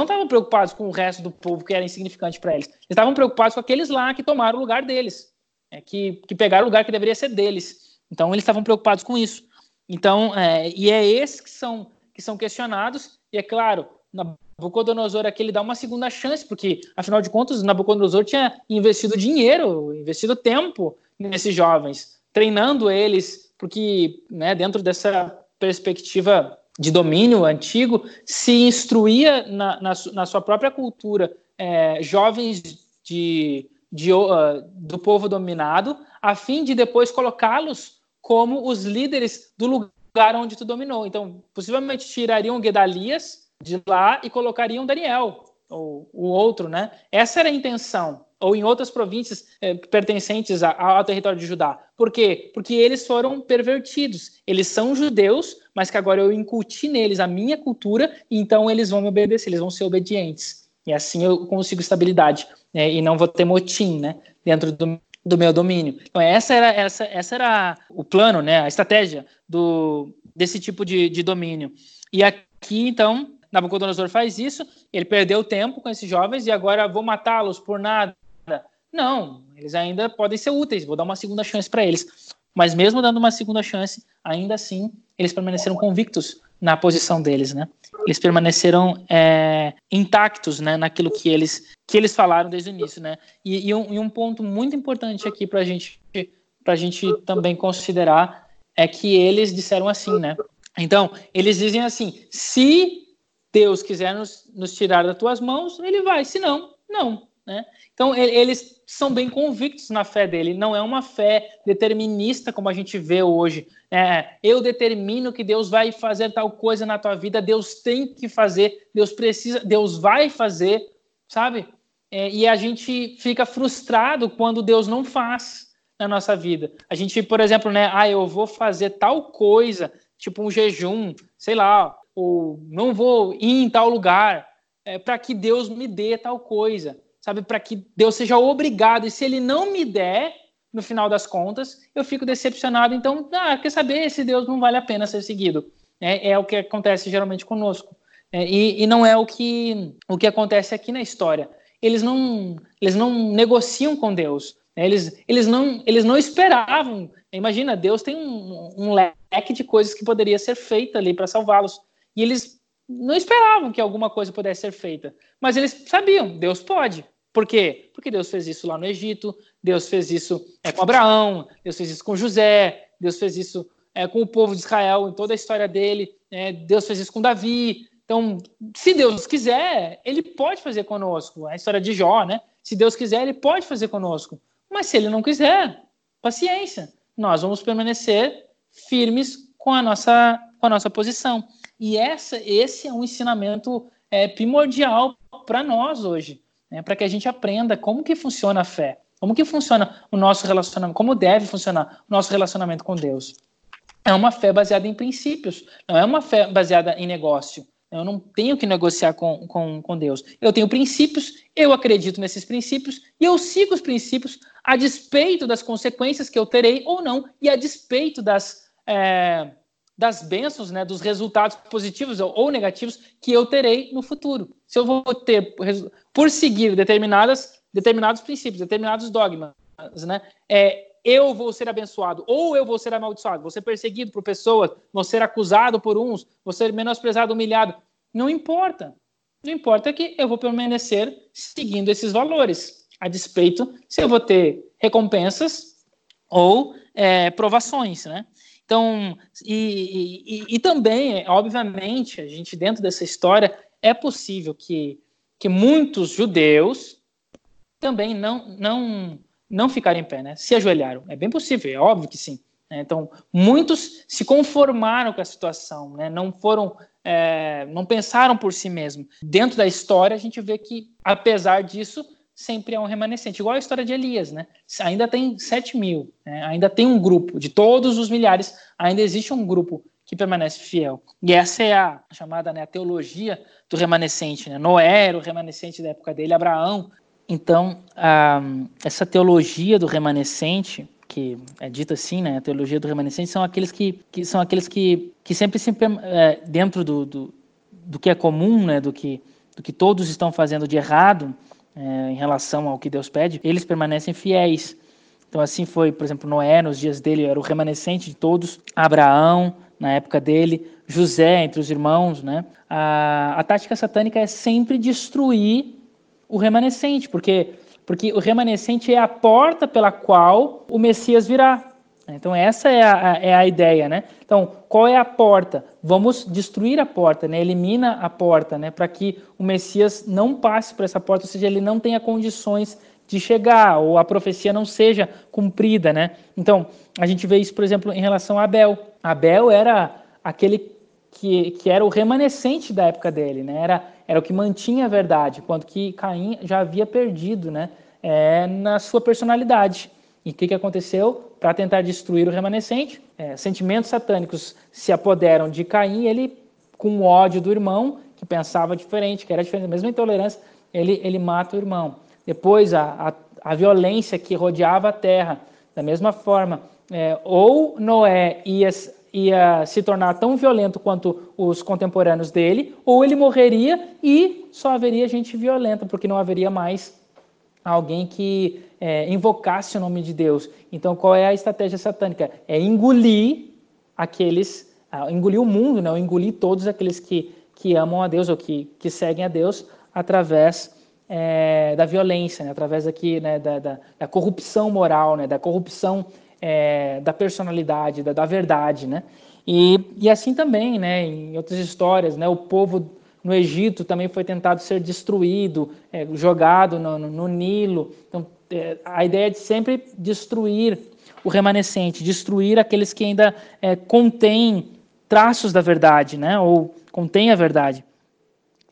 estavam preocupados com o resto do povo que era insignificante para eles. Eles estavam preocupados com aqueles lá que tomaram o lugar deles, é, que, que pegaram o lugar que deveria ser deles. Então eles estavam preocupados com isso. Então, é, e é esses que são, que são questionados, e é claro, Nabucodonosor aqui ele dá uma segunda chance, porque afinal de contas Nabucodonosor tinha investido dinheiro, investido tempo nesses jovens, treinando eles, porque né, dentro dessa perspectiva de domínio antigo, se instruía na, na, na sua própria cultura é, jovens de, de, uh, do povo dominado, a fim de depois colocá-los como os líderes do lugar onde tu dominou. Então, possivelmente tirariam Gedalias de lá e colocariam Daniel, ou o outro, né? Essa era a intenção. Ou em outras províncias eh, pertencentes ao território de Judá. Por quê? Porque eles foram pervertidos. Eles são judeus, mas que agora eu incuti neles a minha cultura, então eles vão me obedecer, eles vão ser obedientes. E assim eu consigo estabilidade né? e não vou ter motim né? dentro do do meu domínio. Então, essa era, essa, essa era o plano, né, a estratégia do, desse tipo de, de domínio. E aqui, então, Nabucodonosor faz isso, ele perdeu tempo com esses jovens e agora vou matá-los por nada. Não, eles ainda podem ser úteis, vou dar uma segunda chance para eles. Mas mesmo dando uma segunda chance, ainda assim, eles permaneceram convictos na posição deles, né? Eles permaneceram é, intactos, né, naquilo que eles que eles falaram desde o início, né? E, e, um, e um, ponto muito importante aqui para gente, a gente também considerar é que eles disseram assim, né? Então, eles dizem assim: se Deus quiser nos, nos tirar das tuas mãos, ele vai, se não, não. Né? Então, eles são bem convictos na fé dele, não é uma fé determinista como a gente vê hoje. É, eu determino que Deus vai fazer tal coisa na tua vida, Deus tem que fazer, Deus precisa, Deus vai fazer, sabe? É, e a gente fica frustrado quando Deus não faz na nossa vida. A gente, por exemplo, né, ah, eu vou fazer tal coisa, tipo um jejum, sei lá, ou não vou ir em tal lugar, é, para que Deus me dê tal coisa sabe? Para que Deus seja obrigado. E se ele não me der, no final das contas, eu fico decepcionado. Então, ah, quer saber? Esse Deus não vale a pena ser seguido. É, é o que acontece geralmente conosco. É, e, e, não é o que, o que acontece aqui na história. Eles não, eles não negociam com Deus. Né? Eles, eles, não, eles não esperavam. Imagina, Deus tem um, um leque de coisas que poderia ser feita ali para salvá-los. E eles não esperavam que alguma coisa pudesse ser feita. Mas eles sabiam, Deus pode. Por quê? Porque Deus fez isso lá no Egito, Deus fez isso é, com Abraão, Deus fez isso com José, Deus fez isso é, com o povo de Israel em toda a história dele, é, Deus fez isso com Davi. Então, se Deus quiser, ele pode fazer conosco. A história de Jó, né? Se Deus quiser, ele pode fazer conosco. Mas se ele não quiser, paciência. Nós vamos permanecer firmes com a nossa, com a nossa posição. E essa, esse é um ensinamento é, primordial para nós hoje né, para que a gente aprenda como que funciona a fé, como que funciona o nosso relacionamento, como deve funcionar o nosso relacionamento com Deus. É uma fé baseada em princípios, não é uma fé baseada em negócio. Eu não tenho que negociar com, com, com Deus. Eu tenho princípios, eu acredito nesses princípios e eu sigo os princípios a despeito das consequências que eu terei ou não e a despeito das, é, das bênçãos, né, dos resultados positivos ou negativos que eu terei no futuro. Se eu vou ter, por seguir determinadas determinados princípios, determinados dogmas, né? É, eu vou ser abençoado ou eu vou ser amaldiçoado, vou ser perseguido por pessoas, vou ser acusado por uns, vou ser menosprezado, humilhado. Não importa. Não importa que eu vou permanecer seguindo esses valores, a despeito se eu vou ter recompensas ou é, provações, né? Então, e, e, e, também, obviamente, a gente dentro dessa história é possível que, que muitos judeus também não não não ficaram em pé, né? Se ajoelharam. É bem possível, é óbvio que sim. Né? Então, muitos se conformaram com a situação, né? Não foram é, não pensaram por si mesmo. Dentro da história, a gente vê que, apesar disso, sempre há um remanescente. Igual a história de Elias, né? Ainda tem 7 mil, né? ainda tem um grupo, de todos os milhares, ainda existe um grupo que permanece fiel. E essa é a chamada né, a teologia do remanescente. Né? Noé era o remanescente da época dele, Abraão. Então, a, essa teologia do remanescente que é dito assim, né, a teologia do remanescente, são aqueles que, que são aqueles que, que sempre, sempre é, dentro do, do, do, que é comum, né, do que, do que todos estão fazendo de errado é, em relação ao que Deus pede, eles permanecem fiéis. Então assim foi, por exemplo, Noé nos dias dele era o remanescente de todos, Abraão na época dele, José entre os irmãos, né? A, a tática satânica é sempre destruir o remanescente, porque porque o remanescente é a porta pela qual o Messias virá. Então essa é a, é a ideia, né? Então qual é a porta? Vamos destruir a porta, né? Elimina a porta, né? Para que o Messias não passe por essa porta, ou seja, ele não tenha condições de chegar ou a profecia não seja cumprida, né? Então a gente vê isso, por exemplo, em relação a Abel. Abel era aquele que, que era o remanescente da época dele, né? Era, era o que mantinha a verdade, enquanto que Caim já havia perdido, né? É, na sua personalidade. E o que, que aconteceu? Para tentar destruir o remanescente, é, sentimentos satânicos se apoderam de Caim, ele, com ódio do irmão, que pensava diferente, que era diferente, a mesma intolerância, ele, ele mata o irmão. Depois, a, a, a violência que rodeava a terra, da mesma forma, é, ou Noé ia ia se tornar tão violento quanto os contemporâneos dele, ou ele morreria e só haveria gente violenta, porque não haveria mais alguém que é, invocasse o nome de Deus. Então, qual é a estratégia satânica? É engolir aqueles, uh, engolir o mundo? Né? engolir todos aqueles que, que amam a Deus ou que, que seguem a Deus através é, da violência, né? através aqui, né, da, da, da corrupção moral, né? da corrupção é, da personalidade, da, da verdade, né? E, e assim também, né, em outras histórias, né, o povo no Egito também foi tentado ser destruído, é, jogado no, no, no, Nilo. Então, é, a ideia é de sempre destruir o remanescente, destruir aqueles que ainda é, contêm traços da verdade, né, ou contêm a verdade.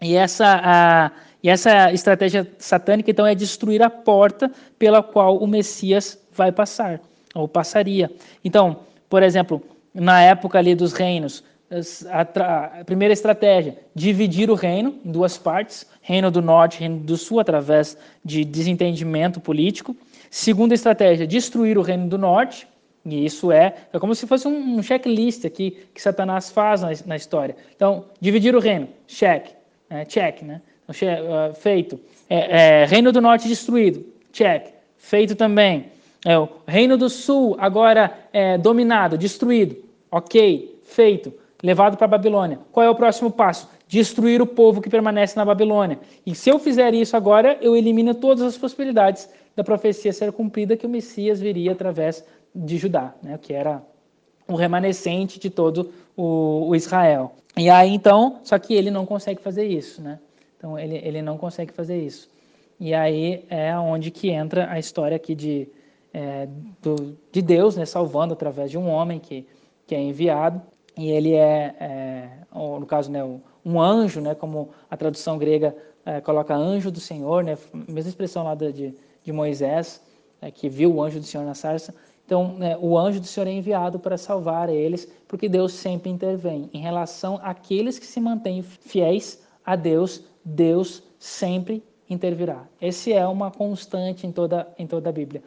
E essa, a, e essa estratégia satânica, então, é destruir a porta pela qual o Messias vai passar ou passaria. Então, por exemplo, na época ali dos reinos, a, a, primeira estratégia, dividir o reino em duas partes, reino do norte reino do sul, através de desentendimento político. Segunda estratégia, destruir o reino do norte, e isso é, é como se fosse um, um checklist aqui que Satanás faz na, na história. Então, dividir o reino, check, é, check, né? Então, uh, feito. É, é, reino do norte destruído, check, feito também. É, o Reino do Sul agora é dominado, destruído. Ok, feito. Levado para a Babilônia. Qual é o próximo passo? Destruir o povo que permanece na Babilônia. E se eu fizer isso agora, eu elimino todas as possibilidades da profecia ser cumprida que o Messias viria através de Judá, né, que era o remanescente de todo o, o, Israel. E aí então, só que ele não consegue fazer isso, né? Então ele, ele não consegue fazer isso. E aí é onde que entra a história aqui de, é, do, de Deus, né, salvando através de um homem que, que é enviado. E ele é, é no caso, né, um anjo, né, como a tradução grega é, coloca anjo do Senhor, né, mesma expressão lá de, de Moisés, é, que viu o anjo do Senhor na sarça. Então, né, o anjo do Senhor é enviado para salvar eles, porque Deus sempre intervém. Em relação àqueles que se mantêm fiéis a Deus, Deus sempre intervirá. Esse é uma constante em toda, em toda a Bíblia.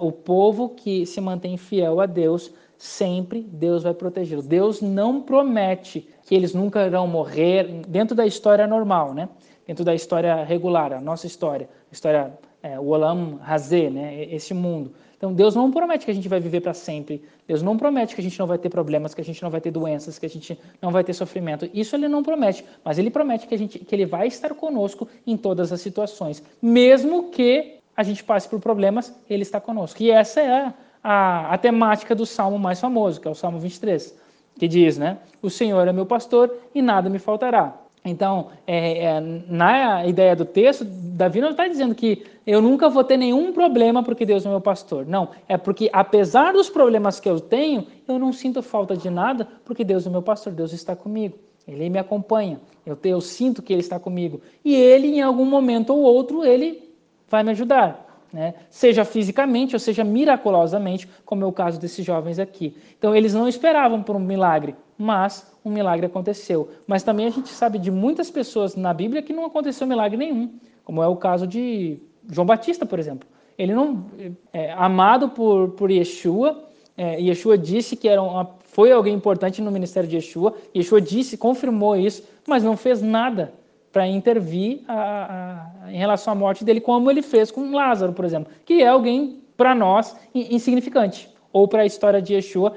O povo que se mantém fiel a Deus, sempre Deus vai protegê-lo. Deus não promete que eles nunca irão morrer dentro da história normal, né? Dentro da história regular, a nossa história, a história é, Olam Hazé, né, esse mundo. Então Deus não promete que a gente vai viver para sempre. Deus não promete que a gente não vai ter problemas, que a gente não vai ter doenças, que a gente não vai ter sofrimento. Isso ele não promete, mas ele promete que a gente que ele vai estar conosco em todas as situações, mesmo que a gente passe por problemas, ele está conosco. E essa é a, a, a temática do salmo mais famoso, que é o Salmo 23, que diz, né? O Senhor é meu pastor e nada me faltará. Então, é, é, na ideia do texto, Davi não está dizendo que eu nunca vou ter nenhum problema porque Deus é meu pastor. Não, é porque apesar dos problemas que eu tenho, eu não sinto falta de nada porque Deus é meu pastor, Deus está comigo. Ele me acompanha, eu, eu sinto que Ele está comigo. E Ele, em algum momento ou outro, Ele vai me ajudar. Né? Seja fisicamente ou seja miraculosamente, como é o caso desses jovens aqui. Então, eles não esperavam por um milagre, mas um milagre aconteceu. Mas também a gente sabe de muitas pessoas na Bíblia que não aconteceu milagre nenhum, como é o caso de João Batista, por exemplo. Ele não é amado por, por Yeshua. É, Yeshua disse que era uma, foi alguém importante no ministério de Yeshua. Yeshua disse, confirmou isso, mas não fez nada para intervir a, a, em relação à morte dele, como ele fez com Lázaro, por exemplo, que é alguém para nós insignificante, ou para a história de Yeshua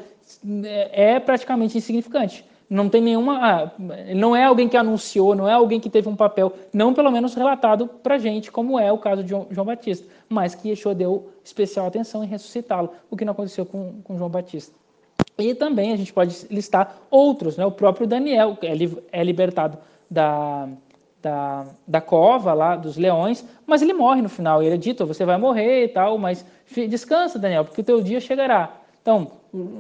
é, é praticamente insignificante. Não tem nenhuma. Ah, não é alguém que anunciou, não é alguém que teve um papel, não pelo menos relatado para gente, como é o caso de João Batista, mas que Yeshua deu especial atenção em ressuscitá-lo, o que não aconteceu com, com João Batista. E também a gente pode listar outros, né? o próprio Daniel é, é libertado da, da, da cova lá dos leões, mas ele morre no final. Ele é dito: você vai morrer e tal, mas descansa, Daniel, porque o teu dia chegará. Então,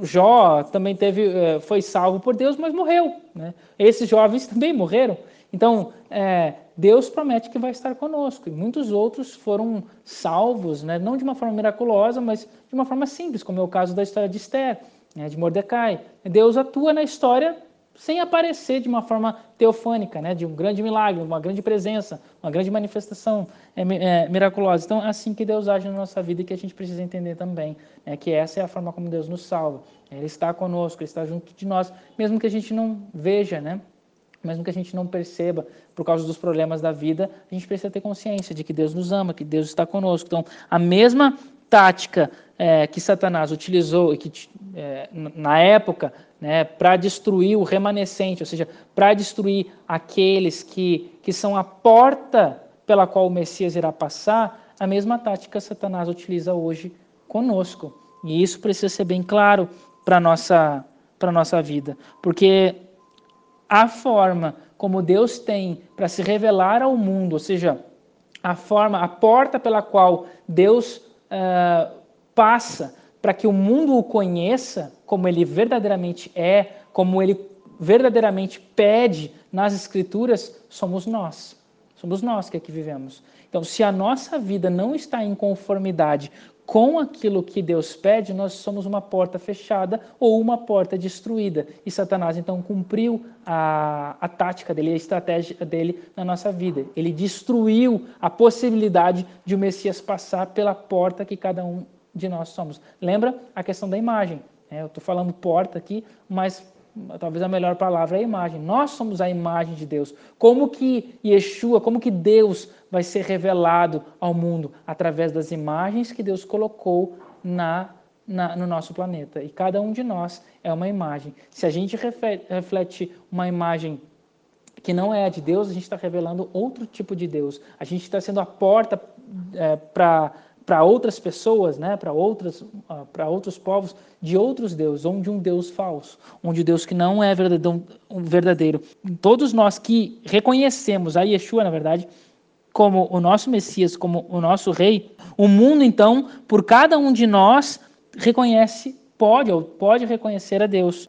Jó também teve, é, foi salvo por Deus, mas morreu. Né? Esses jovens *laughs* também morreram. Então, é, Deus promete que vai estar conosco. E muitos outros foram salvos, né? não de uma forma miraculosa, mas de uma forma simples, como é o caso da história de Esther, né? de Mordecai. Deus atua na história sem aparecer de uma forma teofânica, né, de um grande milagre, uma grande presença, uma grande manifestação é, é, miraculosa. Então, é assim que Deus age na nossa vida e que a gente precisa entender também, né, que essa é a forma como Deus nos salva. Ele está conosco, Ele está junto de nós, mesmo que a gente não veja, né, mesmo que a gente não perceba por causa dos problemas da vida, a gente precisa ter consciência de que Deus nos ama, que Deus está conosco. Então, a mesma tática é, que Satanás utilizou e que é, na época né, para destruir o remanescente, ou seja, para destruir aqueles que, que são a porta pela qual o Messias irá passar, a mesma tática Satanás utiliza hoje conosco. E isso precisa ser bem claro para a nossa, nossa vida, porque a forma como Deus tem para se revelar ao mundo, ou seja, a forma, a porta pela qual Deus uh, passa para que o mundo o conheça como ele verdadeiramente é, como ele verdadeiramente pede nas Escrituras, somos nós. Somos nós que aqui vivemos. Então, se a nossa vida não está em conformidade com aquilo que Deus pede, nós somos uma porta fechada ou uma porta destruída. E Satanás então cumpriu a, a tática dele, a estratégia dele na nossa vida. Ele destruiu a possibilidade de o Messias passar pela porta que cada um de nós somos. Lembra a questão da imagem? É, eu estou falando porta aqui, mas talvez a melhor palavra é a imagem. Nós somos a imagem de Deus. Como que Yeshua, como que Deus vai ser revelado ao mundo? Através das imagens que Deus colocou na, na, no nosso planeta. E cada um de nós é uma imagem. Se a gente reflete uma imagem que não é a de Deus, a gente está revelando outro tipo de Deus. A gente está sendo a porta é, para para outras pessoas, né, para outras, uh, para outros povos, de outros deuses, ou de um Deus falso, onde Deus que não é verdadeiro, um verdadeiro. Todos nós que reconhecemos a Yeshua, na verdade, como o nosso Messias, como o nosso Rei, o mundo então, por cada um de nós, reconhece, pode ou pode reconhecer a Deus.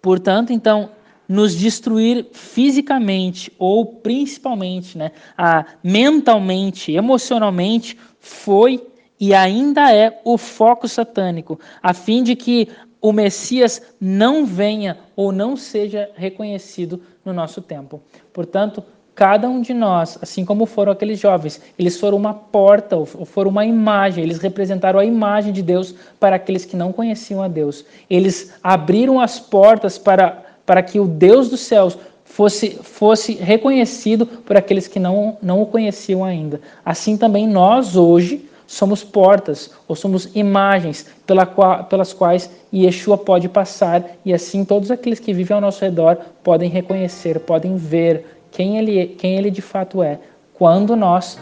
Portanto, então, nos destruir fisicamente ou principalmente, né, a, mentalmente, emocionalmente, foi e ainda é o foco satânico, a fim de que o Messias não venha ou não seja reconhecido no nosso tempo. Portanto, cada um de nós, assim como foram aqueles jovens, eles foram uma porta, ou foram uma imagem, eles representaram a imagem de Deus para aqueles que não conheciam a Deus. Eles abriram as portas para, para que o Deus dos céus fosse, fosse reconhecido por aqueles que não, não o conheciam ainda. Assim também nós hoje somos portas ou somos imagens pela qual, pelas quais Yeshua pode passar e assim todos aqueles que vivem ao nosso redor podem reconhecer, podem ver quem ele, quem ele de fato é. Quando nós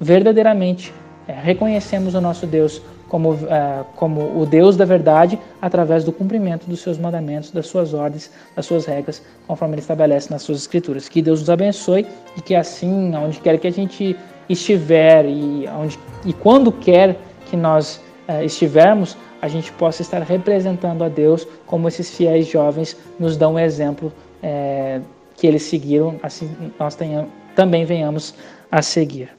verdadeiramente é, reconhecemos o nosso Deus como, é, como o Deus da verdade através do cumprimento dos seus mandamentos, das suas ordens, das suas regras, conforme ele estabelece nas suas escrituras. Que Deus nos abençoe e que assim, onde quer que a gente estiver e, onde, e quando quer que nós uh, estivermos, a gente possa estar representando a Deus como esses fiéis jovens nos dão um exemplo é, que eles seguiram, assim nós tenham, também venhamos a seguir.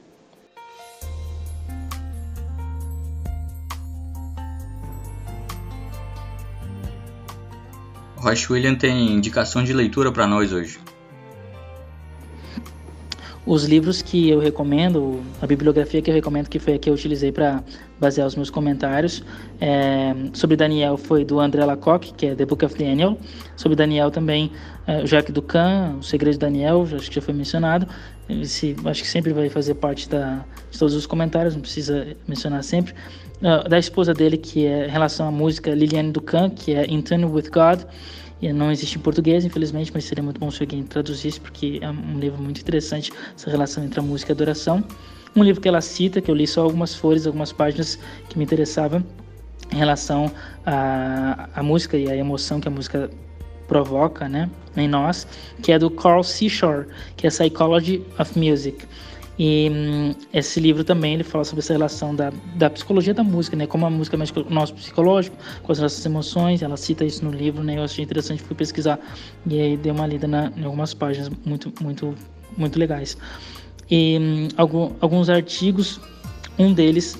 Roche William tem indicação de leitura para nós hoje. Os livros que eu recomendo, a bibliografia que eu recomendo, que foi a que eu utilizei para basear os meus comentários, é, sobre Daniel foi do André Lacocque, que é The Book of Daniel. Sobre Daniel também, é, Jacques Ducan, O Segredo de Daniel, acho que já foi mencionado. Esse, acho que sempre vai fazer parte da, de todos os comentários, não precisa mencionar sempre. Uh, da esposa dele, que é em relação à música Liliane Ducan, que é In With God. E não existe em português, infelizmente, mas seria muito bom se alguém traduzisse, porque é um livro muito interessante, essa relação entre a música e a adoração. Um livro que ela cita, que eu li só algumas folhas, algumas páginas que me interessavam em relação à, à música e à emoção que a música provoca né, em nós, que é do Carl Seashore, que é Psychology of Music. E hum, esse livro também ele fala sobre essa relação da, da psicologia da música, né? Como a música mexe com o nosso psicológico, com as nossas emoções. Ela cita isso no livro, né? Eu achei interessante, fui pesquisar e aí dei uma lida na, em algumas páginas muito, muito, muito legais. E hum, algum, alguns artigos, um deles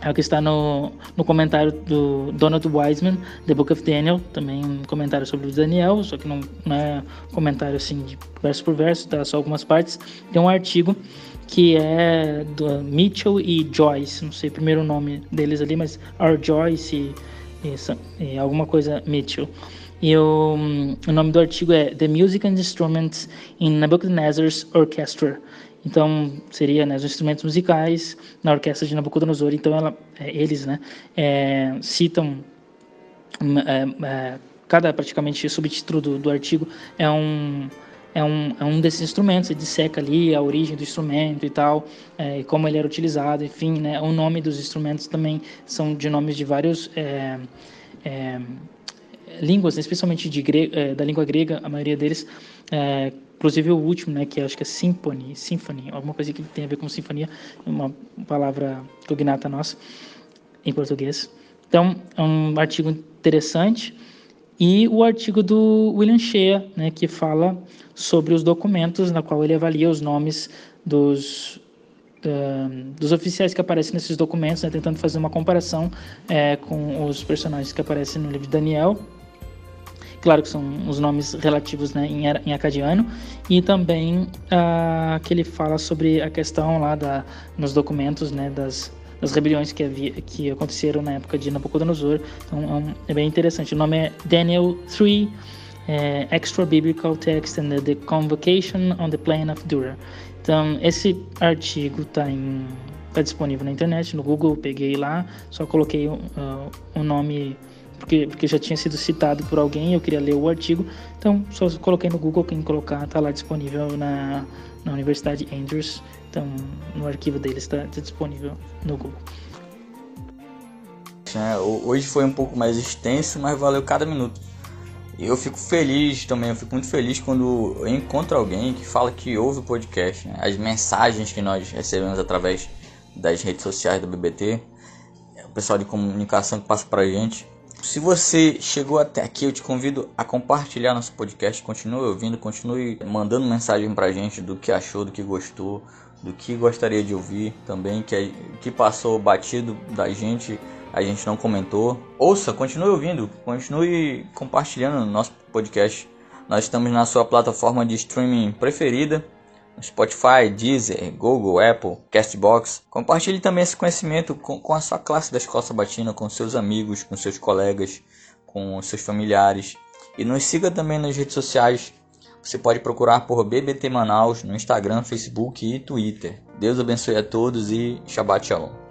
é o que está no, no comentário do Donald Wiseman, The Book of Daniel, também um comentário sobre o Daniel, só que não, não é comentário assim de verso por verso, tá só algumas partes. Tem um artigo que é do Mitchell e Joyce, não sei o primeiro nome deles ali, mas R. Joyce e, e, e alguma coisa Mitchell. E o, o, nome do artigo é The Music and Instruments in Nebuchadnezzar's Orchestra. Então seria né, os instrumentos musicais na orquestra de Nabucodonosor. Então ela, é, eles né, é, citam é, é cada praticamente subtítulo do, do artigo é um é um, é um desses instrumentos, ele disseca ali a origem do instrumento e tal, é, como ele era utilizado, enfim, né, o nome dos instrumentos também são de nomes de vários é, é, línguas, né, especialmente de é, da língua grega, a maioria deles, é, inclusive o último, né, que acho que é symphony, symphony, alguma coisa que tem a ver com sinfonia, uma palavra cognata nossa em português. Então, é um artigo interessante e o artigo do William Shea, né, que fala sobre os documentos, na qual ele avalia os nomes dos, dos oficiais que aparecem nesses documentos, né, tentando fazer uma comparação é, com os personagens que aparecem no livro de Daniel. Claro que são os nomes relativos né, em, em acadiano, e também uh, que ele fala sobre a questão lá da, nos documentos né, das, das rebeliões que, havia, que aconteceram na época de Nabucodonosor. Então é, um, é bem interessante. O nome é Daniel 3, é, Extra Biblical Text and the Convocation on the Plain of Dura. Então esse artigo está tá disponível na internet, no Google, peguei lá, só coloquei o uh, nome porque, porque já tinha sido citado por alguém, eu queria ler o artigo, então só coloquei no Google, quem colocar está lá disponível na, na Universidade Andrews então, no arquivo deles está tá disponível no Google. É, hoje foi um pouco mais extenso, mas valeu cada minuto. Eu fico feliz também, eu fico muito feliz quando eu encontro alguém que fala que ouve o podcast. Né? As mensagens que nós recebemos através das redes sociais do BBT, o pessoal de comunicação que passa pra gente. Se você chegou até aqui, eu te convido a compartilhar nosso podcast. Continue ouvindo, continue mandando mensagem pra gente do que achou, do que gostou, do que gostaria de ouvir também, que, que passou batido da gente, a gente não comentou. Ouça, continue ouvindo, continue compartilhando no nosso podcast. Nós estamos na sua plataforma de streaming preferida. Spotify, Deezer, Google, Apple, Castbox. Compartilhe também esse conhecimento com, com a sua classe da Escola Sabatina, com seus amigos, com seus colegas, com seus familiares. E nos siga também nas redes sociais você pode procurar por BBT Manaus no Instagram, Facebook e Twitter. Deus abençoe a todos e Shabbat Shalom.